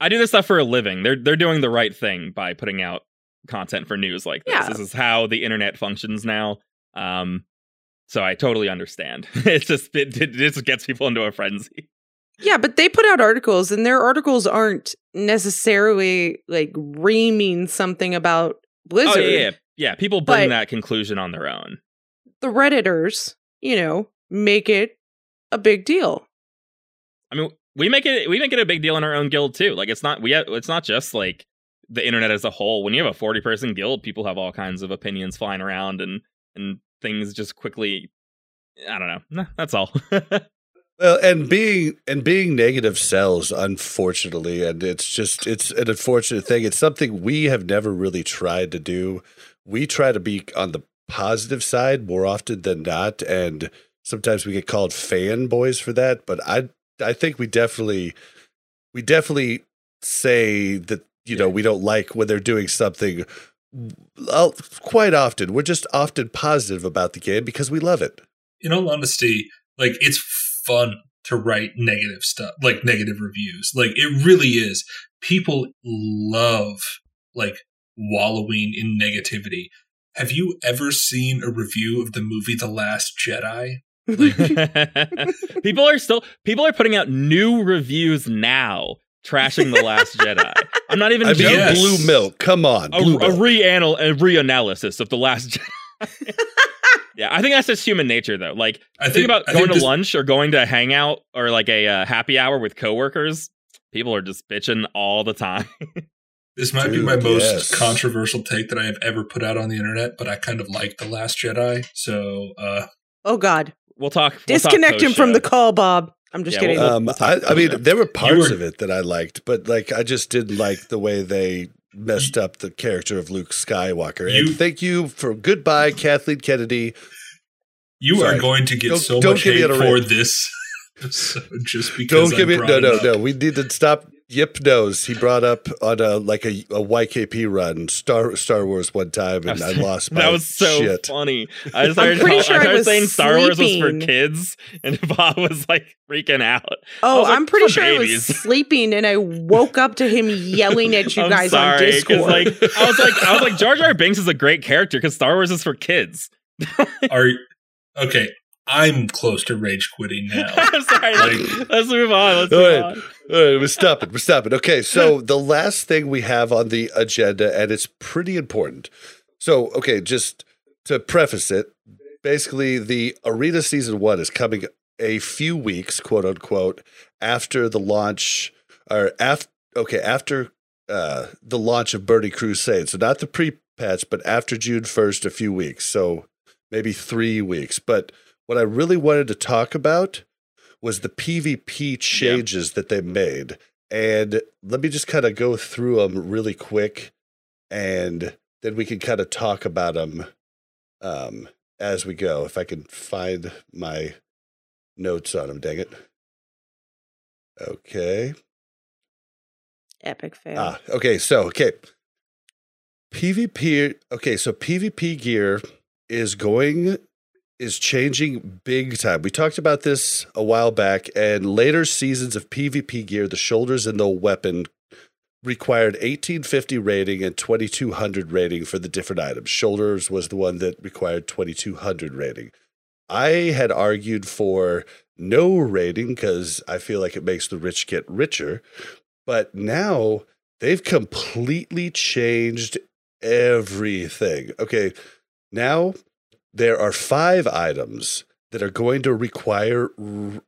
I do this stuff for a living. They're they're doing the right thing by putting out content for news like this. Yeah. This is how the internet functions now. Um, so I totally understand. it's just it, it just gets people into a frenzy. Yeah, but they put out articles, and their articles aren't necessarily like reaming something about Blizzard. Oh yeah, yeah, yeah. People bring that conclusion on their own. The Redditors, you know, make it a big deal. I mean, we make it we make it a big deal in our own guild too. Like it's not we have, it's not just like the internet as a whole. When you have a forty person guild, people have all kinds of opinions flying around and and things just quickly. I don't know. Nah, that's all. Well, and being and being negative sells, unfortunately, and it's just it's an unfortunate thing. It's something we have never really tried to do. We try to be on the positive side more often than not, and sometimes we get called fanboys for that. But I I think we definitely we definitely say that you know we don't like when they're doing something quite often. We're just often positive about the game because we love it. In all honesty, like it's fun to write negative stuff, like negative reviews. Like it really is. People love like wallowing in negativity. Have you ever seen a review of the movie The Last Jedi? people are still people are putting out new reviews now trashing the last jedi i'm not even I mean, joking Yes. blue milk. Come on, a, blue a milk. reanal a reanalysis of the last jedi yeah i think that's just human nature though like I think, about I going think to this- lunch or going to hang out or like a uh, happy hour with coworkers people are just bitching all the time This might be my most yes. controversial take that I have ever put out on the internet, but I kind of like The Last Jedi. So, uh, oh God, we'll talk we'll talk disconnect him from the call, Bob. I'm just Yeah, kidding. well, Um, I, I mean, there were parts were- of it that I liked, but like I just didn't like the way they messed up the character of Luke Skywalker. You- and thank you for goodbye, Kathleen Kennedy. you Sorry. are going to get Don't- so don't much give hate a for rant. this. So just because Don't I give me brought no no up. no. We need to stop. Yip knows he brought up on a like a, a YKP run Star Star Wars one time, and I lost my that was so shit. funny. I just I'm pretty sure I started was saying Star Wars was for sleeping. kids, and Bob was like freaking out. Oh, like, I'm pretty sure babies. I was sleeping, and I woke up to him yelling at you I'm guys sorry, on 'cause, Discord. Like I was like, I was like, Jar Jar Binks is a great character because Star Wars is for kids. Are okay. I'm close to rage quitting now. I'm sorry. let's, Like- let's move on. Let's All move right. on. All right, we're stopping. We're stopping. Okay, so the last thing we have on the agenda, and it's pretty important. So, okay, just to preface it, basically, the Arena Season 1 is coming a few weeks, quote unquote, after the launch, or after, okay, after uh, the launch of Burning Crusade. So, not the pre patch, but after June 1st, a few weeks. So, maybe three weeks. But what I really wanted to talk about was the PvP changes that they made. And let me just kind of go through them really quick and then we can kind of talk about them um, as we go. If I can find my notes on them, dang it. Okay. Epic fail. Ah, okay. So, okay. PvP. Okay. So, PvP gear is going, is changing big time. We talked about this a while back, and later seasons of PvP gear, the shoulders and the weapon required 1850 rating and 2200 rating for the different items. Shoulders was the one that required 2200 rating. I had argued for no rating because I feel like it makes the rich get richer. But now they've completely changed everything. Okay, now there are five items that are going to require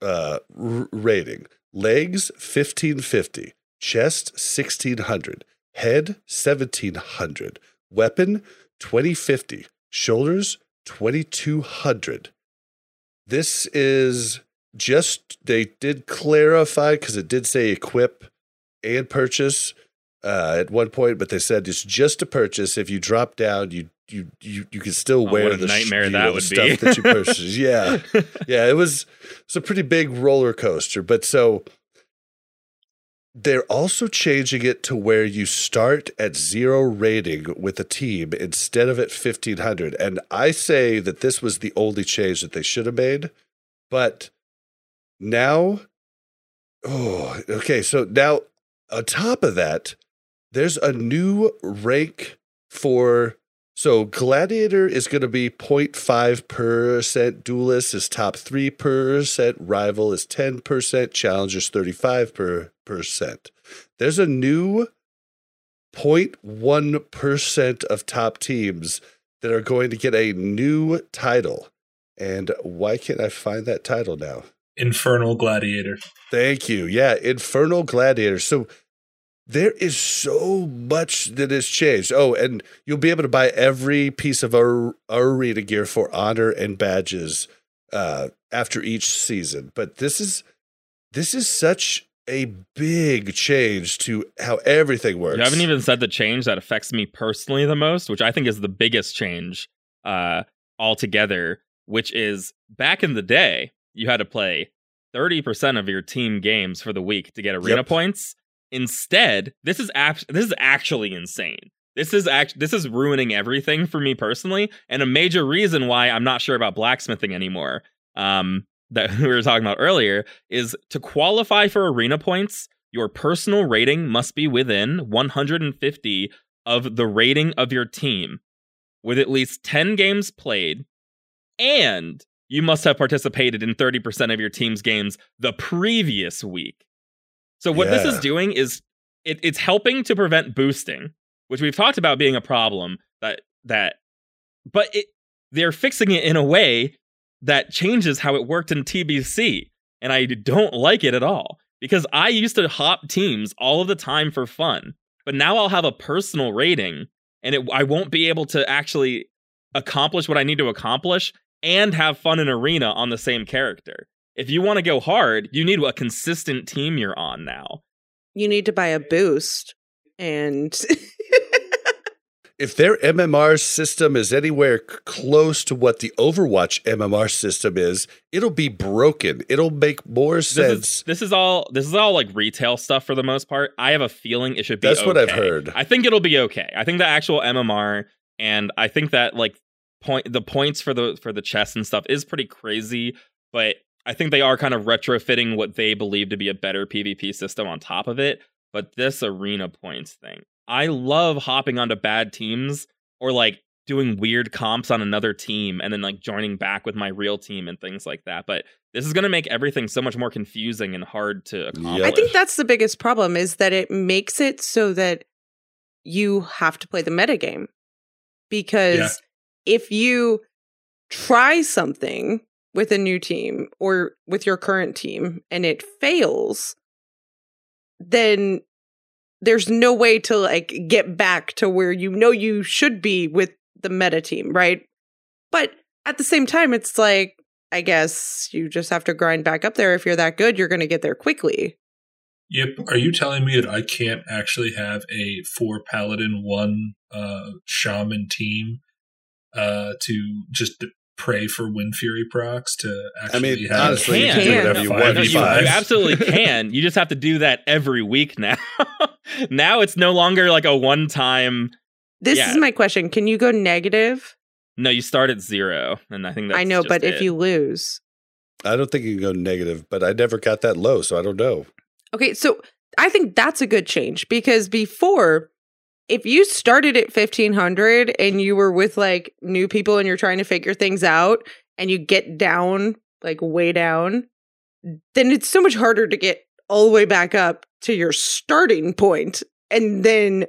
uh, rating. Legs 1550, chest 1600, head 1700, weapon 2050, shoulders 2200. This is just, they did clarify because it did say equip and purchase uh, at one point, but they said it's just a purchase. If you drop down, you you you, you can still Oh, wear the nightmare you that would stuff be. that you purchase. yeah, yeah, it was it's a pretty big roller coaster. But so they're also changing it to where you start at zero rating with a team instead of at fifteen hundred. And I say that this was the only change that they should have made, but now, oh, okay. So now on top of that, there's a new rank for so gladiator is going to be 0.5% duelist is top 3% rival is 10% challengers 35% there's a new 0.1% of top teams that are going to get a new title and why can't i find that title now Infernal Gladiator. Thank you. Yeah, Infernal Gladiator. So there is so much that has changed. Oh, and you'll be able to buy every piece of our, arena gear for honor and badges uh, after each season. But this is this is such a big change to how everything works. You haven't even said the change that affects me personally the most, which I think is the biggest change uh, altogether, which is back in the day, you had to play 30% of your team games for the week to get arena Yep. points. Instead, this is this is actually insane. This is act this is ruining everything for me personally, and a major reason why I'm not sure about blacksmithing anymore. Um, that we were talking about earlier is to qualify for arena points, your personal rating must be within 150 of the rating of your team with at least 10 games played, and you must have participated in 30% of your team's games the previous week. So, what this is doing is it, it's helping to prevent boosting, which we've talked about being a problem that, that, but it, they're fixing it in a way that changes how it worked in TBC. And I don't like it at all because I used to hop teams all of the time for fun, but now I'll have a personal rating and it, I won't be able to actually accomplish what I need to accomplish and have fun in arena on the same character. If you want to go hard, you need a consistent team you're on now. You need to buy a boost. And If their MMR system is anywhere close to what the Overwatch MMR system is, it'll be broken. It'll make more This sense. is this is all this is all like retail stuff for the most part. I have a feeling it should be. That's what I've heard. I think it'll be okay. I think the actual MMR and I think that like point the points for the for the chess and stuff is pretty crazy, but I think they are kind of retrofitting what they believe to be a better PvP system on top of it. But this arena points thing, I love hopping onto bad teams or like doing weird comps on another team and then like joining back with my real team and things like that. But this is going to make everything so much more confusing and hard to accomplish. I think that's the biggest problem is that it makes it so that you have to play the metagame. Because Yeah. if you try something with a new team or with your current team and it fails, then there's no way to like get back to where you know you should be with the meta team, right? But at the same time, it's like, I guess you just have to grind back up there. If you're that good, you're going to get there quickly. Yep. Are you telling me that I can't actually have a four paladin, one uh, shaman team uh, to just pray for Wind Fury procs to actually mean, have honestly, you can do whatever you No, want. you, you absolutely can. You just have to do that every week now. now it's no longer like a one time. This Yeah. is my question. Can you go negative? No, you start at zero, and I think that's I know, just but if you lose. I don't think you can go negative, but I never got that low, so I don't know. Okay, so I think that's a good change because before, if you started at 1500 and you were with like new people and you're trying to figure things out and you get down, like way down, then it's so much harder to get all the way back up to your starting point and then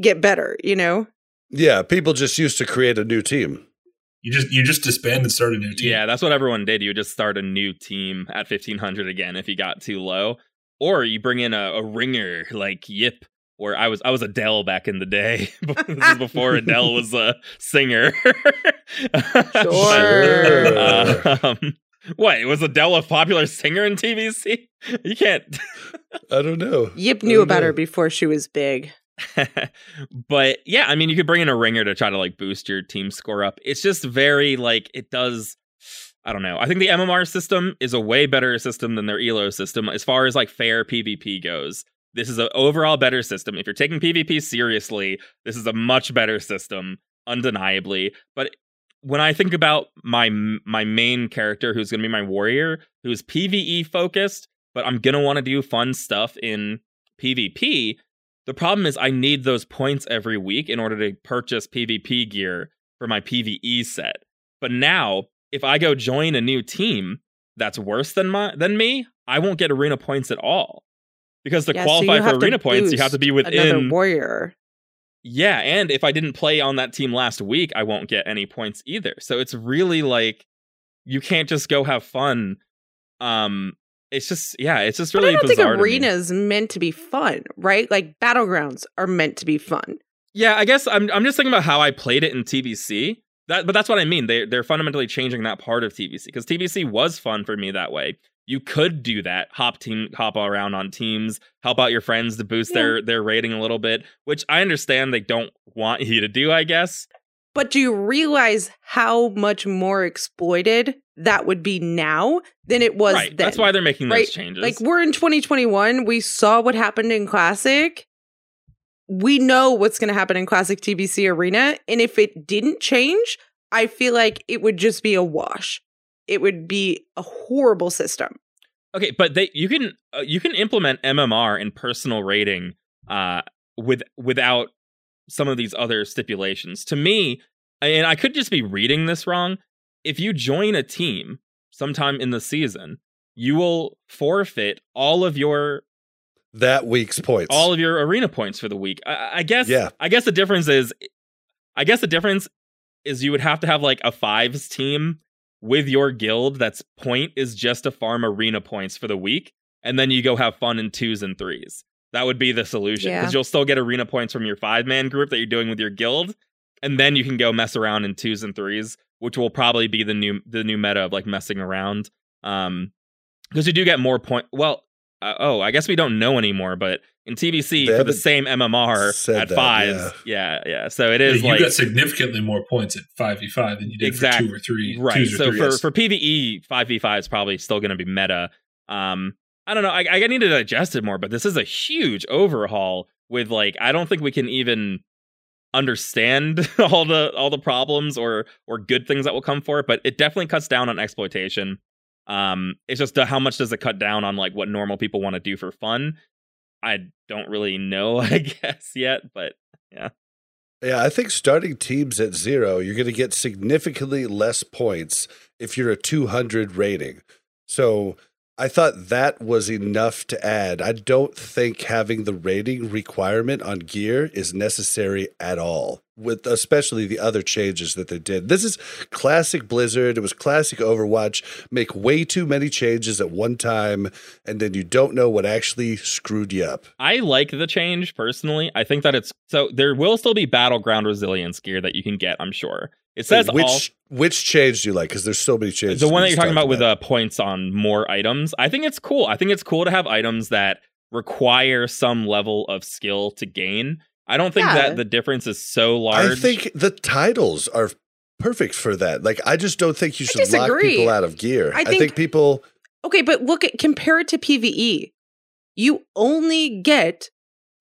get better, you know? Yeah, people just used to create a new team. you just you just disband and start a new team. yeah, that's what everyone did. You just start a new team at fifteen hundred again if you got too low, or you bring in a, a ringer like Yip. Or I was I was Adele back in the day. this is before Adele was a singer. Sure. But, um, what was Adele a popular singer in TBC? You can't. I don't know. Yip knew about know. her before she was big. but yeah, I mean, you could bring in a ringer to try to like boost your team score up. It's just very like it does. I don't know. I think the MMR system is a way better system than their ELO system as far as like fair PvP goes. This is an overall better system. If you're taking PvP seriously, this is a much better system, undeniably. But when I think about my my main character, who's going to be my warrior, who's PVE focused, but I'm going to want to do fun stuff in PvP. The problem is I need those points every week in order to purchase PvP gear for my PvE set. But now, if I go join a new team that's worse than my than me, I won't get arena points at all. Because to Yeah, qualify you for arena points, you have to be within another warrior. yeah, and if I didn't play on that team last week, I won't get any points either. So it's really like you can't just go have fun. Um it's just yeah, it's just But really I don't think to me. arenas meant to be fun, right? Like battlegrounds are meant to be fun. Yeah, I guess I'm I'm just thinking about how I played it in TBC. That but that's what I mean. They they're fundamentally changing that part of TBC because TBC was fun for me that way. You could do that, hop team hop around on teams, help out your friends to boost Yeah. their their rating a little bit, which I understand they don't want you to do, I guess. But do you realize how much more exploited that would be now than it was right. then? That's why they're making those right? changes. Like we're in 2021. We saw what happened in Classic. we know what's going to happen in Classic TBC Arena. And if it didn't change, I feel like it would just be a wash. It would be a horrible system. Okay, but they you can uh, you can implement MMR in personal rating uh with without some of these other stipulations. To me, and I could just be reading this wrong, if you join a team sometime in the season, you will forfeit all of your that week's points. all of your arena points for the week. I, I guess. Yeah. I guess the difference is, I guess the difference is you would have to have like a fives team with your guild. That's point is just to farm arena points for the week, and then you go have fun in twos and threes. That would be the solution because Yeah. you'll still get arena points from your five man group that you're doing with your guild, and then you can go mess around in twos and threes, which will probably be the new the new meta of like messing around. Um, because you do get more point. Well, uh, oh, I guess we don't know anymore, but in TBC They for the same MMR at that, fives, yeah. yeah, So it is you like got significantly more points at five v five than you did Exactly. for two or three. right. or So for threes. for PVE, five v five is probably still going to be meta. Um, I don't know. I, I need to digest it more, but this is a huge overhaul. With like, I don't think we can even understand all the all the problems or or good things that will come for it. But it definitely cuts down on exploitation. Um, it's just uh, how much does it cut down on like what normal people want to do for fun? I don't really know, I guess yet, but Yeah, Yeah, I think starting teams at zero, you're going to get significantly less points if you're a 200 rating. So I thought that was enough to add. I don't think having the rating requirement on gear is necessary at all, with especially the other changes that they did. This is classic Blizzard. It was classic Overwatch. Make way too many changes at one time, and then you don't know what actually screwed you up. I like the change personally. I think that it's so there will still be battleground resilience gear that you can get. I'm sure it says which all which change do you like? Because there's so many changes. the one that you're talking talked about with uh, points on more items. I think it's cool. I think it's cool to have items that require some level of skill to gain. I don't think Yeah. that the difference is so large. I think the titles are perfect for that. Like, I just don't think you should lock people out of gear. I I think, think- people. Okay, but look at compare it to PvE. You only get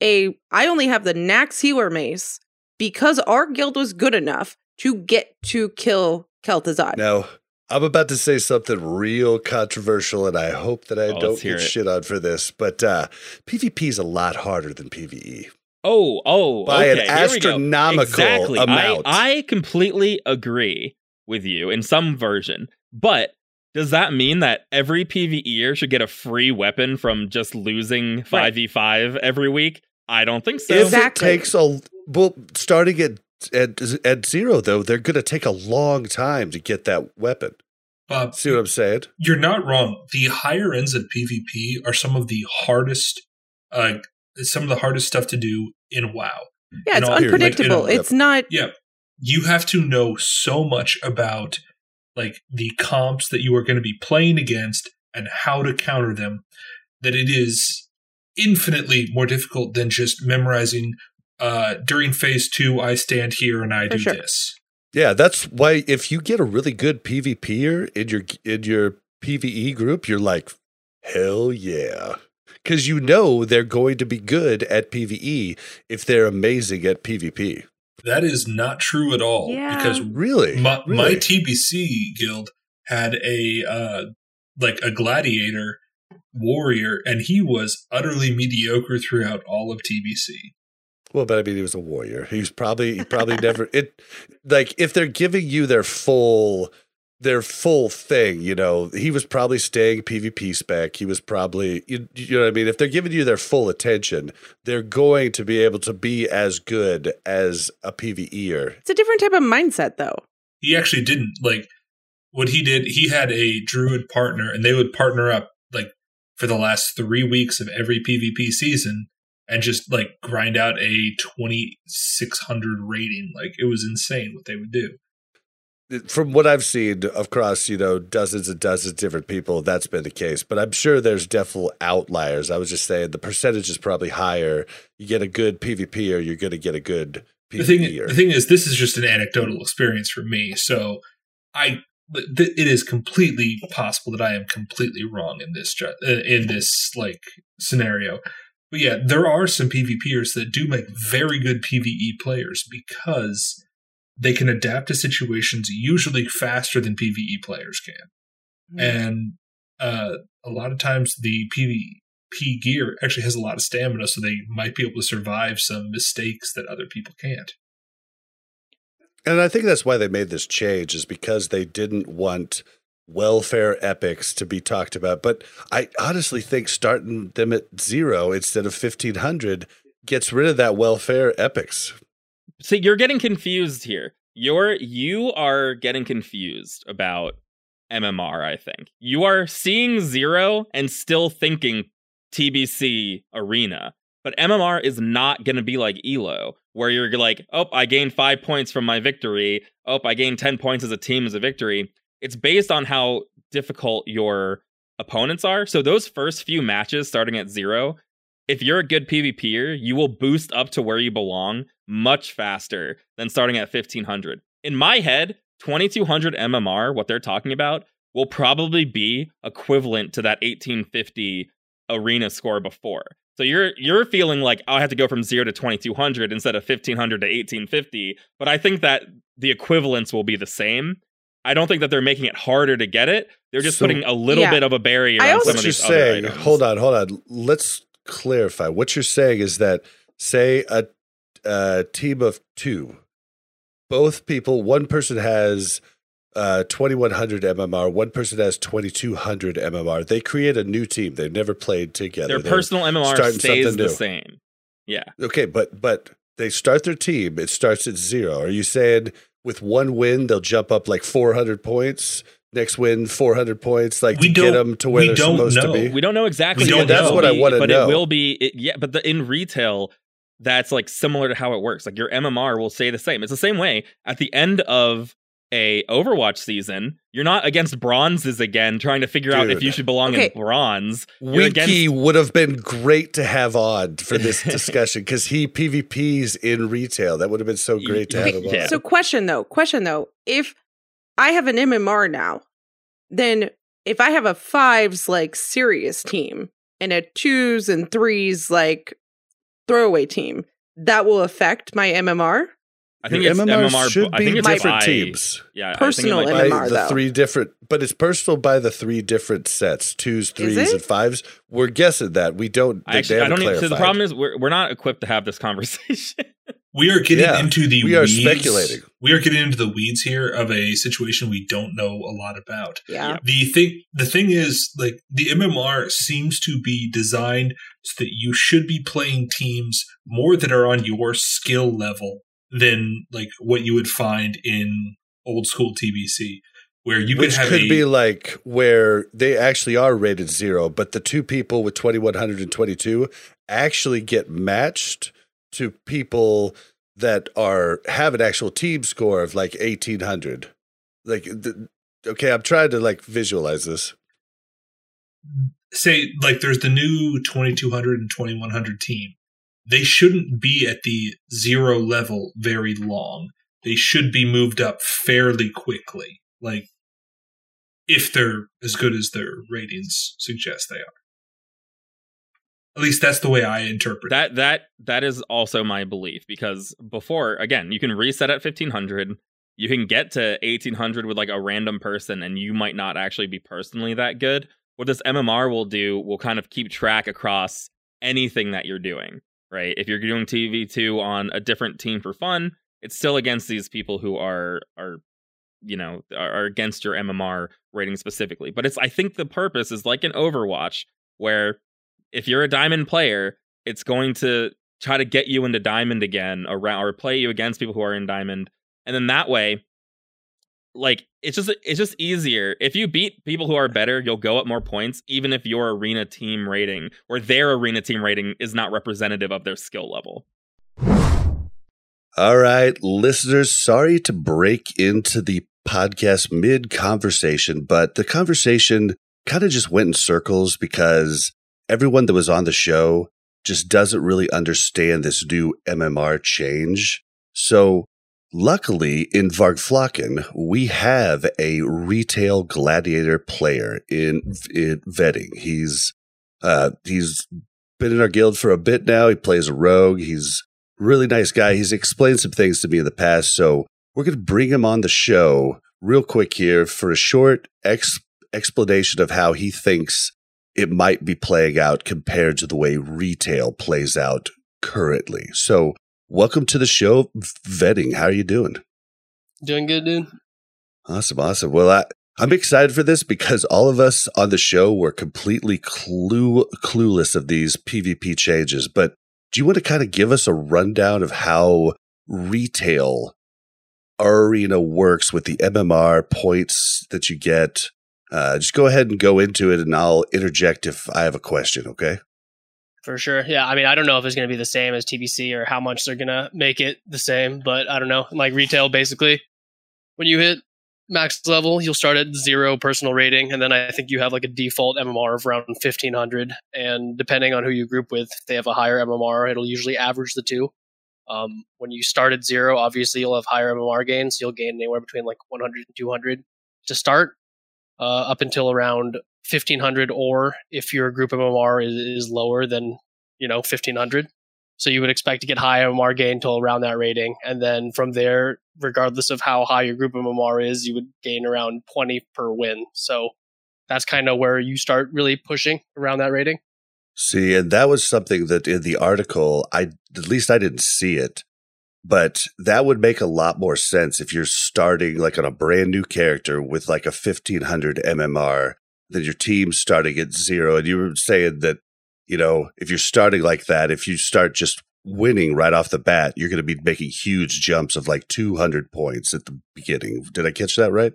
a I only have the Nax healer mace because our guild was good enough to get to kill Kel'Thuzad. Now, I'm about to say something real controversial, and I hope that I Oh, don't get it. shit on for this. But uh, PvP is a lot harder than PvE. Oh, oh, By an okay, here we go. astronomical exactly. amount. I, I completely agree with you in some version, but does that mean that every PVEer should get a free weapon from just losing five v five every week? I don't think so. if Exactly. it takes a well, starting at at, at zero though, they're going to take a long time to get that weapon. Bob, See what I'm saying? you're not wrong. The higher ends of PvP are some of the hardest, uh, some of the hardest stuff to do in WoW. yeah, it's in all- here, like, in unpredictable. it's not Yeah, you have to know so much about like the comps that you are going to be playing against and how to counter them that it is infinitely more difficult than just memorizing. Uh, during phase two, I stand here and I For do sure. this. Yeah, that's why if you get a really good PvPer in your in your PvE group, you're like, hell yeah. Because you know they're going to be good at PvE if they're amazing at PvP. That is not true at all Yeah. because Really? my, my TBC guild had a uh, like a gladiator warrior, and he was utterly mediocre throughout all of TBC. Well, but I mean, he was a warrior. He was probably he probably never it like if they're giving you their full their full thing, you know, he was probably staying PvP spec. He was probably you, you know what I mean. If they're giving you their full attention, they're going to be able to be as good as a PVEer. it's a different type of mindset though. He actually didn't like what he did. He had a druid partner, and they would partner up like for the last three weeks of every PvP season. And just like grind out a twenty six hundred rating, like it was insane what they would do. From what I've seen across, you know, dozens and dozens of different people, that's been the case. But I'm sure there's definitely outliers. I was just saying the percentage is probably higher. You get a good PvP or you're going to get a good the thing, the thing is, this is just an anecdotal experience for me. So, I th- it is completely possible that I am completely wrong in this uh, in this like scenario. But yeah, there are some PvPers that do make very good PvE players because they can adapt to situations usually faster than PvE players can. Hmm. And uh, a lot of times the PvP gear actually has a lot of stamina, so they might be able to survive some mistakes that other people can't. And I think that's why they made this change is because they didn't want welfare epics to be talked about. But I honestly think starting them at zero instead of 1500 gets rid of that welfare epics. See, you're getting confused here. You're you are getting confused about MMR, I think. You are seeing zero and still thinking TBC arena. But MMR is not going to be like ELO, where you're like, oh, I gained five points from my victory. Oh, I gained 10 points as a team as a victory. It's based on how difficult your opponents are. So those first few matches starting at zero, if you're a good PvPer, you will boost up to where you belong much faster than starting at 1500. In my head, 2200 MMR, what they're talking about, will probably be equivalent to that 1850 arena score before. So you're you're feeling like oh, I have to go from 0 to 2200 instead of 1500 to 1850, but I think that the equivalence will be the same. I don't think that they're making it harder to get it. They're just So- putting a little Yeah. bit of a barrier I on also- some what of you're saying, hold on, hold on. Let's clarify. What you're saying is that, say, a, a team of two, both people, one person has uh, 2100 MMR, one person has 2200 MMR. They create a new team. They've never played together. Their They're- personal MMR stays the same. Yeah. Okay, but but they start their team. It starts at zero. Are you saying with one win they'll jump up like 400 points? Next win, 400 points, like We to get them to where they're supposed know. to be. We don't know exactly. We don't it know. will That's what I wanna but know. it will be. It, yeah, but the, in retail, that's like similar to how it works. Like your MMR will say the same. It's the same way at the end of a Overwatch season. You're not against bronzes again, trying to figure out if you should belong Okay. in bronze. You're Wiki against- would have been great to have on for this discussion because he PvPs in retail. That would have been so great to have him on. Yeah. So question though, question though, if I have an MMR now, then if I have a fives like serious team and a twos and threes like throwaway team, that will affect my MMR. I think Your it's MMRs MMR. should I be think it's different by- teams Yeah, Personal I think it by might be- MMR the though. three different, but it's personal by the three different sets: twos, threes, and fives. We're guessing that we don't. I they actually, I don't. Even, so the problem is we're we're not equipped to have this conversation. We are getting Yeah, into the we are weeds. speculating. We are getting into the weeds here of a situation we don't know a lot about. Yeah. The thing the thing is like the MMR seems to be designed so that you should be playing teams more that are on your skill level than like what you would find in old school TBC where you Which could have could a, be like where they actually are rated zero, but the two people with 2122 actually get matched to people that are have an actual team score of like 1800. Like, th- okay, I'm trying to like visualize this. say like there's the new 2200 and 2100 team they shouldn't be at the zero level very long. They should be moved up fairly quickly like if they're as good as their ratings suggest they are. At least that's the way i interpret it. That that that is also my belief because before again you can reset at 1500 you can get to 1800 with like a random person and you might not actually be personally that good. What this mmr will do will kind of keep track across anything that you're doing right if you're doing 2v2 on a different team for fun it's still against these people who are are you know are, against your mmr rating specifically but it's i think the purpose is like an overwatch where if you're a diamond player, it's going to try to get you into diamond again around or play you against people who are in diamond. And then that way, like it's just it's just easier. If you beat people who are better, you'll go up more points, even if your arena team rating or their arena team rating is not representative of their skill level. All right, listeners, sorry to break into the podcast mid conversation, but the conversation kind of just went in circles because everyone that was on the show just doesn't really understand this new MMR change. So, luckily, in Vargflocken, we have a retail gladiator player in, in vetting. He's uh, he's been in our guild for a bit now. He plays a rogue. He's a really nice guy. He's explained some things to me in the past, so we're going to bring him on the show real quick here for a short ex- explanation of how he thinks it might be playing out compared to the way retail plays out currently. So, welcome to the show, Vetting. How are you doing? Doing good, dude. Awesome, awesome. Well, I, I'm excited for this because all of us on the show were completely clue clueless of these PvP changes. But do you want to kind of give us a rundown of how retail arena works with the MMR points that you get? Uh, just go ahead and go into it, and I'll interject if I have a question. Okay. For sure. Yeah. I mean, I don't know if it's going to be the same as TBC or how much they're going to make it the same, but I don't know. Like retail, basically, when you hit max level, you'll start at zero personal rating. And then I think you have like a default MMR of around 1500. And depending on who you group with, if they have a higher MMR, it'll usually average the two. Um, when you start at zero, obviously you'll have higher MMR gains. You'll gain anywhere between like 100 and 200 to start, uh, up until around 1500. Or if your group MMR is, is lower than you know 1500, so you would expect to get high MMR gain till around that rating, and then from there, regardless of how high your group MMR is, you would gain around 20 per win. So that's kind of where you start really pushing around that rating. See, and that was something that in the article, I at least I didn't see it, but that would make a lot more sense if you're starting like on a brand new character with like a 1500 MMR, then your team starting at zero. And you were saying that, you know, if you're starting like that, if you start just winning right off the bat, you're going to be making huge jumps of like 200 points at the beginning. Did I catch that right?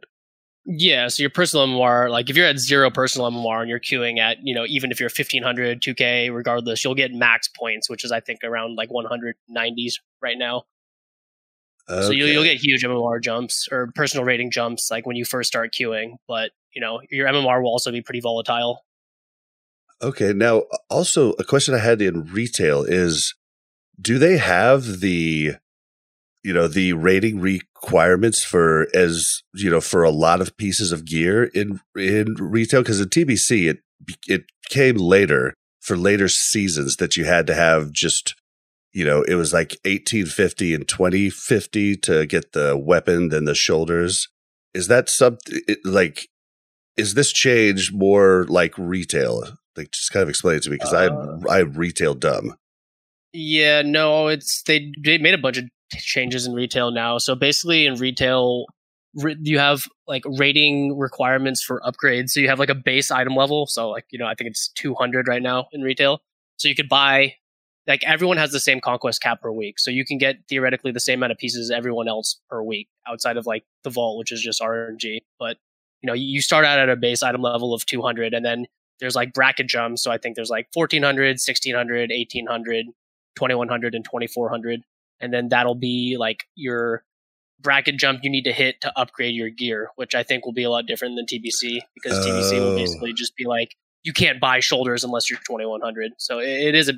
Yeah, so your personal MMR, like if you're at zero personal MMR and you're queuing at, you know, even if you're 1500, 2K, regardless, you'll get max points, which is I think around like 190s right now. Okay. So you'll, you'll get huge MMR jumps or personal rating jumps like when you first start queuing, but you know your MMR will also be pretty volatile. Okay, now also a question I had in retail is, do they have the you know the rating requirements for as you know for a lot of pieces of gear in in retail because in TBC it it came later for later seasons that you had to have just you know it was like 1850 and 2050 to get the weapon then the shoulders is that something like is this change more like retail like just kind of explain it to me because uh, I I retail dumb yeah, no, it's they they made a bunch of changes in retail now. So basically, in retail, you have like rating requirements for upgrades. So you have like a base item level. So like you know, I think it's 200 right now in retail. So you could buy like everyone has the same conquest cap per week. So you can get theoretically the same amount of pieces as everyone else per week outside of like the vault, which is just RNG. But you know, you start out at a base item level of 200 and then there's like bracket jumps. So I think there's like 1400, 1600, 1800, 2100 and 2400 and then that'll be like your bracket jump you need to hit to upgrade your gear, which I think will be a lot different than TBC because oh. TBC will basically just be like you can't buy shoulders unless you're 2100. So it, is a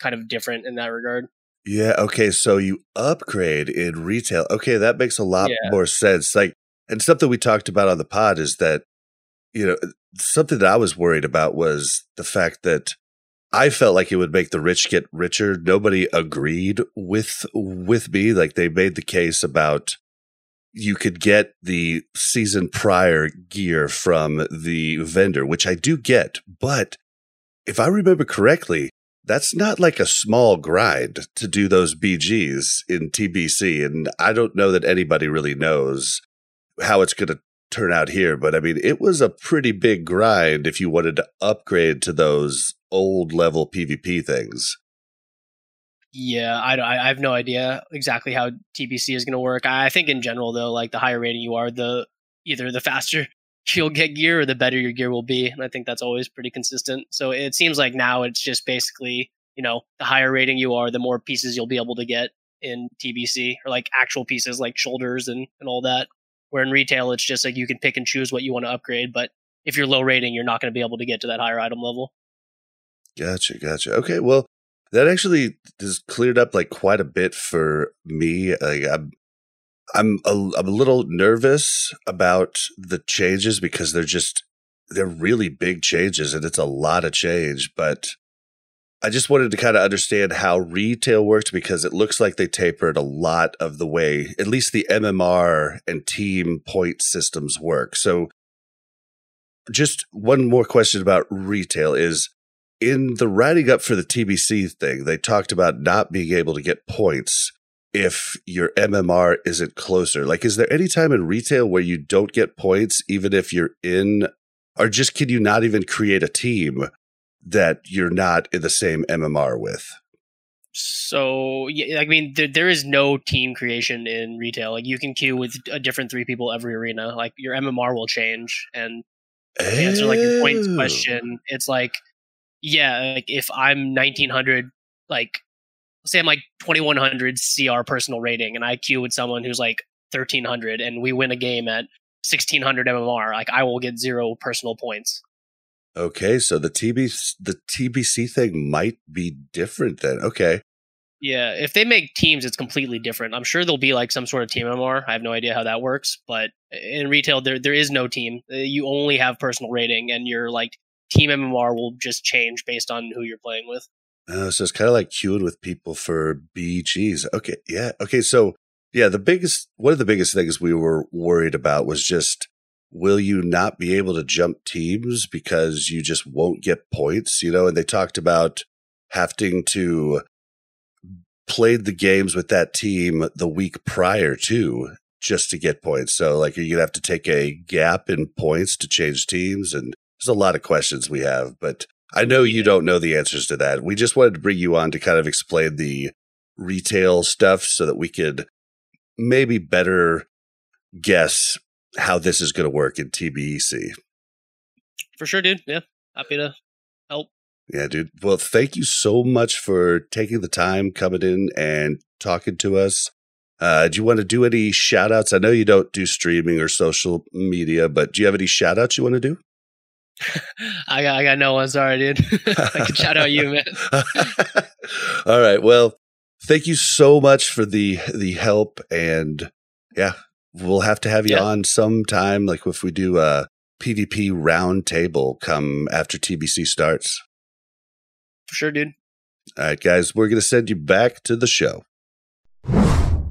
kind of different in that regard. Yeah. Okay. So you upgrade in retail. Okay, that makes a lot yeah. more sense. Like, and something we talked about on the pod is that you know something that I was worried about was the fact that I felt like it would make the rich get richer. Nobody agreed with with me. Like they made the case about you could get the season prior gear from the vendor, which I do get, but if I remember correctly, that's not like a small grind to do those BGs in TBC. And I don't know that anybody really knows how it's going to turn out here, but I mean, it was a pretty big grind if you wanted to upgrade to those old level PvP things. Yeah, I, I have no idea exactly how TBC is going to work. I think in general, though, like the higher rating you are, the either the faster you'll get gear or the better your gear will be. And I think that's always pretty consistent. So it seems like now it's just basically, you know, the higher rating you are, the more pieces you'll be able to get in TBC or like actual pieces like shoulders and, and all that. Where in retail, it's just like you can pick and choose what you want to upgrade. But if you're low rating, you're not going to be able to get to that higher item level. Gotcha, gotcha. Okay, well, that actually has cleared up like quite a bit for me. Like I'm, I'm a, I'm a little nervous about the changes because they're just they're really big changes and it's a lot of change. But I just wanted to kind of understand how retail worked because it looks like they tapered a lot of the way, at least the MMR and team point systems work. So, just one more question about retail is in the writing up for the TBC thing, they talked about not being able to get points if your MMR isn't closer. Like, is there any time in retail where you don't get points, even if you're in, or just can you not even create a team that you're not in the same MMR with? So yeah, I mean, there, there is no team creation in retail. Like you can queue with a different three people every arena. Like your MMR will change. And to answer like your points question, it's like, yeah, like if I'm 1900, like say I'm like 2100 CR personal rating, and I queue with someone who's like 1300, and we win a game at 1600 MMR, like I will get zero personal points. Okay, so the TB the TBC thing might be different then. Okay. Yeah, if they make teams, it's completely different. I'm sure there'll be like some sort of team MMR. I have no idea how that works, but in retail, there there is no team. Uh, You only have personal rating, and your like team MMR will just change based on who you're playing with. Oh, so it's kind of like queuing with people for BGs. Okay, yeah. Okay, so yeah, the biggest one of the biggest things we were worried about was just will you not be able to jump teams because you just won't get points, you know? And they talked about having to play the games with that team the week prior to just to get points. So like you're gonna have to take a gap in points to change teams and there's a lot of questions we have, but I know you don't know the answers to that. We just wanted to bring you on to kind of explain the retail stuff so that we could maybe better guess how this is going to work in TBC. For sure, dude. Yeah, happy to help. Yeah, dude. Well, thank you so much for taking the time coming in and talking to us. Uh, do you want to do any shout outs? I know you don't do streaming or social media, but do you have any shout outs you want to do? I got I got no one. Sorry, dude. I can shout out you, man. All right. Well, thank you so much for the the help and yeah, we'll have to have you Yeah. on sometime like if we do a PvP round table come after TBC starts. For sure, dude. All right, guys, we're going to send you back to the show. All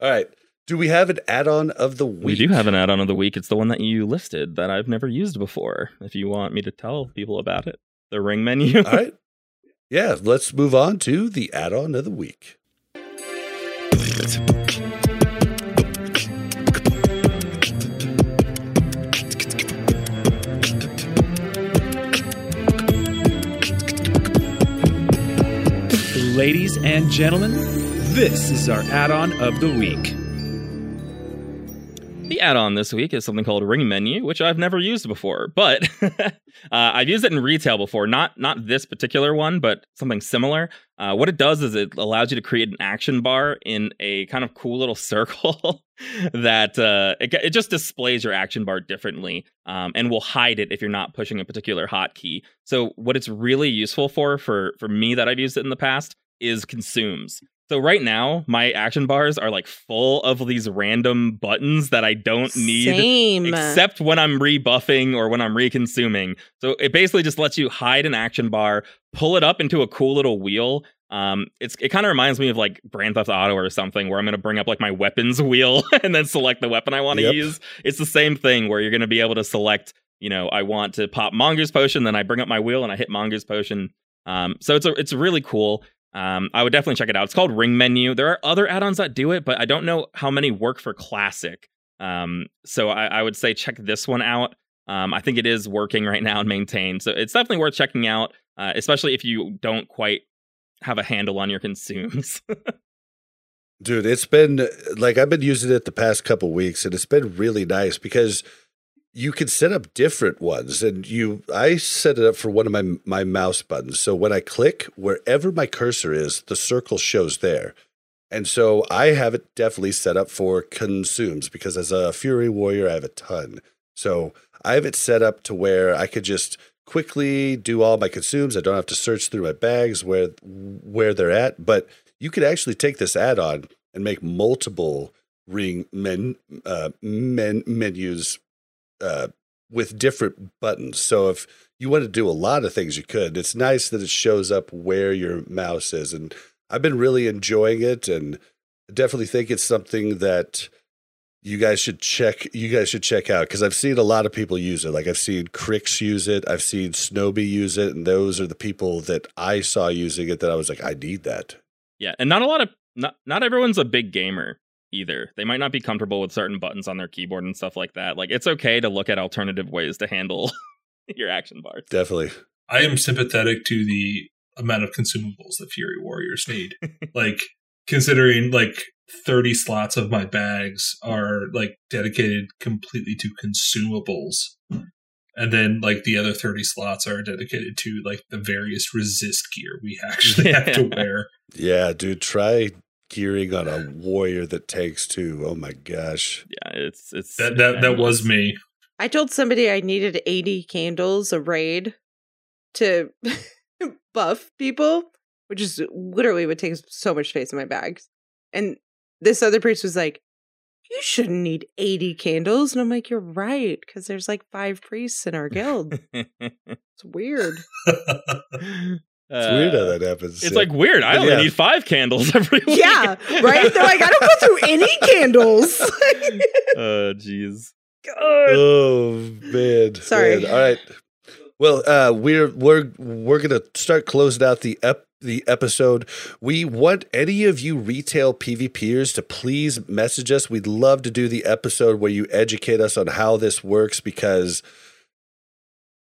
right. Do we have an add-on of the week? We do have an add-on of the week. It's the one that you listed that I've never used before. If you want me to tell people about it, the ring menu. All right. Yeah, let's move on to the add-on of the week. Ladies and gentlemen, this is our add on of the week. The add-on this week is something called Ring Menu, which I've never used before, but uh, I've used it in retail before. Not not this particular one, but something similar. Uh, what it does is it allows you to create an action bar in a kind of cool little circle that uh, it, it just displays your action bar differently um, and will hide it if you're not pushing a particular hotkey. So what it's really useful for, for for me that I've used it in the past, is consumes. So right now, my action bars are like full of these random buttons that I don't need Same. except when I'm rebuffing or when I'm reconsuming. So it basically just lets you hide an action bar, pull it up into a cool little wheel. Um, it's it kind of reminds me of like Grand Theft Auto or something, where I'm going to bring up like my weapons wheel and then select the weapon I want to Yep. use. It's the same thing where you're going to be able to select. You know, I want to pop Mongoose Potion, then I bring up my wheel and I hit Mongoose Potion. Um, so it's a, it's really cool. Um, I would definitely check it out. It's called Ring Menu. There are other add-ons that do it, but I don't know how many work for Classic. Um, so I, I would say check this one out. Um, I think it is working right now and maintained. So it's definitely worth checking out, uh, especially if you don't quite have a handle on your consumes. Dude, it's been like I've been using it the past couple weeks and it's been really nice because you can set up different ones and you I set it up for one of my my mouse buttons. So when I click wherever my cursor is, the circle shows there. And so I have it definitely set up for consumes because as a Fury Warrior I have a ton. So I have it set up to where I could just quickly do all my consumes. I don't have to search through my bags where where they're at, but you could actually take this add-on and make multiple ring men uh men menus uh with different buttons. So if you want to do a lot of things, you could. It's nice that it shows up where your mouse is, and I've been really enjoying it, and definitely think it's something that you guys should check. You guys should check out because I've seen a lot of people use it. Like I've seen Cricks use it, I've seen Snowby use it, and those are the people that I saw using it that I was like, I need that. Yeah, and not a lot of not not everyone's a big gamer either. They might not be comfortable with certain buttons on their keyboard and stuff like that. Like it's okay to look at alternative ways to handle your action bars. Definitely. I am sympathetic to the amount of consumables that Fury Warriors need. like considering like 30 slots of my bags are like dedicated completely to consumables. And then like the other 30 slots are dedicated to like the various resist gear we actually have to wear. Yeah, dude, try gearing on a warrior that takes two. Oh my gosh. Yeah, it's it's That that that was me. I told somebody I needed 80 candles a raid to buff people, which is literally would take so much space in my bags. And this other priest was like, You shouldn't need 80 candles. And I'm like, You're right, because there's like five priests in our guild. It's weird. It's weird how that happens. Uh, It's yeah. like weird. I But only yeah. need five candles every week. Yeah, right? They're like, I don't go through any candles. Oh, jeez. Oh man. Sorry. man. All right. Well, uh, we're we're we're gonna start closing out the ep- the episode. We want any of you retail PvPers to please message us. We'd love to do the episode where you educate us on how this works because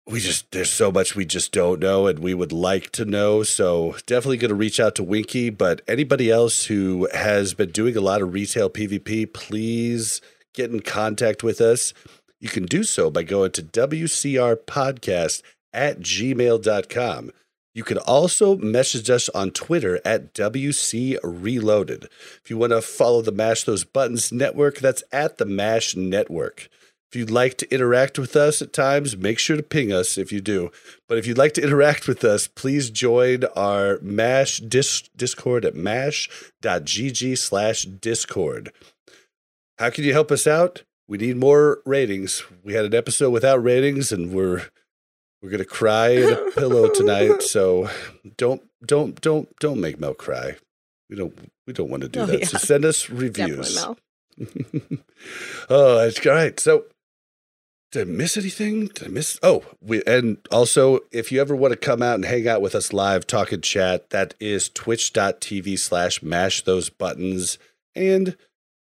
we just there's so much we just don't know and we would like to know. So definitely going to reach out to Winky, but anybody else who has been doing a lot of retail PvP, please get in contact with us. You can do so by going to WCRpodcast at gmail.com. You can also message us on Twitter at WC Reloaded. If you want to follow the Mash Those Buttons network, that's at the Mash Network. If you'd like to interact with us at times, make sure to ping us if you do. But if you'd like to interact with us, please join our MASH dis- Discord at mash.gg slash Discord. How can you help us out? We need more ratings. We had an episode without ratings, and we're we're gonna cry in a pillow tonight. So don't don't don't don't make Mel cry. We don't we don't want to do Oh, that. yeah. So send us reviews. Oh, that's all right. So, did I miss anything? Did I miss? Oh, we and also if you ever want to come out and hang out with us live, talk and chat, that is twitch.tv slash mash those buttons. And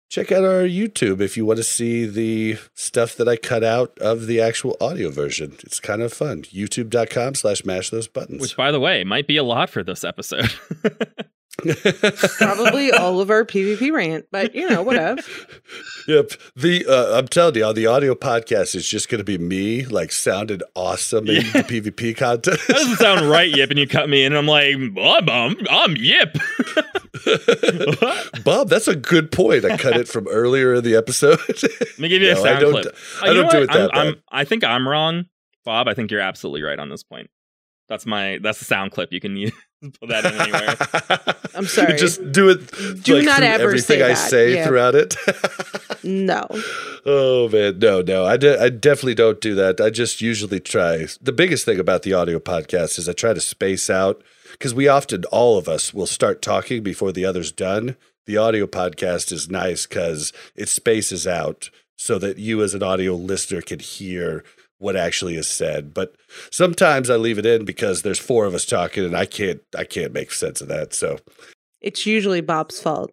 check out our YouTube if you want to see the stuff that I cut out of the actual audio version. It's kind of fun. YouTube.com slash mash those buttons. Which, by the way, might be a lot for this episode. Probably all of our PvP rant, but you know, whatever. Yep. The uh, I'm telling you, on the audio podcast, it's just going to be me like sounding awesome in the PvP content. that doesn't sound right, Yip. And you cut me in, and I'm like, I'm, I'm, I'm Yip. Bob, that's a good point. I cut it from earlier in the episode. Let me give you a No, I sound don't- clip. I you know don't do what? it that I'm, I'm. I think I'm wrong, Bob. I think you're absolutely right on this point. That's my that's the sound clip. You can use put that in anywhere. I'm sorry. Just do it. Do like, not ever everything say I that. say Yeah. throughout it. No. Oh man, no, no, I, de- I definitely don't do that. I just usually try. The biggest thing about the audio podcast is I try to space out because we often, all of us, will start talking before the other's done. The audio podcast is nice because it spaces out so that you, as an audio listener, can hear what actually is said. But sometimes I leave it in because there's four of us talking, and I can't, I can't make sense of that. So, It's usually Bob's fault.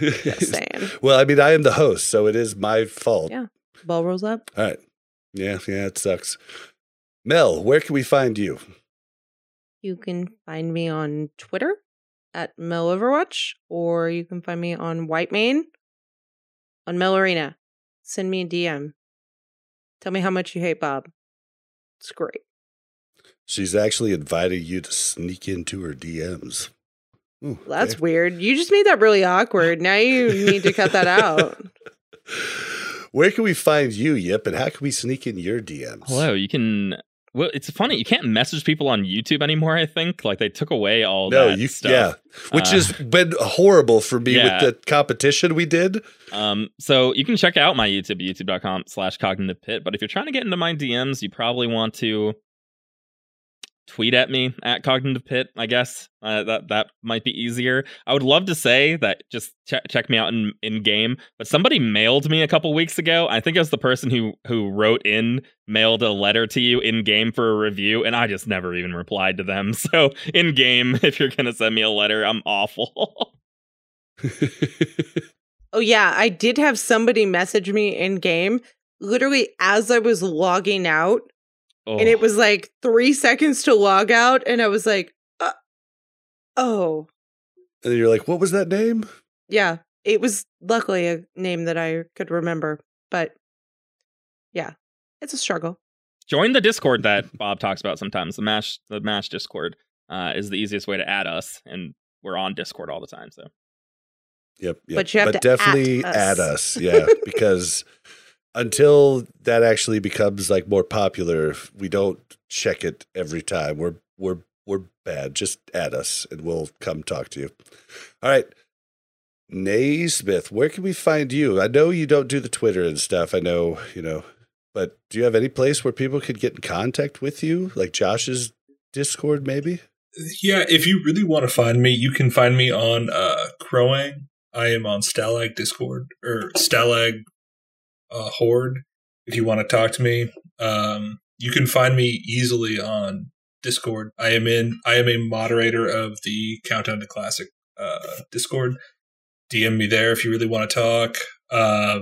Just saying. well, I mean, I am the host, so it is my fault. Yeah. Ball rolls up. All right. Yeah, yeah, it sucks. Mel, where can we find you? You can find me on Twitter at Mel Overwatch, or you can find me on Whitemane on Mel Arena. Send me a DM. Tell me how much you hate Bob. It's great. She's actually invited you to sneak into her DMs. Ooh, Well, that's okay. weird. You just made that really awkward. Now you need to cut that out. Where can we find you, Yip, and how can we sneak in your DMs? Hello, you can well, it's funny. You can't message people on YouTube anymore. I think like they took away all no, that you stuff. yeah, which Uh, has been horrible for me yeah. with the competition we did. Um, so you can check out my YouTube, youtube.com slash cognitive pit. But if you're trying to get into my DMs, you probably want to tweet at me at cognitive pit, I guess. Uh, that that might be easier. I would love to say that just check check me out in, in game, but somebody mailed me a couple weeks ago. I think it was the person who who wrote in mailed a letter to you in game for a review, and I just never even replied to them. So in game, if you're gonna send me a letter, I'm awful. Oh yeah, I did have somebody message me in game literally as I was logging out oh. and it was like 3 seconds to log out and I was like uh, oh, and then you're like, "What was that name?" yeah. It was luckily a name that I could remember, but yeah. It's a struggle. join the discord that bob talks about sometimes the mash the mash discord uh, is the easiest way to add us and we're on discord all the time so Yep, yep. But you have to definitely at add us. us, yeah, because until that actually becomes like more popular, we don't check it every time. We're we're we're bad. Just add us, and we'll come talk to you. All right, Naismith, where can we find you? I know you don't do the Twitter and stuff. I know you know, but do you have any place where people could get in contact with you, like Josh's Discord, maybe? Yeah, if you really want to find me, you can find me on uh, Crowang. I am on Stalagg Discord or Stalagg uh, Horde. If you want to talk to me, um, you can find me easily on Discord. I am in. I am a moderator of the Countdown to Classic uh, Discord. DM me there if you really want to talk. Uh,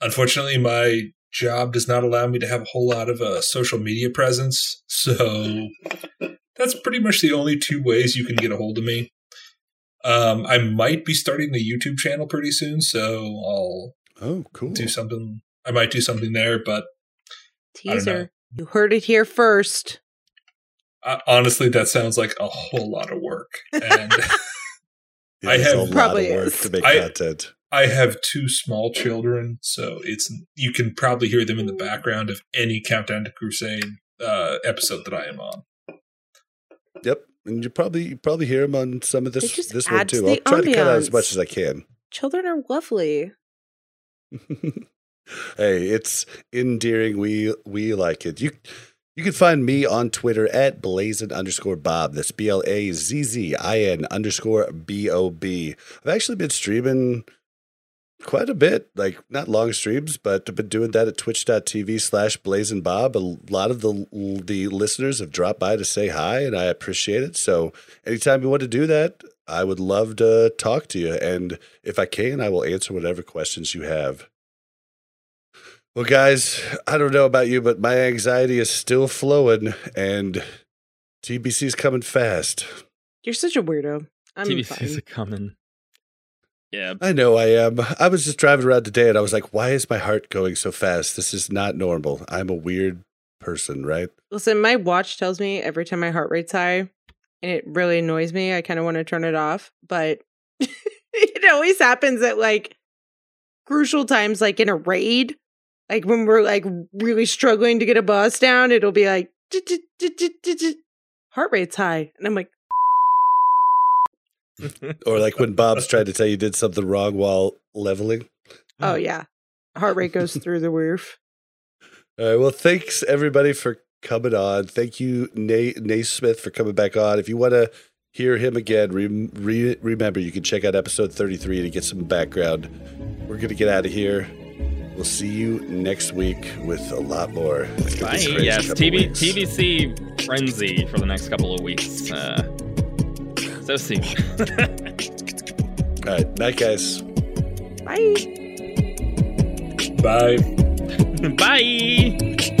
unfortunately, my job does not allow me to have a whole lot of a social media presence, so that's pretty much the only two ways you can get a hold of me. Um, I might be starting the YouTube channel pretty soon, so I'll Oh, cool. do something. I might do something there, but I don't know. Teaser. You heard it here first. uh, honestly, that sounds like a whole lot of work. And I have- a lot Probably of work is. to make I- content. I have two small children, so it's you can probably hear them in the background of any Countdown to Crusade uh, episode that I am on. Yep, and you probably you probably hear them on some of this this one too. I'll try to cut out as much as I can. Children are lovely. hey, it's endearing. We we like it. You you can find me on Twitter at blazin underscore bob. That's B L A Z Z I N underscore B O B. I've actually been streaming quite a bit, like not long streams, but I've been doing that at twitch.tv slash blazing bob. A lot of the the listeners have dropped by to say hi, and I appreciate it. So anytime you want to do that, I would love to talk to you. And if I can, I will answer whatever questions you have. Well, guys, I don't know about you, but my anxiety is still flowing, and TBC's coming fast. You're such a weirdo. I'm TBC's fine. are coming. Yeah, I know I am. I was just driving around today, and I was like, "Why is my heart going so fast? This is not normal. I'm a weird person, right?" Listen, my watch tells me every time my heart rate's high, and it really annoys me. I kind of want to turn it off, but it always happens at like crucial times, like in a raid, like when we're like really struggling to get a boss down. It'll be like heart rate's high, and I'm like, Or like when Bob's tried to tell you did something wrong while leveling. oh yeah, heart rate goes through the roof. All right. Well, thanks everybody for coming on. Thank you, Nate, Naismith, for coming back on. If you want to hear him again, re- re- remember you can check out episode 33 to get some background. We're going to get out of here. We'll see you next week with a lot more. Bye. be a crazy Yes, couple TV. TBC frenzy for the next couple of weeks. Uh, so soon. All right. Night, guys. Bye. Bye. Bye.